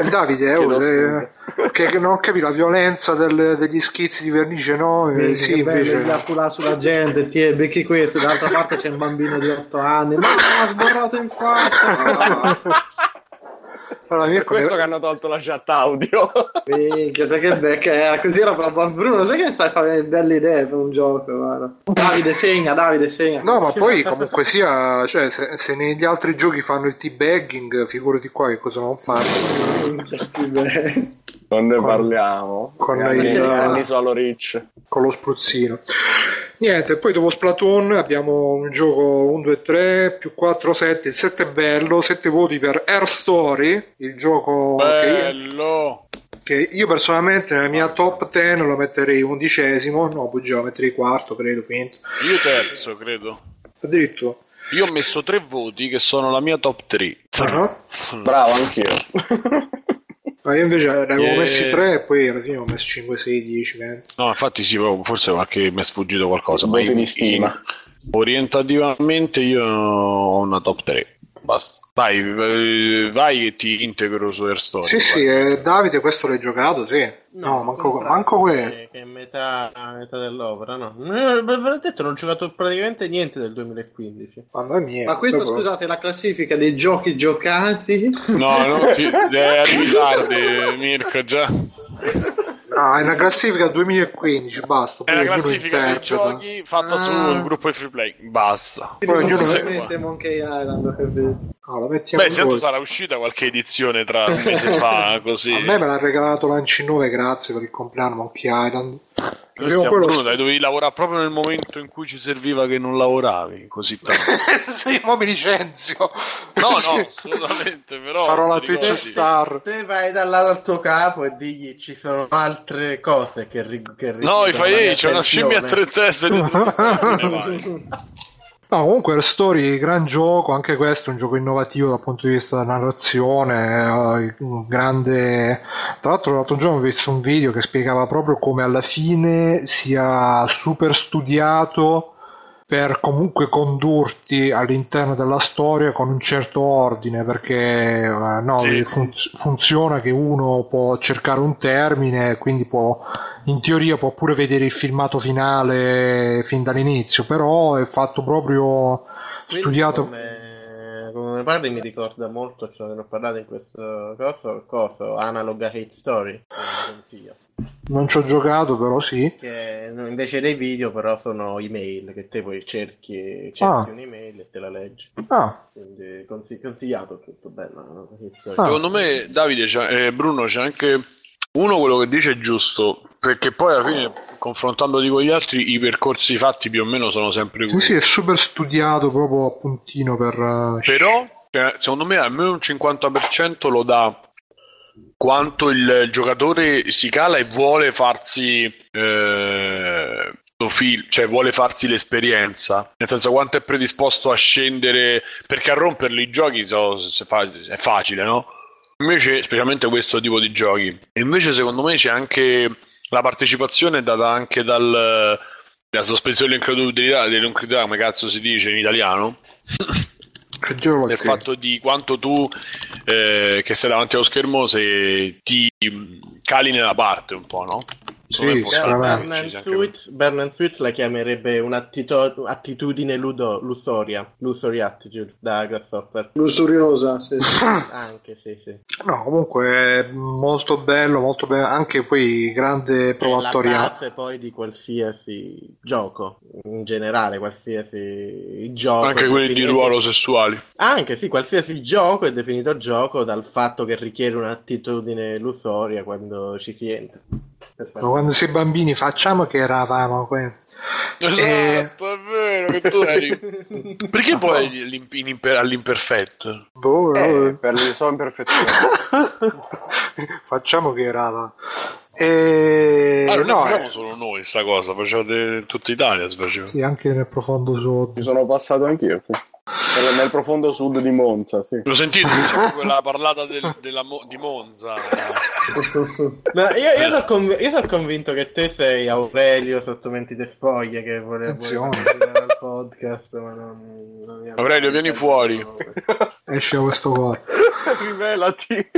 Davide, eh, Chiedo eh, che non capi la violenza del- degli schizzi di vernice, no? Eh, Vedi sì, che bello invece... eiaculare sulla gente, ti becchi questo, dall'altra parte c'è un bambino di 8 anni, ma ha sborrato in faccia. Allora, Mirko, Questo ne- che hanno tolto la chat audio. Minchia, sai che becca era così era proprio Bruno, sai che stai facendo belle idee per un gioco, guarda. Davide segna, Davide segna. No, ma poi comunque sia, cioè, se, se negli altri giochi fanno il teabagging, figurati qua che cosa non fanno. Non ne parliamo. con il- anni solo rich. con lo spruzzino. Niente, poi dopo Splatoon abbiamo un gioco 1, 2, 3, più 4, 7, il 7 è bello, 7 voti per Air Story, il gioco che io, Bello. che io personalmente nella mia top 10 lo metterei undicesimo, no, poi lo metterei quarto, credo, quinto. Io terzo, credo. Addirittura. Io ho messo tre voti che sono la mia top 3. Ah, Bravo, anch'io. Ma io invece ne avevo Yeah. messi 3 e poi alla fine ho messo 5, 6, 10, 20. No, infatti sì, forse qualche mi è sfuggito qualcosa. Ma Voti in- in- orientativamente io ho una top 3. Basta. Vai, eh, vai che ti integro su Air Story. Sì, sì, eh, Davide questo l'hai giocato, sì. No, manco, contrario, manco quello. Che, che è metà, metà dell'opera, no. Eh, Ve l'ho detto, non ho giocato praticamente niente del 2015. Mamma mia. Ma questa, proprio- scusate, è la classifica dei giochi giocati. No, no, ti, eh, arrivi tardi, Mirko, già. Ah, è una classifica 2015, basta. È ognuno classifica dei giochi fatta Ah. sul gruppo di free play. Basta. Poi ognuno- Ovviamente Monkey Island, che vedo. No, mettiamo Beh, due. sarà uscita qualche edizione tra un mese fa, così. A me me l'ha regalato Lanci 9, grazie per il compleanno Monkey Island. Quello- Bruno, dai, dovevi lavorare proprio nel momento in cui ci serviva che non lavoravi così tanto. sì, mo mi licenzio. No, no, assolutamente, però. Farò la Twitch? Star. Te vai dal lato al tuo capo e digli ci sono altre cose che, ri- che No, richiedono mi fai c'è una scimmia a attenzione." tre teste. di-. No, comunque Air Story, gran gioco, anche questo è un gioco innovativo dal punto di vista della narrazione, eh, grande... Tra l'altro l'altro giorno ho visto un video che spiegava proprio come alla fine sia super studiato per comunque condurti all'interno della storia con un certo ordine, perché eh, no, Sì. fun- funziona che uno può cercare un termine, quindi può, in teoria può pure vedere il filmato finale fin dall'inizio, però è fatto proprio studiato. Come, come parli mi ricorda molto, ce ne ho parlato in questo coso, coso Analog Hate Story. Non ci ho giocato, però sì. Che invece dei video però sono email, che te poi cerchi, cerchi Ah. un'email e te la leggi. Ah, Quindi consi- consigliato tutto bello. Ah. Secondo me, Davide, c'è- eh, Bruno, c'è anche uno quello che dice è giusto, perché poi alla fine, confrontandoti con gli altri, i percorsi fatti più o meno sono sempre sì, quelli. sì, è super studiato proprio a puntino per... eh, Però, eh, secondo me, almeno un 50% lo dà quanto il giocatore si cala e vuole farsi eh, lo fil- cioè vuole farsi l'esperienza nel senso quanto è predisposto a scendere perché a romperli i giochi so- fa- è facile no? invece specialmente questo tipo di giochi e invece secondo me c'è anche la partecipazione è data anche dal la sospensione dell'incredulità dell'incredulità come cazzo si dice in italiano del fatto di quanto tu eh, che sei davanti allo schermo se ti cali nella parte un po', no? Sì, Bernard Sweet la chiamerebbe un'attitudine ludo, lusoria, lusory attitude da Grasshopper. Lussuriosa, sì. Anche, sì, sì. No, comunque è molto bello, molto bello, anche poi grande È prova la base poi di qualsiasi gioco, in generale, qualsiasi gioco. anche quelli di definito- ruolo sessuali. Anche sì, qualsiasi gioco è definito gioco dal fatto che richiede un'attitudine lusoria quando ci si entra. Ma quando si è bambini facciamo che eravamo que- Esatto, è vero che tu eri. Perché poi all'imperfetto? boh, Eh, eh, per le sue imperfezioni. facciamo che eravamo. E... Ah, non no, la facciamo eh, solo noi sta cosa, facevate tutta Italia, sì, anche nel profondo sud. Ci sono passato anch'io. sì. Nel- Nel profondo sud di Monza, sì. Lo sentite? Diciamo quella parlata del- della Mo- di Monza. Ma io, io sono conv- io sono convinto che te sei Aurelio sotto mentite spoglie che partecipare al podcast, ma non, non Aurelio, vieni fuori. Esce questo qua. Rivelati.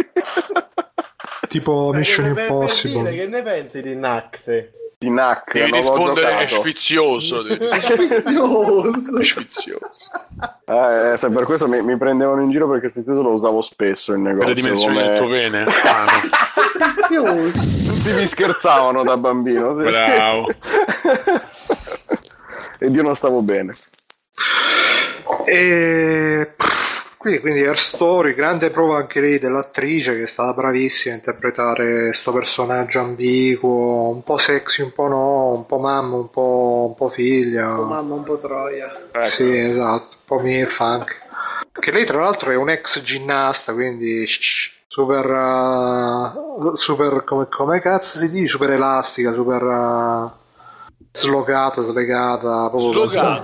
Tipo Mission per Impossible. dire, che ne pensi di Nac? Di NAC. Devi rispondere è sfizioso. È sfizioso. Eh, se per questo mi, mi prendevano in giro perché sfizioso lo usavo spesso in Per negozio. le dimensioni come- del tuo pene. Ah, no. Tutti mi scherzavano da bambino. sì. Bravo. Ed io non stavo bene. E quindi, quindi Air Story, grande prova anche lì dell'attrice che è stata bravissima a interpretare questo personaggio ambiguo, un po' sexy, un po' no, un po' mamma, un po', un po' figlia. Oh, mamma, un po' troia. Ecco. Sì, esatto, un po' milf anche. Che lei tra l'altro è un ex ginnasta, quindi super, uh, super come, come cazzo si dice? Super elastica, super uh, slogata, slegata. proprio- Slogan.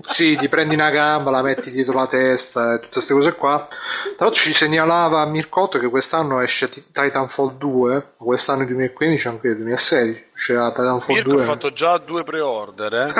sì, ti prendi una gamba, la metti dietro la testa e tutte queste cose qua. Tra l'altro ci segnalava Mircotto che quest'anno esce Ti- Titanfall 2, quest'anno è 2015, anche 2016, uscirà Titanfall Mirko 2. ha fatto già due pre-order, eh.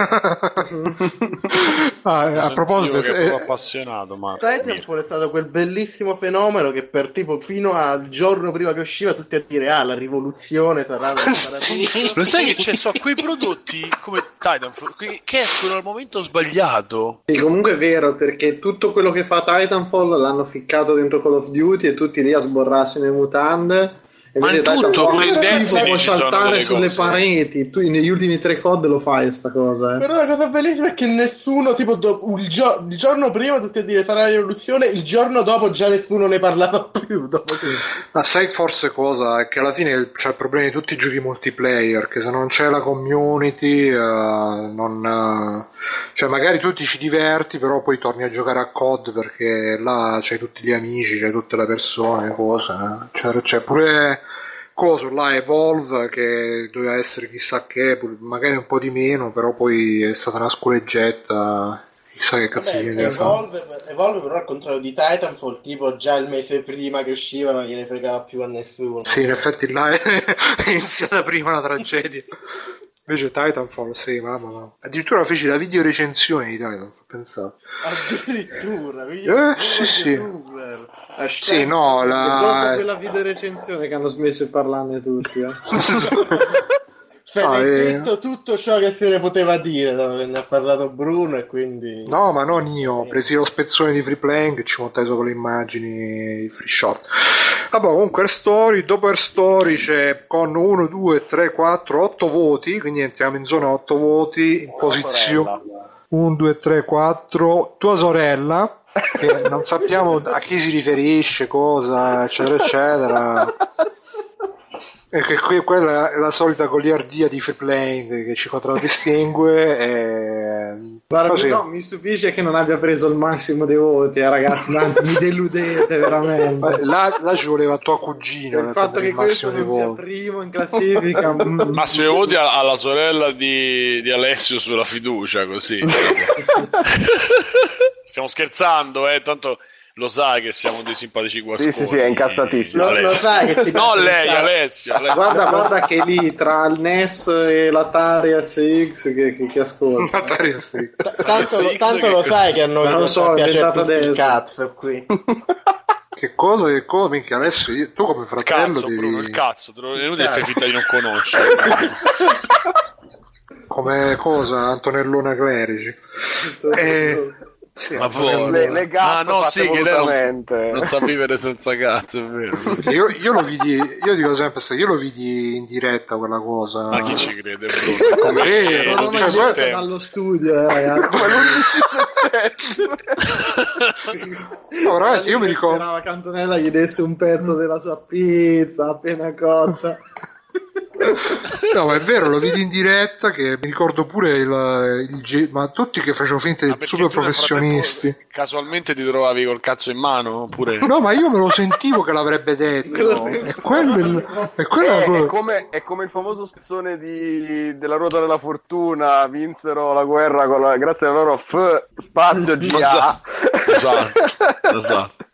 Ah, eh, a proposito, che è eh, appassionato, ma Titanfall è stato quel bellissimo fenomeno che per tipo fino al giorno prima che usciva tutti a dire ah la rivoluzione sarà, sarà tutto. Lo sai che c'è? So, quei prodotti come Titanfall che- che escono al momento sbagliato. Sì, comunque è vero, perché tutto quello che fa Titanfall l'hanno ficcato dentro Call of Duty e tutti lì a sborrarsi nelle mutande. Ma in tutto, schifo, Destiny puoi saltare sulle cose. pareti. Tu negli ultimi tre COD lo fai sta cosa, eh. Però la cosa bellissima è che nessuno, tipo, do- il, gio- il giorno prima tutti a dire sarà la rivoluzione, il giorno dopo già nessuno ne parlava più. Dopo che... Ma sai forse cosa? È che alla fine c'è il problema di tutti i giochi multiplayer, che se non c'è la community, eh, non, eh, cioè magari tu ti ci diverti, però poi torni a giocare a COD perché là c'hai tutti gli amici, c'hai tutte le persone, cose. eh. C'è, c'è pure coso là Evolve che doveva essere chissà che, magari un po' di meno, però poi è stata una sculeggetta. Chissà che cazzo Vabbè. Evolve, Evolve però al contrario di Titanfall, tipo già il mese prima che usciva non gliene fregava più a nessuno. Sì, in effetti là è iniziata prima la tragedia. Invece Titanfall, sì, mamma mamma. Addirittura feci la video recensione di Titanfall, pensate. Addirittura, Eh, sì, sì. Sì, no, Dopo la... quella video recensione che hanno smesso di parlarne tutti. eh. Se Ah, eh. detto tutto ciò che se ne poteva dire, dove ne ha parlato Bruno e quindi... No, ma non io, ho preso lo spezzone di free playing e ci montai sopra le immagini i free shot. Vabbè, comunque Air Story, dopo Air Story c'è con 1, 2, 3, 4, 8 voti, quindi entriamo in zona 8 voti, in posizione 1, 2, 3, 4, tua sorella, che non sappiamo a chi si riferisce, cosa, eccetera, eccetera. E che qui, quella è la solita goliardia di free playing che ci contraddistingue. E... Guarda, così. no, mi stupisce che non abbia preso il massimo dei voti, eh, ragazzi. Anzi, mi deludete veramente. Là, là ci voleva tua cugina il fatto che il questo dei non sia voti. primo in classifica. mm, Massimo voti a- alla sorella di, di Alessio sulla fiducia, così. Stiamo scherzando, eh, tanto lo sai che siamo dei simpatici guasconi. Sì, sì, sì, è incazzatissimo. Lo- lo sai che ci No, lei. Alessio. Alessio. Guarda, guarda che lì tra il NES e l'Atari SX che, che, che ascolta. Atari ST. Tanto, lo, SX tanto che lo sai che a noi non so, è piace il cazzo qui. Che cosa, che cosa, minchia, adesso io- tu come fratello Cazzo, devi... Bruno, il cazzo, te lo- è inutile fai finta di non conoscere. come cosa, Antonellone Clerici. Eh, sì, Ma poi- Le, le Ah, no, sì, che non, non sa vivere senza cazzo, è vero. Io, io lo vidi, io dico sempre, se io lo vidi in diretta quella cosa. Ma chi ci crede? Come vero, Non guarda- visto dallo studio, eh, ragazzi. No, veramente, io mi ricordo. Sperava che Antonella gli desse un pezzo della sua pizza appena cotta. No, ma è vero, lo vidi in diretta che mi ricordo pure il, il ma tutti che facevano finta di super professionisti. frattempo Casualmente ti trovavi col cazzo in mano? Oppure... No, ma io me lo sentivo che l'avrebbe detto. E quello è il- e quello è Eh, quello- è, come, è come il famoso spezzone di, della ruota della fortuna vinsero la guerra con la, grazie alla loro F spazio GA Esatto, esatto.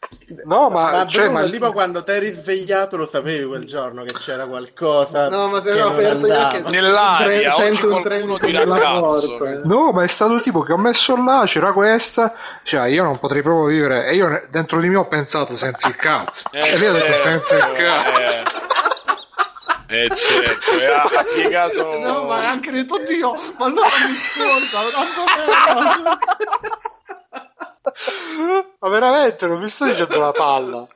No, ma, Ma cioè, Bruno, ma- tipo quando ti eri svegliato lo sapevi quel giorno che c'era qualcosa No, ma se non aperto io che Nell'aria, sento oggi un qualcuno tremito dirà nella cazzo. porta. eh. No, ma è stato tipo che ho messo là, c'era questa, cioè io non potrei proprio vivere. E io dentro di me ho pensato senza il cazzo. Eh, e lei ha detto certo, senza il cazzo. Eh, eh, certo, e ha, piegato... No, ma anche detto Dio, ma allora mi scorda. Ma veramente non mi sto dicendo la palla.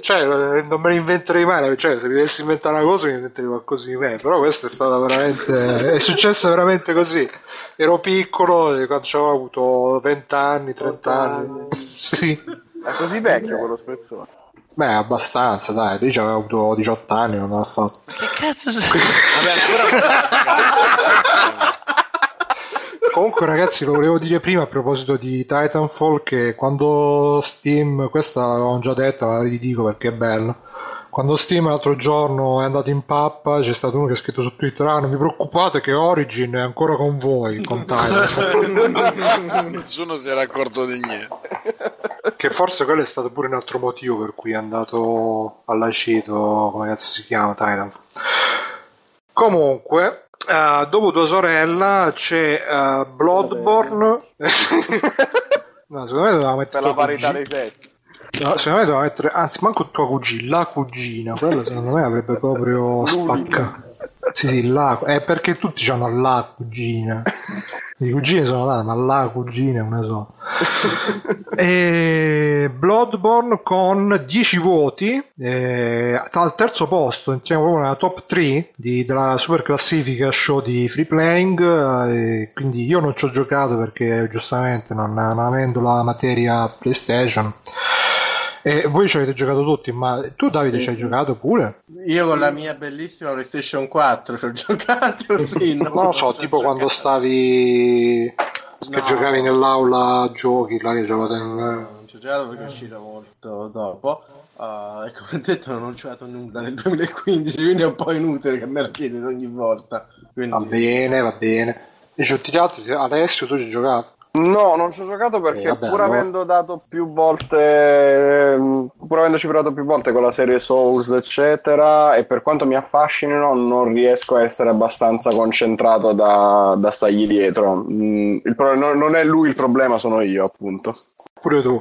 Cioè, eh, non me ne inventerei mai. Cioè, se mi dovessi inventare una cosa, mi inventerei qualcosa di me. Però questa è stata veramente. È successo veramente così. Ero piccolo, e quando avevo avuto 20 anni, 30 anni. Sì. è così vecchio quello spezzone Beh, abbastanza, dai. Lì avevo avuto 18 anni, non l'ho fatto. Che cazzo sei? Vabbè, ancora... Comunque, ragazzi, lo volevo dire prima a proposito di Titanfall. Che quando Steam, questa l'avevamo già detta, ma la ridico perché è bella. Quando Steam l'altro giorno è andato in pappa, c'è stato uno che ha scritto su Twitter: Ah, non vi preoccupate, che Origin è ancora con voi. Con Titanfall. Nessuno si era accorto di niente. che forse quello è stato pure un altro motivo per cui è andato all'aceto. Come cazzo si chiama Titanfall? Comunque, eh, dopo tua sorella c'è eh, Bloodborne. no, secondo me doveva mettere per la parità cugina. dei sessi No, secondo me doveva mettere, anzi, manco tua cugina, la cugina, quella secondo me avrebbe proprio spaccato. Sì, sì, la, è perché tutti hanno la cugina. Le cugine sono là, ma la cugina è una sola. e Bloodborne con 10 voti, eh, al terzo posto, entriamo proprio nella top 3 di- della super classifica show di free playing. eh, quindi io non ci ho giocato perché giustamente non, non avendo la materia PlayStation. E voi ci avete giocato tutti, ma tu Davide ci hai giocato pure? Io con la mia bellissima PlayStation 4 ci ho giocato. Sì, no, Non lo so, ci ho tipo quando giocato. stavi che No. giocavi nell'aula giochi, là che giocavate. Non ci ho giocato perché è uscito molto dopo. Uh, e come ho detto non ho giocato nulla nel 2015, quindi è un po' inutile che me la chiedete ogni volta. Quindi... Va bene, va bene. Dice tutti gli altri, Alessio tu ci hai giocato? No, non ci ho giocato perché Eh, vabbè, pur allora. avendo dato più volte, ehm, pur avendoci provato più volte con la serie Souls, eccetera, e per quanto mi affascinino, non riesco a essere abbastanza concentrato da, da stargli dietro. Mm, il non, non è lui il problema, sono io, appunto. Pure tu.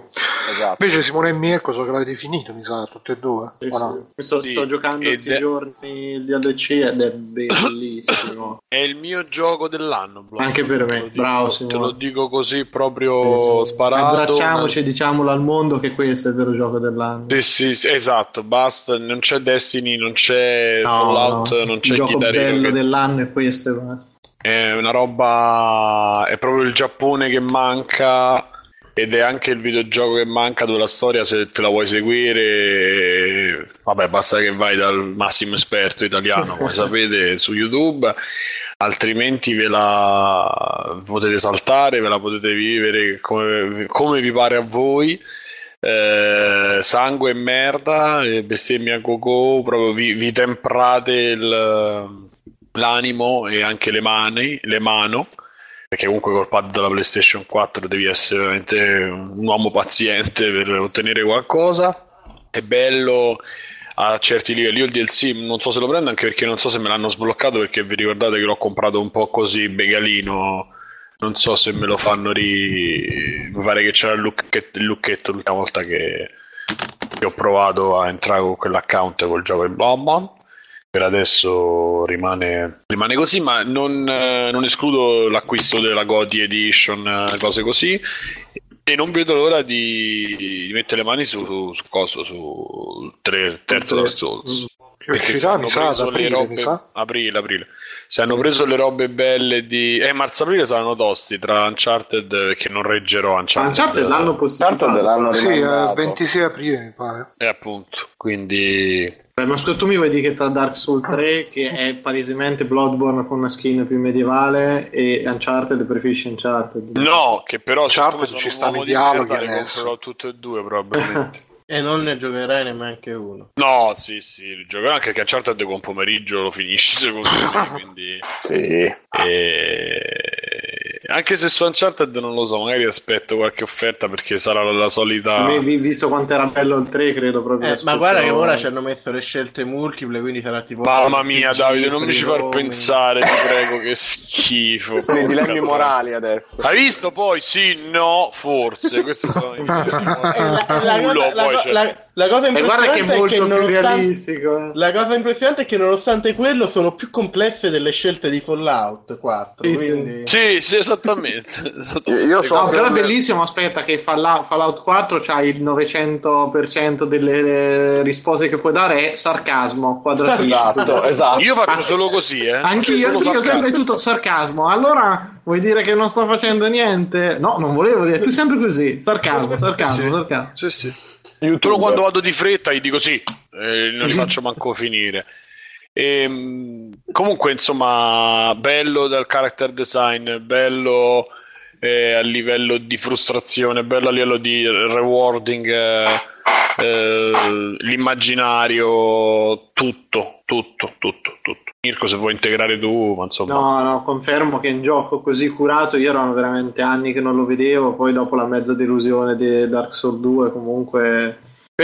Esatto. Invece Simone e Mirko so che l'avete finito, mi sa, tutte e due. Sì, o no? sì. Sto, Sì, sto giocando questi è- giorni il DLC ed è bellissimo. È il mio gioco dell'anno. Blo. Anche per me, Te lo dico- bravo, Te lo Simone. dico così proprio Sì, sì. sparato. Abbracciamoci e diciamolo al mondo che questo è il vero gioco dell'anno. Sì, sì, sì, esatto, basta, non c'è Destiny, non c'è No, Fallout, no, non c'è il gioco bello che- dell'anno è questo e basta. È una roba. È proprio il Giappone che manca. Ed è anche il videogioco che manca dove la storia, se te la vuoi seguire, vabbè, basta che vai dal massimo esperto italiano, come sapete, su YouTube. Altrimenti ve la potete saltare, ve la potete vivere come, come vi pare a voi. Eh, sangue e merda, e bestemmie a go-go, proprio vi, vi temprate il- l'animo e anche le mani, le mano, perché comunque col pad della PlayStation 4 devi essere veramente un uomo paziente per ottenere qualcosa. È bello a certi livelli. Io il DLC non so se lo prendo anche perché non so se me l'hanno sbloccato perché vi ricordate che l'ho comprato un po' così begalino. Non so se me lo fanno ri... Mi pare che c'era il, lucchetto, il lucchetto l'ultima volta che, che ho provato a entrare con quell'account col gioco in Bloodborne. Per adesso rimane, rimane così, ma non, eh, non escludo l'acquisto della GOTY Edition, eh, cose così. E non vedo l'ora di, di mettere le mani su, su coso, su tre, terzo Dark Souls. Che uscirà, mi sa, ad aprile, robe... mi sa. Aprile, aprile. Se hanno preso le robe belle di... Eh, marzo-aprile saranno tosti tra Uncharted, che non reggerò Uncharted. Uncharted l'hanno posticipato. Tanto dell'anno Sì, eh, rimandato. 26 aprile mi pare. E appunto, quindi... Eh, Ma scusa, tu mi vuoi dire che tra Dark Souls 3, che è palesemente Bloodborne con una skin più medievale, e Uncharted preferisci Uncharted? No, che però Uncharted ci stanno i dialoghi adesso. comprerò tutte e due probabilmente. E non ne giocherai neanche uno. no, sì, sì, giocherò anche che Uncharted con pomeriggio lo finisci secondo me, quindi... Sì. E... Anche se su Uncharted non lo so, magari aspetto qualche offerta perché sarà la solita... A me, vi- visto quanto era bello il 3, credo proprio. Eh, ma guarda che ora ci hanno messo le scelte multiple, quindi sarà tipo... Mamma mia, RPG, Davide, non mi ci far nomi. pensare, ti prego, che schifo. Sono i dilemmi morali adesso. Hai visto poi? Sì, no, forse. Questi sono i dilemmi morali. Eh, la, la la la- la cosa E guarda che è impressionante è molto che più nonostante... realistico. eh. La cosa impressionante è che nonostante quello sono più complesse delle scelte di Fallout 4. Sì, sì. quindi... Sì, sì, esattamente. esattamente. Io so- No, però è bellissimo. Aspetta, che Fallout, Fallout 4 c'ha il 900% delle risposte che puoi dare è sarcasmo. quadratino. Esatto, esatto. Io faccio solo così, eh. Anch'io, Faccio solo anch'io sarcasmo. sempre tutto sarcasmo. Allora vuoi dire che non sto facendo niente? No, non volevo dire. Tu sempre così. Sarcasmo, sarcasmo, Sì. sarcasmo. Sì, sì. Solo quando vado di fretta gli dico sì, eh, non li faccio manco finire. Ehm, comunque, insomma, bello dal character design, bello eh, a livello di frustrazione, bello a livello di rewarding, eh, eh, l'immaginario, tutto, tutto, tutto, tutto. Mirko, se vuoi integrare tu, ma insomma. No, no, confermo che un gioco così curato, io erano veramente anni che non lo vedevo, poi dopo la mezza delusione di Dark Souls 2 comunque...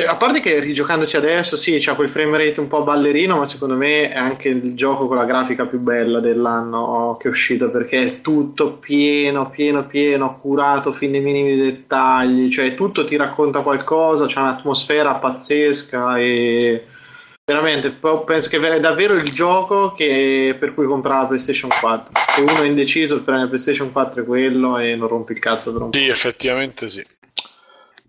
A parte che rigiocandoci adesso, sì, c'ha quel frame rate un po' ballerino, ma secondo me è anche il gioco con la grafica più bella dell'anno che è uscito, perché è tutto pieno, pieno, pieno, curato fin nei minimi dettagli, cioè tutto ti racconta qualcosa, c'è un'atmosfera pazzesca e veramente penso che è davvero il gioco che- per cui comprare la PlayStation 4. Se uno è indeciso, il premio PlayStation 4 è quello e non rompi il cazzo per un po'. Sì, effettivamente sì.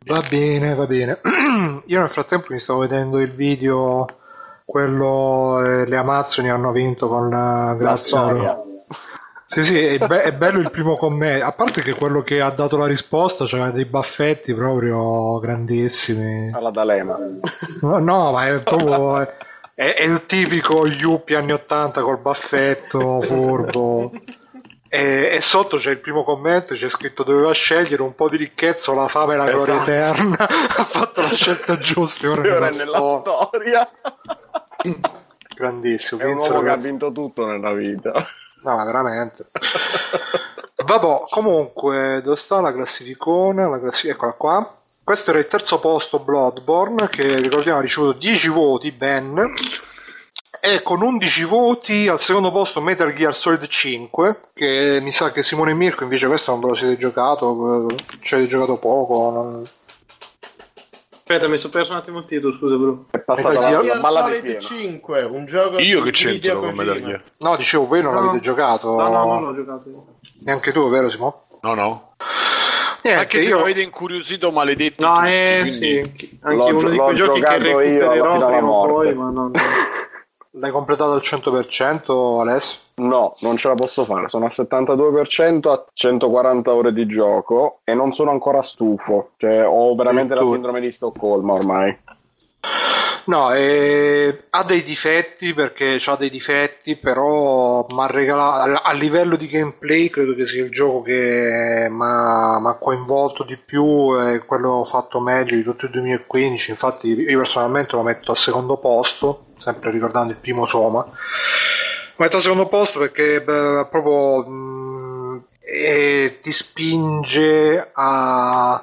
Va bene, va bene. Io nel frattempo mi stavo vedendo il video, quello eh, le Amazzoni hanno vinto con la La grazie storia. Sì, sì, è, be- è bello il primo commento. A parte che quello che ha dato la risposta c'aveva dei baffetti proprio grandissimi. Alla D'Alema. No, no, ma è proprio. È, è il tipico Yuppie anni 80 col baffetto, furbo. E, e sotto c'è il primo commento, c'è scritto doveva scegliere un po' di ricchezza o la fame e la gloria Esatto. eterna. ha fatto la scelta giusta. Ora Ora è nella storia. storia. Grandissimo. È un uomo che ha vinto tutto nella vita. No, veramente. Vabbè, comunque, dove sta la classificona? La classi- eccola qua. Questo era il terzo posto Bloodborne, che ricordiamo ha ricevuto 10 voti, ben. E con 11 voti al secondo posto Metal Gear Solid 5, che mi sa che Simone e Mirko invece questo non ve lo siete giocato, eh, ci avete giocato poco. non- Aspetta, mi sono perso un attimo il titolo, scusa, bro. È passata Metal la, la balla di Solid pieno. 5, un gioco Io che c'entro con. Metal Gear? No, dicevo, voi non No. l'avete giocato. No, no, non l'ho giocato io. Neanche tu, vero Simo? No, no. Niente, Anche se io... mi avete incuriosito, maledetti. No, tutti, eh quindi- sì, anche L'ho uno di quei giochi che giocato io recupererò prima o poi, ma non... L'hai completato al 100% Alessio? No, non ce la posso fare. Sono al 72% a 140 ore di gioco e non sono ancora stufo. Cioè, ho veramente la sindrome di Stoccolma ormai. No, eh, ha dei difetti perché ha dei difetti, però m'ha regalato a, a livello di gameplay credo che sia il gioco che mi ha coinvolto di più e quello fatto meglio di tutto il 2015. Infatti, io personalmente lo metto al secondo posto, sempre ricordando il primo Soma. Metto al secondo posto perché beh, proprio mh, eh, ti spinge a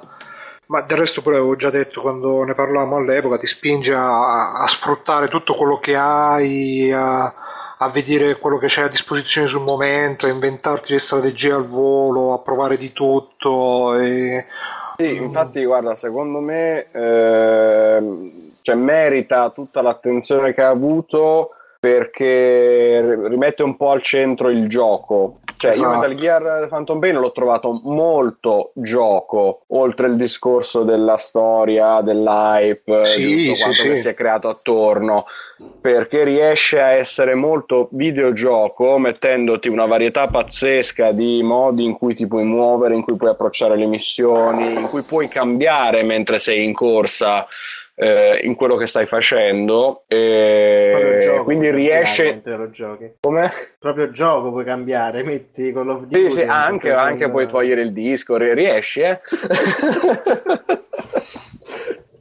ma del resto pure avevo già detto quando ne parlavamo all'epoca, ti spinge a, a sfruttare tutto quello che hai, a, a vedere quello che c'è a disposizione sul momento, a inventarti le strategie al volo, a provare di tutto. E... Sì, infatti, guarda, secondo me ehm, cioè, merita tutta l'attenzione che ha avuto perché ri- rimette un po' al centro il gioco. Cioè, io Esatto. Metal Gear Phantom Pain l'ho trovato molto gioco, oltre il discorso della storia, dell'hype, Sì, di tutto sì, quanto sì. che si è creato attorno, perché riesce a essere molto videogioco, mettendoti una varietà pazzesca di modi in cui ti puoi muovere, in cui puoi approcciare le missioni, in cui puoi cambiare mentre sei in corsa. Eh, in quello che stai facendo e gioco quindi riesce come? Proprio gioco puoi cambiare, metti Call of Duty. Sì, sì, anche, anche puoi togliere il disco, ri- riesci, eh?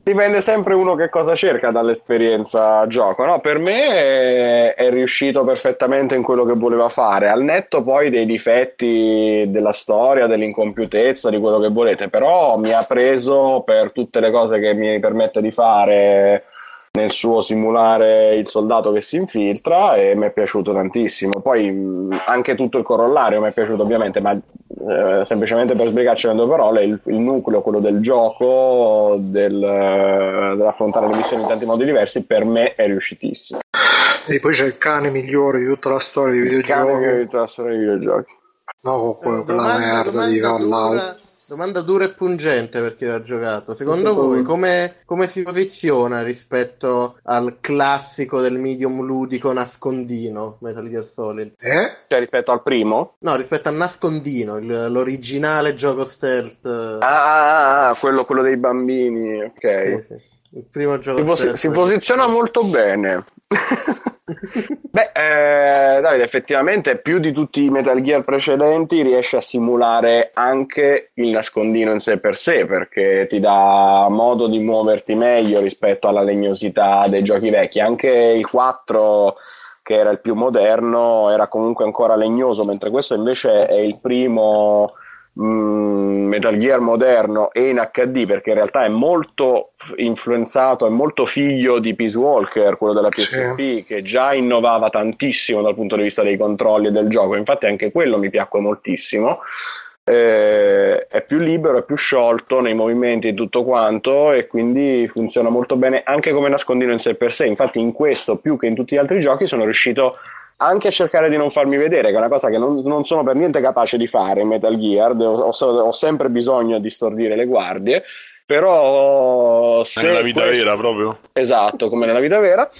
Dipende sempre uno che cosa cerca dall'esperienza gioco, no? Per me è, è riuscito perfettamente in quello che voleva fare, al netto poi dei difetti della storia, dell'incompiutezza, di quello che volete, però mi ha preso per tutte le cose che mi permette di fare nel suo simulare il soldato che si infiltra e mi è piaciuto tantissimo. Poi mh, anche tutto il corollario mi è piaciuto ovviamente, ma eh, semplicemente per spiegarci in due parole, il, il nucleo, quello del gioco, del, eh, dell'affrontare le missioni in tanti modi diversi, per me è riuscitissimo. E poi c'è il cane migliore di tutta la storia dei Il cane ha videogiochi. vinto la storia dei videogiochi. No, con Eh, quella domanda, merda di Fallout. Domanda dura e pungente per chi l'ha giocato. Secondo voi me. come, come si posiziona rispetto al classico del medium ludico nascondino Metal Gear Solid? Eh? Cioè rispetto al primo? No, rispetto al nascondino, il- l'originale gioco stealth. Ah, ah, ah, quello, quello dei bambini, ok. Il primo gioco Si, stealth. si posiziona molto bene. Beh, eh, Davide, effettivamente più di tutti i Metal Gear precedenti riesce a simulare anche il nascondino in sé per sé, perché ti dà modo di muoverti meglio rispetto alla legnosità dei giochi vecchi. Anche il 4, che era il più moderno, era comunque ancora legnoso, mentre questo invece è il primo Metal Gear moderno e in HD perché in realtà è molto influenzato, è molto figlio di Peace Walker, quello della PSP, che già innovava tantissimo dal punto di vista dei controlli e del gioco. Infatti, anche quello mi piacque moltissimo. Eh, è più libero, è più sciolto nei movimenti e tutto quanto, e quindi funziona molto bene anche come nascondino in sé per sé. Infatti, in questo più che in tutti gli altri giochi, sono riuscito anche a cercare di non farmi vedere, che è una cosa che non, non sono per niente capace di fare in Metal Gear. Ho, ho- sempre bisogno di stordire le guardie. Però se Nella vita questo- vera proprio. Esatto, come nella vita vera.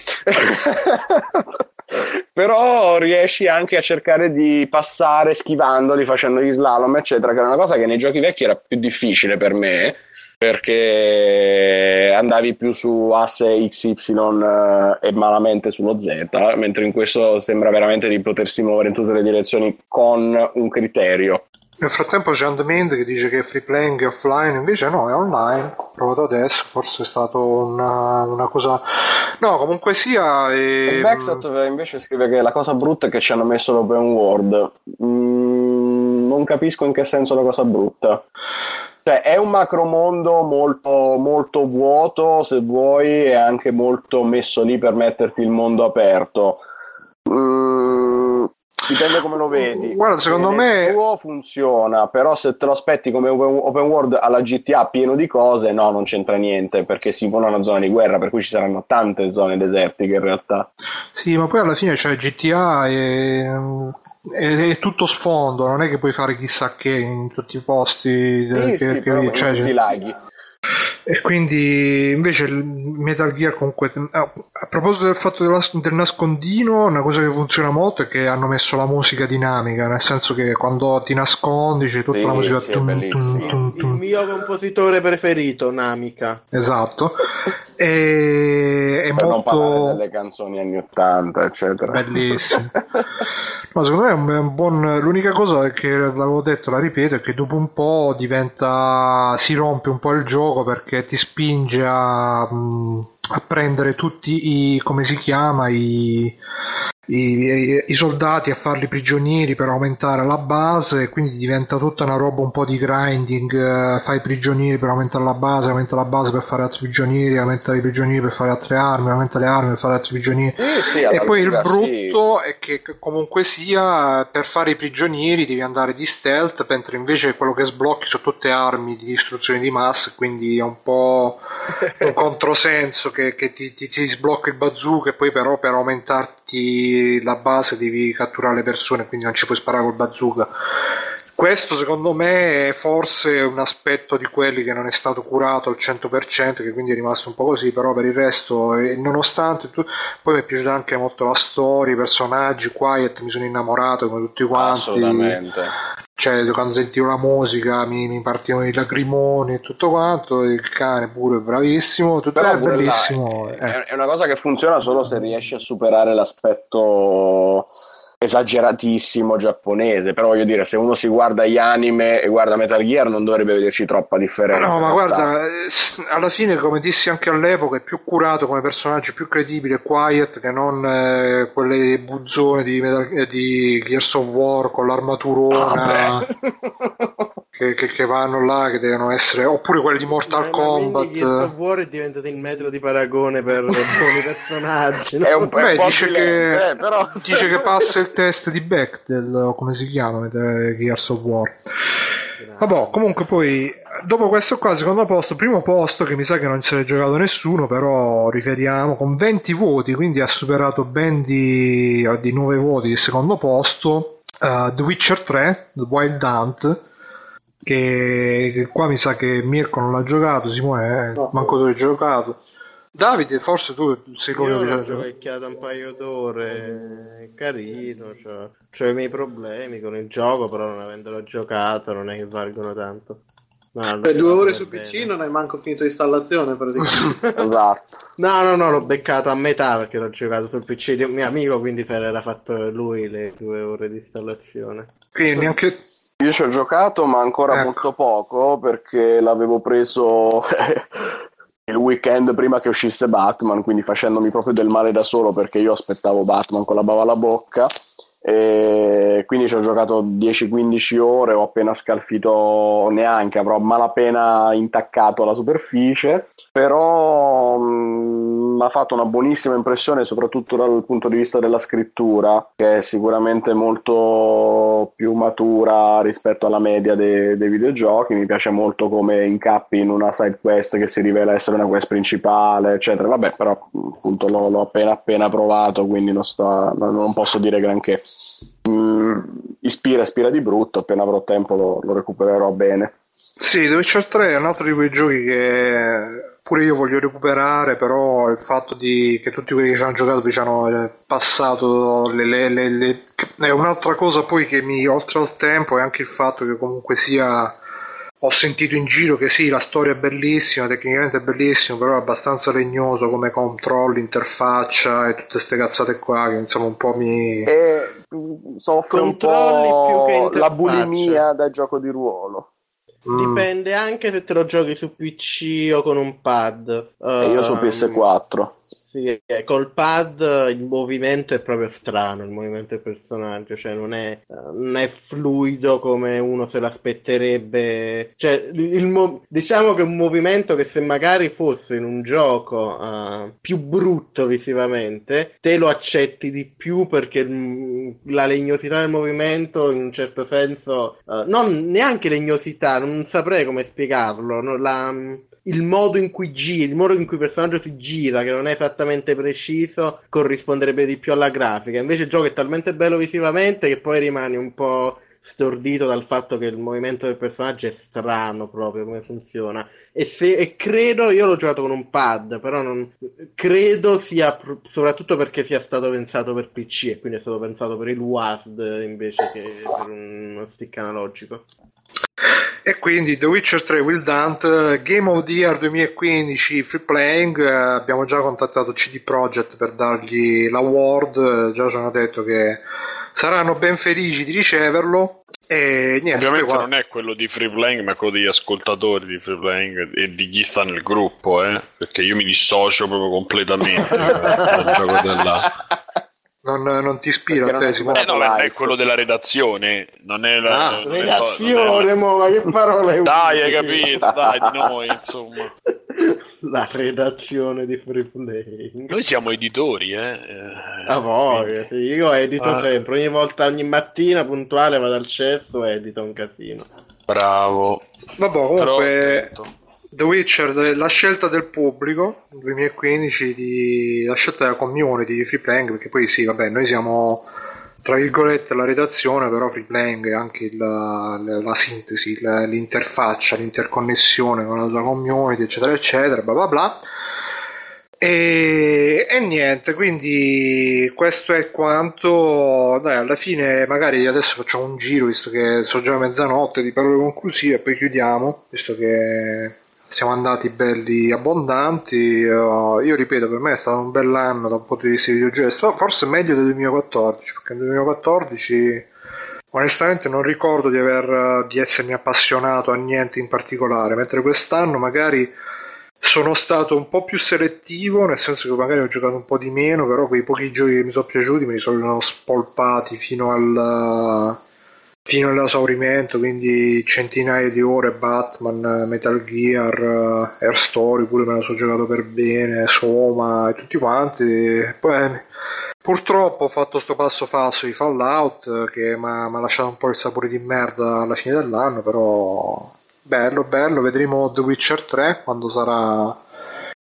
Però riesci anche a cercare di passare schivandoli, facendo gli slalom, eccetera, che è una cosa che nei giochi vecchi era più difficile per me, perché andavi più su asse XY eh, e malamente sullo Z, mentre in questo sembra veramente di potersi muovere in tutte le direzioni con un criterio. Nel frattempo c'è Andmind che dice che è free playing è offline, invece no, è online. Ho provato adesso, forse è stato una, una cosa. No, comunque sia. E E... Backshot invece scrive che la cosa brutta è che ci hanno messo l'open world. Mm, non capisco in che senso la cosa brutta. Cioè, è un macromondo molto, molto vuoto, se vuoi, e anche molto messo lì per metterti il mondo aperto. Mm, dipende come lo vedi. Guarda, secondo Se me- suo funziona, però se te lo aspetti come open, world alla GTA pieno di cose, no, non c'entra niente, perché si pone una zona di guerra, per cui ci saranno tante zone desertiche in realtà. Sì, ma poi alla fine c'è GTA e. È, è tutto sfondo, non è che puoi fare chissà che in tutti i posti. Sì, che- sì, che- cioè, tutti i laghi. E quindi invece il Metal Gear comunque a proposito del fatto della- del nascondino, una cosa che funziona molto è che hanno messo la musica dinamica, nel senso che quando ti nascondi c'è tutta Sì, la musica sì, tum, tum, tum, Il mio compositore preferito, Namika. Esatto. E, è Per non parlare molto delle canzoni anni 80, eccetera. bellissimo. No, secondo me è un, è un buon. L'unica cosa è che l'avevo detto, la ripeto, è che dopo un po' diventa. si rompe un po' il gioco perché ti spinge a, mh, a prendere tutti i. come si chiama? I, i, i soldati a farli prigionieri per aumentare la base quindi diventa tutta una roba un po' di grinding eh, fai prigionieri per aumentare la base aumenta la base per fare altri prigionieri aumenta i prigionieri per fare altre armi aumenta le armi per fare altri prigionieri. Sì, sì, e poi il brutto è che comunque sia per fare i prigionieri devi andare di stealth mentre invece quello che sblocchi sono tutte armi di distruzione di massa quindi è un po' un controsenso che, che ti, ti, ti sblocca il bazooka e poi però per aumentarti la base devi catturare le persone quindi non ci puoi sparare col bazooka questo secondo me è forse un aspetto di quelli che non è stato curato al 100% che quindi è rimasto un po' così però per il resto nonostante tu... poi mi è piaciuta anche molto la storia i personaggi Quiet mi sono innamorato come tutti quanti Assolutamente. Cioè quando sentivo la musica mi, mi partivano i lacrimoni e tutto quanto il cane pure bravissimo tutto Però è pure là bellissimo è, eh. è una cosa che funziona solo se riesci a superare l'aspetto esageratissimo giapponese. Però voglio dire, se uno si guarda gli anime e guarda Metal Gear, non dovrebbe vederci troppa differenza. No, ma guarda, eh, alla fine, come dissi anche all'epoca, è più curato come personaggio, più credibile Quiet che non eh, quelle buzzone di, Metal- eh, di Gears of War con l'armaturona che, che- che vanno là, che devono essere, oppure quelli di Mortal Eh, ma Kombat. quindi Gears of War è diventato il metro di paragone per buoni personaggi. no? È un, è Beh, un po' dice che, eh, però... dice che passa il test di Bechdel, come si chiama, eh, Gears of War. Vabbè, comunque poi dopo questo qua, secondo posto, primo posto che mi sa che non se l'è giocato nessuno, però riferiamo con 20 voti, quindi ha superato ben di, di 9 voti il secondo posto. eh, The Witcher 3, The Wild Hunt, che, che qua mi sa che Mirko non l'ha giocato, Simone, eh, manco tu l'hai giocato. Davide, forse tu sei quello Io che l'ho giocato. giocato un paio d'ore, è carino, cioè, ho i miei problemi con il gioco, però non avendolo giocato non è che valgono tanto. No, Per due ore su bene. PC non hai manco finito l'installazione praticamente. Esatto. No, no, no, l'ho beccato a metà perché l'ho giocato sul PC di un mio amico, quindi se l'era fatto lui le due ore di installazione. Quindi neanche Io ci ho giocato, ma ancora Ecco. molto poco perché l'avevo preso il weekend prima che uscisse Batman, quindi facendomi proprio del male da solo perché io aspettavo Batman con la bava alla bocca. E quindi ci ho giocato 10-15 ore, ho appena scalfito neanche, avrò malapena intaccato la superficie, però mh, mi ha fatto una buonissima impressione soprattutto dal punto di vista della scrittura, che è sicuramente molto più matura rispetto alla media de- dei videogiochi, mi piace molto come incappi in una side quest che si rivela essere una quest principale, eccetera, vabbè però appunto l'ho, l'ho appena appena provato, quindi non, sto, non posso dire granché. Mm, ispira, ispira di brutto, appena avrò tempo lo, lo recupererò bene. Sì, The Witcher 3 è un altro di quei giochi che pure io voglio recuperare, però il fatto di, che tutti quelli che ci hanno giocato ci hanno eh, passato le, le- le- le- è un'altra cosa poi che mi oltre al tempo è anche il fatto che comunque sia ho sentito in giro che sì, la storia è bellissima, tecnicamente è bellissima, però è abbastanza legnoso come controllo, interfaccia e tutte queste cazzate qua che insomma un po' mi... E soffre un Controlli più che po' la bulimia da gioco di ruolo. Mm. Dipende anche se te lo giochi su PC o con un pad. E io su Ehm, PS4. Sì, col pad il movimento è proprio strano, il movimento del personaggio, cioè non è, non è fluido come uno se l'aspetterebbe. Cioè, il- il mo- diciamo che è un movimento che se magari fosse in un gioco eh, più brutto visivamente, te lo accetti di più perché mm, la legnosità del movimento in un certo senso, eh, non neanche legnosità, non saprei come spiegarlo, no? La, il modo in cui giri, il modo in cui il personaggio si gira, che non è esattamente preciso, corrisponderebbe di più alla grafica. Invece il gioco è talmente bello visivamente che poi rimani un po' stordito dal fatto che il movimento del personaggio è strano proprio come funziona. E, se, e credo, io l'ho giocato con un pad, però non credo sia pr- soprattutto perché sia stato pensato per PC e quindi è stato pensato per il WASD invece che per uno stick analogico. E quindi The Witcher 3 Will Hunt, Game of the Year 2015 Free Playing, eh, abbiamo già contattato CD Projekt per dargli l'award, eh, già ci hanno detto che saranno ben felici di riceverlo e niente. Ovviamente qua- non è quello di Free Playing, ma quello degli ascoltatori di Free Playing e di chi sta nel gruppo, eh? perché io mi dissocio proprio completamente dal gioco della... non, non ti ispira a non te è Simone? Eh no, non è quello della redazione, non è la... Ah, non è- Redazione, mo, ma che parole Dai, hai capito, dai, di noi, insomma. La redazione di Free Play. Noi siamo editori, eh. eh. A voi, io edito Ah. sempre, ogni volta, ogni mattina puntuale vado al cesso e edito un casino. Bravo. Vabbè, Però, comunque detto, The Witcher, la scelta del pubblico 2015, di, la scelta della community di Free Playing, perché poi sì, vabbè, noi siamo tra virgolette la redazione, però Free Playing è anche il- la, la sintesi, la- l'interfaccia, l'interconnessione con la sua community, eccetera, eccetera, bla bla bla. E, e niente, quindi questo è quanto. Dai, alla fine, magari adesso facciamo un giro, visto che sono già mezzanotte di parole conclusive, e poi chiudiamo, visto che siamo andati belli abbondanti. Eh, io ripeto, per me è stato un bell'anno da un punto di vista videogiochi, forse meglio del 2014, perché nel 2014 onestamente non ricordo di, aver, di essermi appassionato a niente in particolare, mentre quest'anno magari sono stato un po' più selettivo, nel senso che magari ho giocato un po' di meno, però quei pochi giochi che mi sono piaciuti me li sono spolpati fino al fino all'esaurimento, quindi centinaia di ore Batman, Metal Gear, Air Story, pure me lo sono giocato per bene, Soma e tutti quanti. Poi purtroppo ho fatto sto passo falso di Fallout che mi ha lasciato un po' il sapore di merda alla fine dell'anno, però bello, bello, vedremo The Witcher 3 quando sarà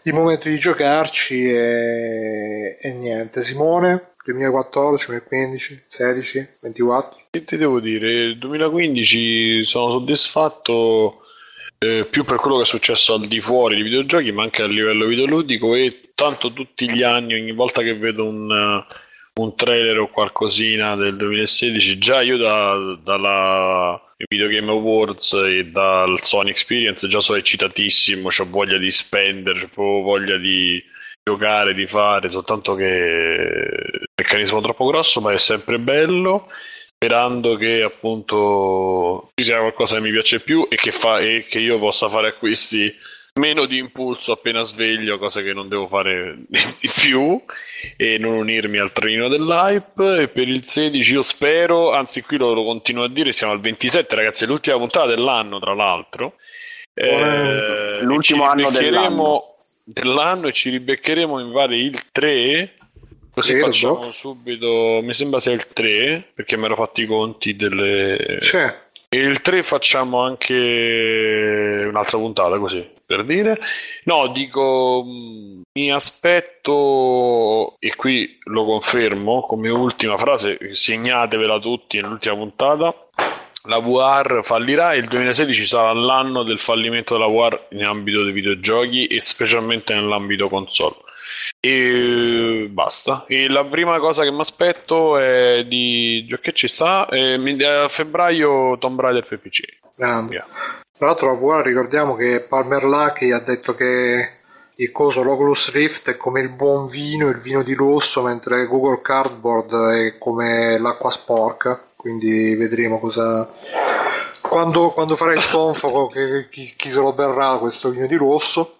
il momento di giocarci e, e niente. Simone, 2014, 2015, 16, 24. Che ti devo dire? Il 2015 sono soddisfatto eh, più per quello che è successo al di fuori di videogiochi, ma anche a livello videoludico e tanto tutti gli anni, ogni volta che vedo un, un trailer o qualcosina del 2016, già io da- dalla Video Game Awards e dal Sony Experience già sono eccitatissimo, ho voglia di spendere, ho voglia di giocare, di fare, soltanto che il meccanismo è troppo grosso, ma è sempre bello sperando che appunto ci sia qualcosa che mi piace più e che, fa, e che io possa fare acquisti meno di impulso appena sveglio, cosa che non devo fare di più e non unirmi al trenino dell'hype. E per il 16 io spero, anzi qui lo, lo continuo a dire, siamo al 27 ragazzi, è l'ultima puntata dell'anno tra l'altro. Eh, L'ultimo e ci anno ribeccheremo dell'anno e ci ribeccheremo in vari il 3 Così Credo. facciamo subito, mi sembra sia il 3, perché mi ero fatti i conti delle... Sì. E il 3 facciamo anche un'altra puntata così, per dire. No, dico, mh, mi aspetto, e qui lo confermo come ultima frase, segnatevela tutti nell'ultima puntata, la VR fallirà e il 2016 sarà l'anno del fallimento della VR in ambito dei videogiochi e specialmente nell'ambito console. E basta. E la prima cosa che mi aspetto è di che ci sta? Eh, a febbraio Tomb Raider per PC. Grande. Via. Tra l'altro la ricordiamo che Palmer Lucky ha detto che il coso l'Oculus Rift è come il buon vino, il vino di lusso, mentre Google Cardboard è come l'acqua sporca, quindi vedremo cosa... Quando, quando farà il tonfo chi, chi se lo berrà questo vino di rosso.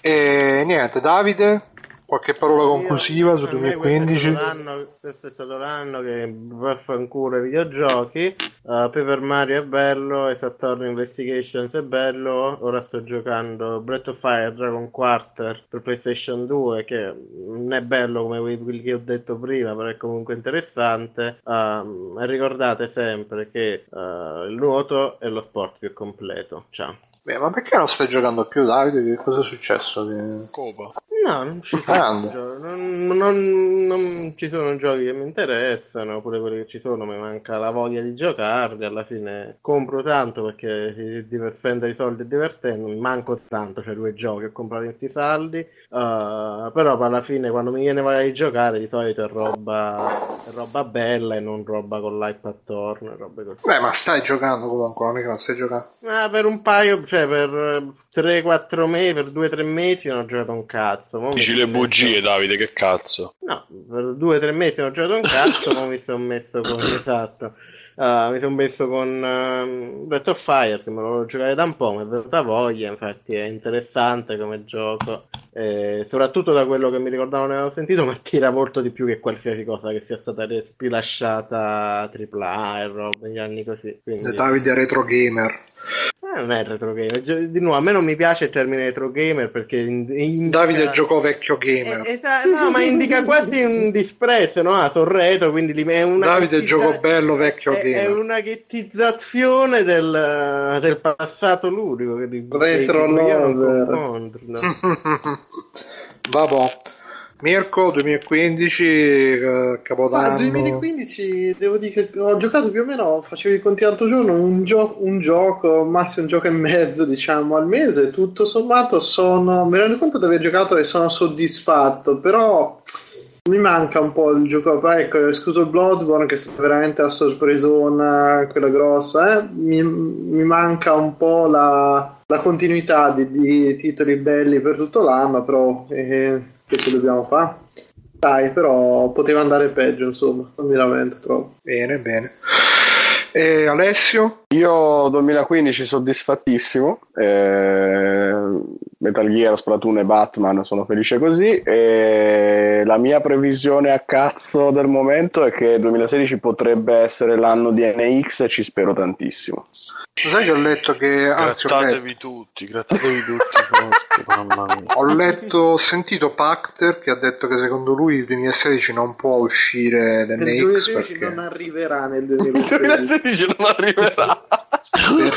E niente, Davide, qualche parola conclusiva Io- su per me 2015? Questo è, stato l'anno, questo è stato l'anno che vaffanculo i videogiochi. Uh, Paper Mario è bello, Saturn Investigations è bello. Ora sto giocando Breath of Fire Dragon Quarter per PlayStation 2, che non è bello come quelli che ho detto prima, però è comunque interessante. E ricordate sempre che uh, il nuoto è lo sport più completo. Ciao. Beh, ma perché non stai giocando più, Davide? Che cosa è successo? Che- Copa. No, non ci, sono non, non- non ci sono giochi che mi interessano, pure quelli che ci sono mi manca la voglia di giocarli, alla fine compro tanto perché spendere i soldi è divertente, manco tanto, cioè due giochi ho comprato in questi saldi, eh, però alla fine quando mi viene voglia di giocare di solito è roba, è roba bella e non roba con l'iPad attorno, robe così. Beh, ma stai giocando comunque, non è che non stai giocando. Ma per un paio, cioè per 3-4 mesi, per 2-3 mesi non ho giocato un cazzo. Mi Dici le messo- bugie, Davide, che cazzo. No, per due o tre mesi non ho giocato un cazzo, ma mi sono messo con esatto. Ah, mi sono messo con uh, Breath of Fire che me lo volevo giocare da un po', mi è venuta voglia, infatti è interessante come gioco, e soprattutto da quello che mi ricordavo ne avevo sentito, ma tira molto di più che qualsiasi cosa che sia stata res- rilasciata AAA e roba negli anni così. Quindi... Davide Retro Gamer. Eh, non è retro gamer, di nuovo a me non mi piace il termine retro gamer perché in- indica... Davide giocò vecchio gamer. Eh, esa- no, ma indica quasi un disprezzo, no? Ah, sono retro, quindi li- è una Davide giocò bello vecchio è, è una ghettizzazione del, del passato di- Retro no. Vabbè. Mirko 2015 eh, Ma Capodanno. nel 2015 devo dire che ho giocato più o meno, facevo i conti l'altro giorno, un, gio- un gioco, massimo un gioco e mezzo diciamo al mese, tutto sommato sono, mi rendo conto di aver giocato e sono soddisfatto, però mi manca un po' il gioco, Poi, ecco, escluso Bloodborne che è stata veramente la sorpresona, quella grossa, eh, mi, mi manca un po' la, la continuità di, di titoli belli per tutto l'anno, però eh, che ci dobbiamo fare? Dai, però poteva andare peggio, insomma, non mi lamento troppo. Bene, bene. E Alessio? Io 2015 soddisfattissimo, eh, Metal Gear, Splatoon e Batman sono felice così e la mia previsione a cazzo del momento è che 2016 potrebbe essere l'anno di NX e ci spero tantissimo. Lo sai che ho letto che anzi ho letto, Grattatevi tutti, grattatevi tutti forti, ho letto, ho sentito Pacter che ha detto che secondo lui il 2016 non può uscire Nel l'NX 2016 perché, non arriverà nel Il 2016. 2016 non arriverà. Per-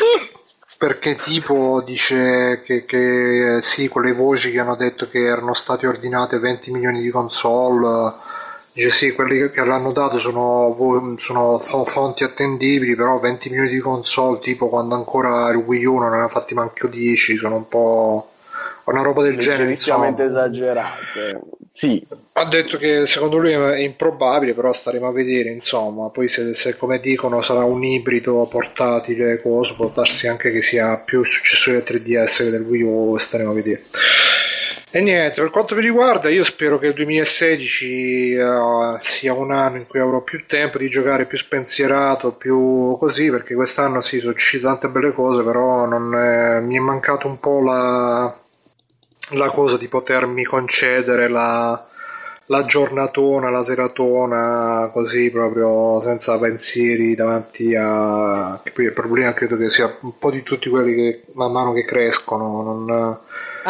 perché tipo dice che, che, eh, sì, quelle voci che hanno detto che erano state ordinate 20 milioni di console, dice sì, quelli che- l'hanno dato sono, sono fo- fonti attendibili, però 20 milioni di console, tipo quando ancora il Wii U non aveva fatti manco 10, sono un po' una roba del genere. Insomma. Esagerate. Sì, Ha detto che secondo lui è improbabile, però staremo a vedere, insomma. Poi se, se, come dicono sarà un ibrido portatile, cosa, può darsi anche che sia più successore del 3DS che del Wii U, staremo a vedere. E niente, per quanto mi riguarda, io spero che il 2016 eh, sia un anno in cui avrò più tempo di giocare più spensierato, più così, perché quest'anno sì, sono uscite tante belle cose, però non è- mi è mancato un po' la, la cosa di potermi concedere la, la giornatona, la seratona, così proprio senza pensieri davanti a... che poi il problema credo che sia un po' di tutti quelli che man mano che crescono, non...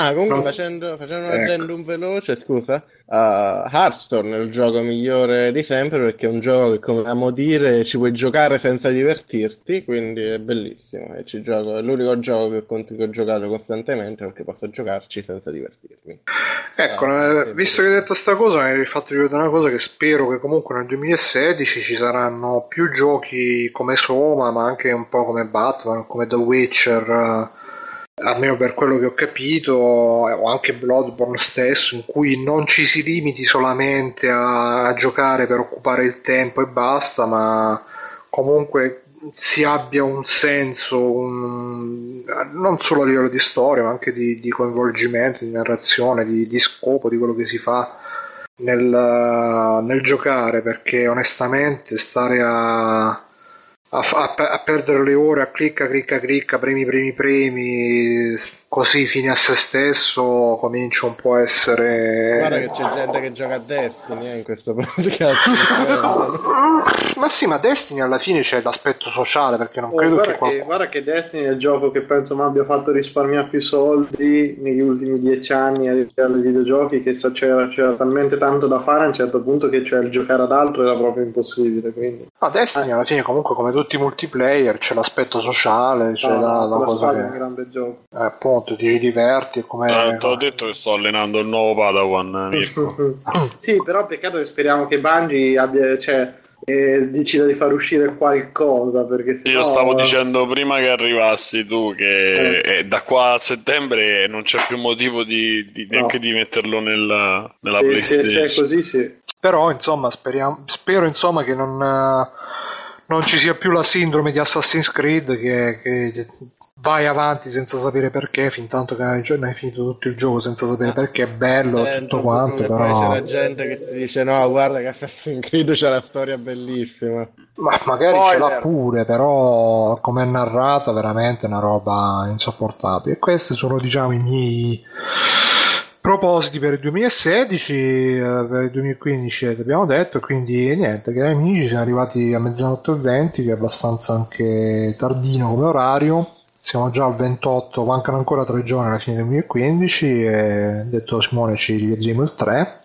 Ah, comunque No. facendo, facendo un Ecco. addendum veloce, scusa, uh, Hearthstone è il gioco migliore di sempre perché è un gioco che, come amo dire, ci puoi giocare senza divertirti, quindi è bellissimo. E ci gioco, è l'unico gioco che, con- che ho giocato costantemente perché posso giocarci senza divertirmi. Ecco, Ah, eh, visto che hai detto sta cosa, mi hai fatto ricordare una cosa che spero che comunque nel 2016 ci saranno più giochi come Soma, ma anche un po' come Batman, come The Witcher, almeno per quello che ho capito, eh, o anche Bloodborne stesso, in cui non ci si limiti solamente a, a giocare per occupare il tempo e basta, ma comunque si abbia un senso, un- non solo a livello di storia, ma anche di, di coinvolgimento, di narrazione, di, di scopo di quello che si fa nel, nel giocare, perché onestamente stare a, a, a- a perdere le ore a clicca, clicca, clicca, premi, premi, premi, così fine a se stesso, comincia un po' a essere... Guarda che c'è gente che gioca a Destiny eh, in questo podcast. Ma sì, ma Destiny alla fine c'è l'aspetto sociale, perché non Oh, credo guarda, che qualcuno... che, guarda che Destiny è il gioco che penso mi abbia fatto risparmiare più soldi negli ultimi dieci anni a livello di videogiochi che c'era, c'era talmente tanto da fare a un certo punto che cioè, il giocare ad altro era proprio impossibile quindi. No, Destiny alla fine comunque come tutti i multiplayer c'è l'aspetto sociale, c'è No, la, la cosa spada è un che grande gioco. Eh, appunto ti diverti e come... Eh, te l'ho detto che sto allenando il nuovo Padawan, sì però peccato che speriamo che Bungie abbia cioè eh, decida di far uscire qualcosa perché se Io no- stavo dicendo prima che arrivassi tu che eh, da qua a settembre non c'è più motivo di, di- neanche di metterlo nel- nella se, se- se è così sì. Però insomma speriamo, spero insomma che non, eh, non ci sia più la sindrome di Assassin's Creed che, che vai avanti senza sapere perché, fin tanto che hai, hai finito tutto il gioco senza sapere perché è bello Eh, tutto quanto, che Poi però... c'è la gente che ti dice no guarda che Assassin's Creed c'è una storia bellissima Ma magari ce Spoiler. l'ha pure, però come è narrata veramente è una roba insopportabile. E questi sono diciamo i miei propositi per il 2016, eh, per il 2015 eh, abbiamo detto, quindi niente, cari amici, siamo arrivati a mezzanotte e 20, che è abbastanza anche tardino come orario. Siamo già al 28, mancano ancora tre giorni alla fine del 2015 e detto Simone ci rivedremo il 3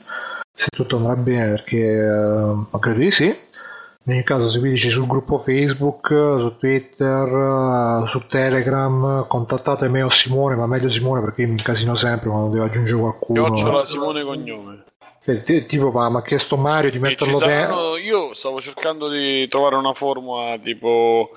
se tutto andrà bene perché eh, credo di sì in ogni caso seguiteci sul gruppo Facebook, su Twitter, eh, su Telegram, contattate me o Simone, ma meglio Simone perché io mi incasino sempre quando devo aggiungere qualcuno. Chiocciola Simone Cognome. Eh, ti- Tipo, ma mi ha chiesto Mario di metterlo te. saranno- io stavo cercando di trovare una formula tipo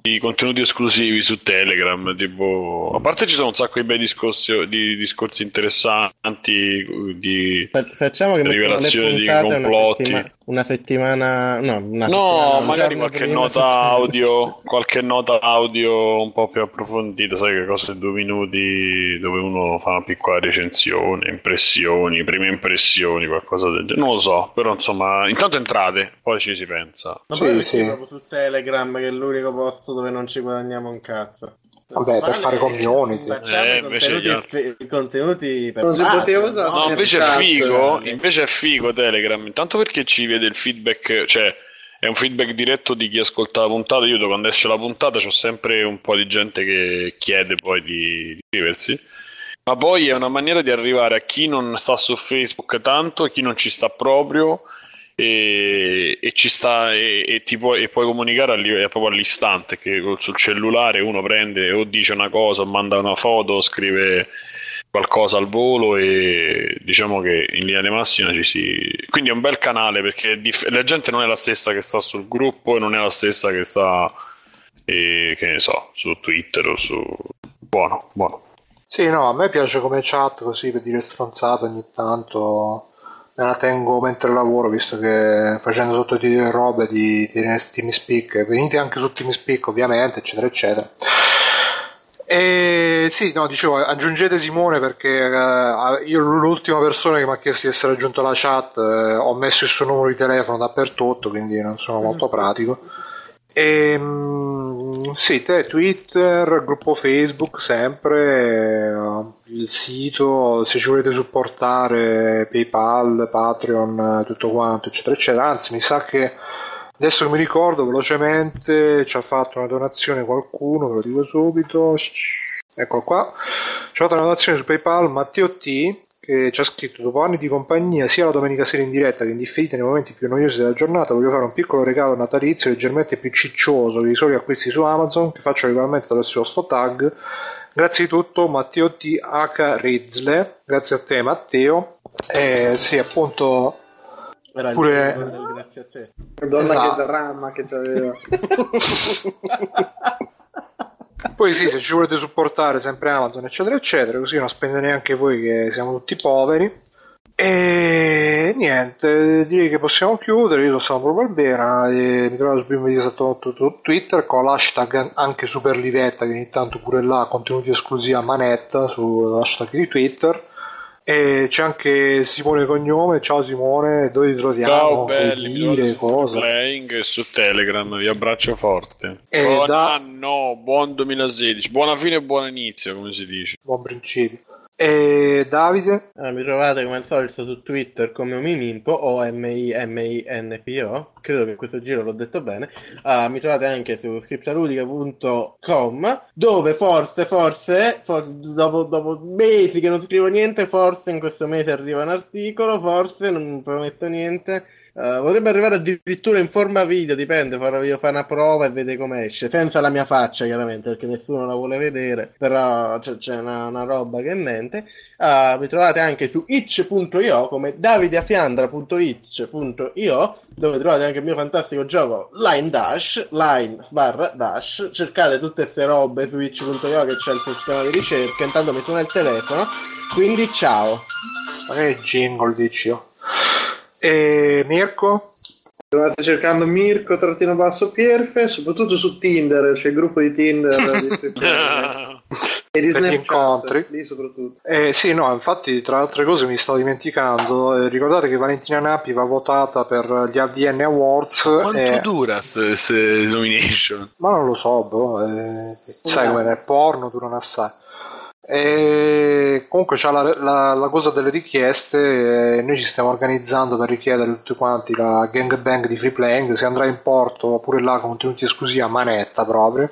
di contenuti esclusivi su Telegram. Tipo, a parte ci sono un sacco di bei discorsi, di discorsi interessanti di Fa- Facciamo che Rivelazioni di complotti. Una settimana, no, una No, settimana, magari qualche nota settimana- audio, qualche nota audio un po' più approfondita, sai che cose due minuti dove uno fa una piccola recensione, impressioni, prime impressioni, qualcosa del genere. Non lo so, però insomma, intanto entrate, poi ci si pensa. Ma Sì, poi sì. proprio su Telegram che è l'unico posto dove non ci guadagniamo un cazzo. Vabbè, per fare community. Eh, i invece contenuti, gli contenuti per Non si Ah, poteva usare No, invece è figo, eh. invece è figo Telegram, intanto perché ci vede il feedback, cioè è un feedback diretto di chi ascolta la puntata. Io quando esce la puntata c'ho sempre un po' di gente che chiede poi di iscriversi. Ma poi è una maniera di arrivare a chi non sta su Facebook tanto, chi non ci sta proprio e, e ci sta e, e ti puoi, e puoi comunicare è proprio all'istante che sul cellulare uno prende o dice una cosa, o manda una foto, scrive qualcosa al volo e diciamo che in linea di massima ci si... Quindi è un bel canale perché dif- la gente non è la stessa che sta sul gruppo e non è la stessa che sta, eh, che ne so, su Twitter o su... Buono, buono. Sì, no, a me piace come chat così per dire stronzate ogni tanto. Me la tengo mentre lavoro, visto che facendo sottotitoli e robe di, di TeamSpeak, venite anche su TeamSpeak ovviamente, eccetera, eccetera. E sì, no, dicevo, aggiungete Simone perché eh, io l'ultima persona che mi ha chiesto di essere aggiunto alla chat, eh, ho messo il suo numero di telefono dappertutto, quindi non sono molto pratico. E, mm, sì, te, Twitter, gruppo Facebook sempre, eh, il sito, se ci volete supportare PayPal, Patreon, tutto quanto, eccetera, eccetera. Anzi, mi sa che adesso che mi ricordo velocemente ci ha fatto una donazione qualcuno, ve lo dico subito. Eccolo qua. Ci ha fatto una donazione su PayPal Matteo T che ci ha scritto dopo anni di compagnia sia la domenica sera in diretta che in differita nei momenti più noiosi della giornata voglio fare un piccolo regalo natalizio leggermente più ciccioso che i soliti acquisti su Amazon che faccio regolarmente attraverso il vostro tag grazie di tutto Matteo T H Rizzle grazie a te Matteo e sì appunto Era il Pure- del grazie a te. Madonna Esatto. che dramma che c'aveva. Poi sì, se ci volete supportare sempre Amazon, eccetera, eccetera, così non spendete neanche voi che siamo tutti poveri. E niente, direi che possiamo chiudere. Io sono proprio Albera e mi trovate su Primo su Twitter con l'hashtag anche Superlivetta, che ogni tanto pure là contenuti esclusivi a manetta sull'hashtag di Twitter. E c'è anche Simone Cognome. Ciao Simone, dove ti troviamo? Ciao belli, dire cosa? Playing e su Telegram, vi abbraccio forte. E buon da- anno, buon 2016, buona fine e buon inizio, come si dice. Buon principio. E Davide? Ah, mi trovate come al solito su Twitter come Omimimpo o M-I-M-I-N-P-O, credo che questo giro l'ho detto bene. Ah, mi trovate anche su scriptaludica.com dove forse, forse, for- dopo, dopo mesi che non scrivo niente, forse in questo mese arriva un articolo, forse, non prometto niente. Eh, vorrebbe arrivare addirittura in forma video, dipende, farò io fare una prova e vedere come esce, senza la mia faccia chiaramente, perché nessuno la vuole vedere, però c'è, c'è una, una roba che è in mente. Ah, mi trovate anche su itch.io come davideafiandra.itch.io dove trovate anche il mio fantastico gioco Line Dash, Line barra Dash, cercate tutte queste robe su itch.io che c'è il sistema di ricerca, intanto mi suona il telefono, quindi ciao. Ma che jingle dici io? E Mirko? State cercando Mirko trattino basso Pierfe, soprattutto su Tinder, c'è il gruppo di Tinder di e di Snapchat, incontri. lì soprattutto. Eh, sì, no, infatti, tra altre cose mi stavo dimenticando. eh, ricordate che Valentina Nappi va votata per gli ADN Awards. Quanto eh, dura queste nomination? ma non lo so, boh, eh, sai come è porno, durano assai. E comunque c'è la, la- la cosa delle richieste. noi ci stiamo organizzando per richiedere tutti quanti la gangbang di free playing. Si andrà in porto pure là contenuti esclusivi a manetta proprio.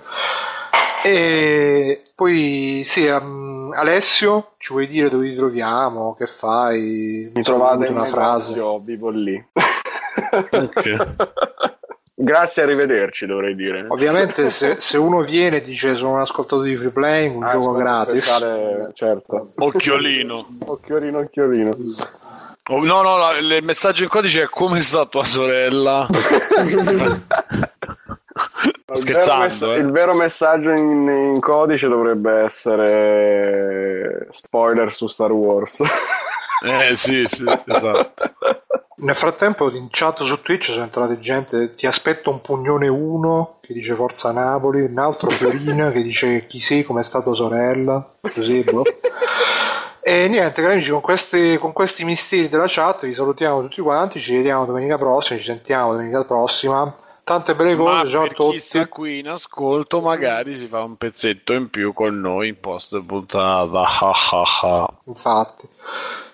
E poi sì, ehm, Alessio, ci vuoi dire dove ti troviamo? Che fai? Mi trovate in una frase. vivo lì. Grazie, arrivederci dovrei dire. Ovviamente se, se uno viene e dice sono un ascoltatore di free playing, un Ah, gioco gratis. speciale, certo. Occhiolino. Occhiolino, occhiolino. Oh, no, no, la- il messaggio in codice è come sta tua sorella? Il vero, Scherzando, mess- eh. il vero messaggio in, in codice dovrebbe essere spoiler su Star Wars. Eh sì, sì, esatto. Nel frattempo in chat su Twitch sono entrate gente, ti aspetto un pugnone 1 che dice Forza Napoli, un altro Fiorina che dice chi sei, come sta tua sorella, così boh. E niente, cari amici, con questi, con questi misteri della chat vi salutiamo tutti quanti, ci vediamo domenica prossima, ci sentiamo domenica prossima. Tante belle cose, ciao a tutti. qui in ascolto magari si fa un pezzetto in più con noi in post puntata. Infatti.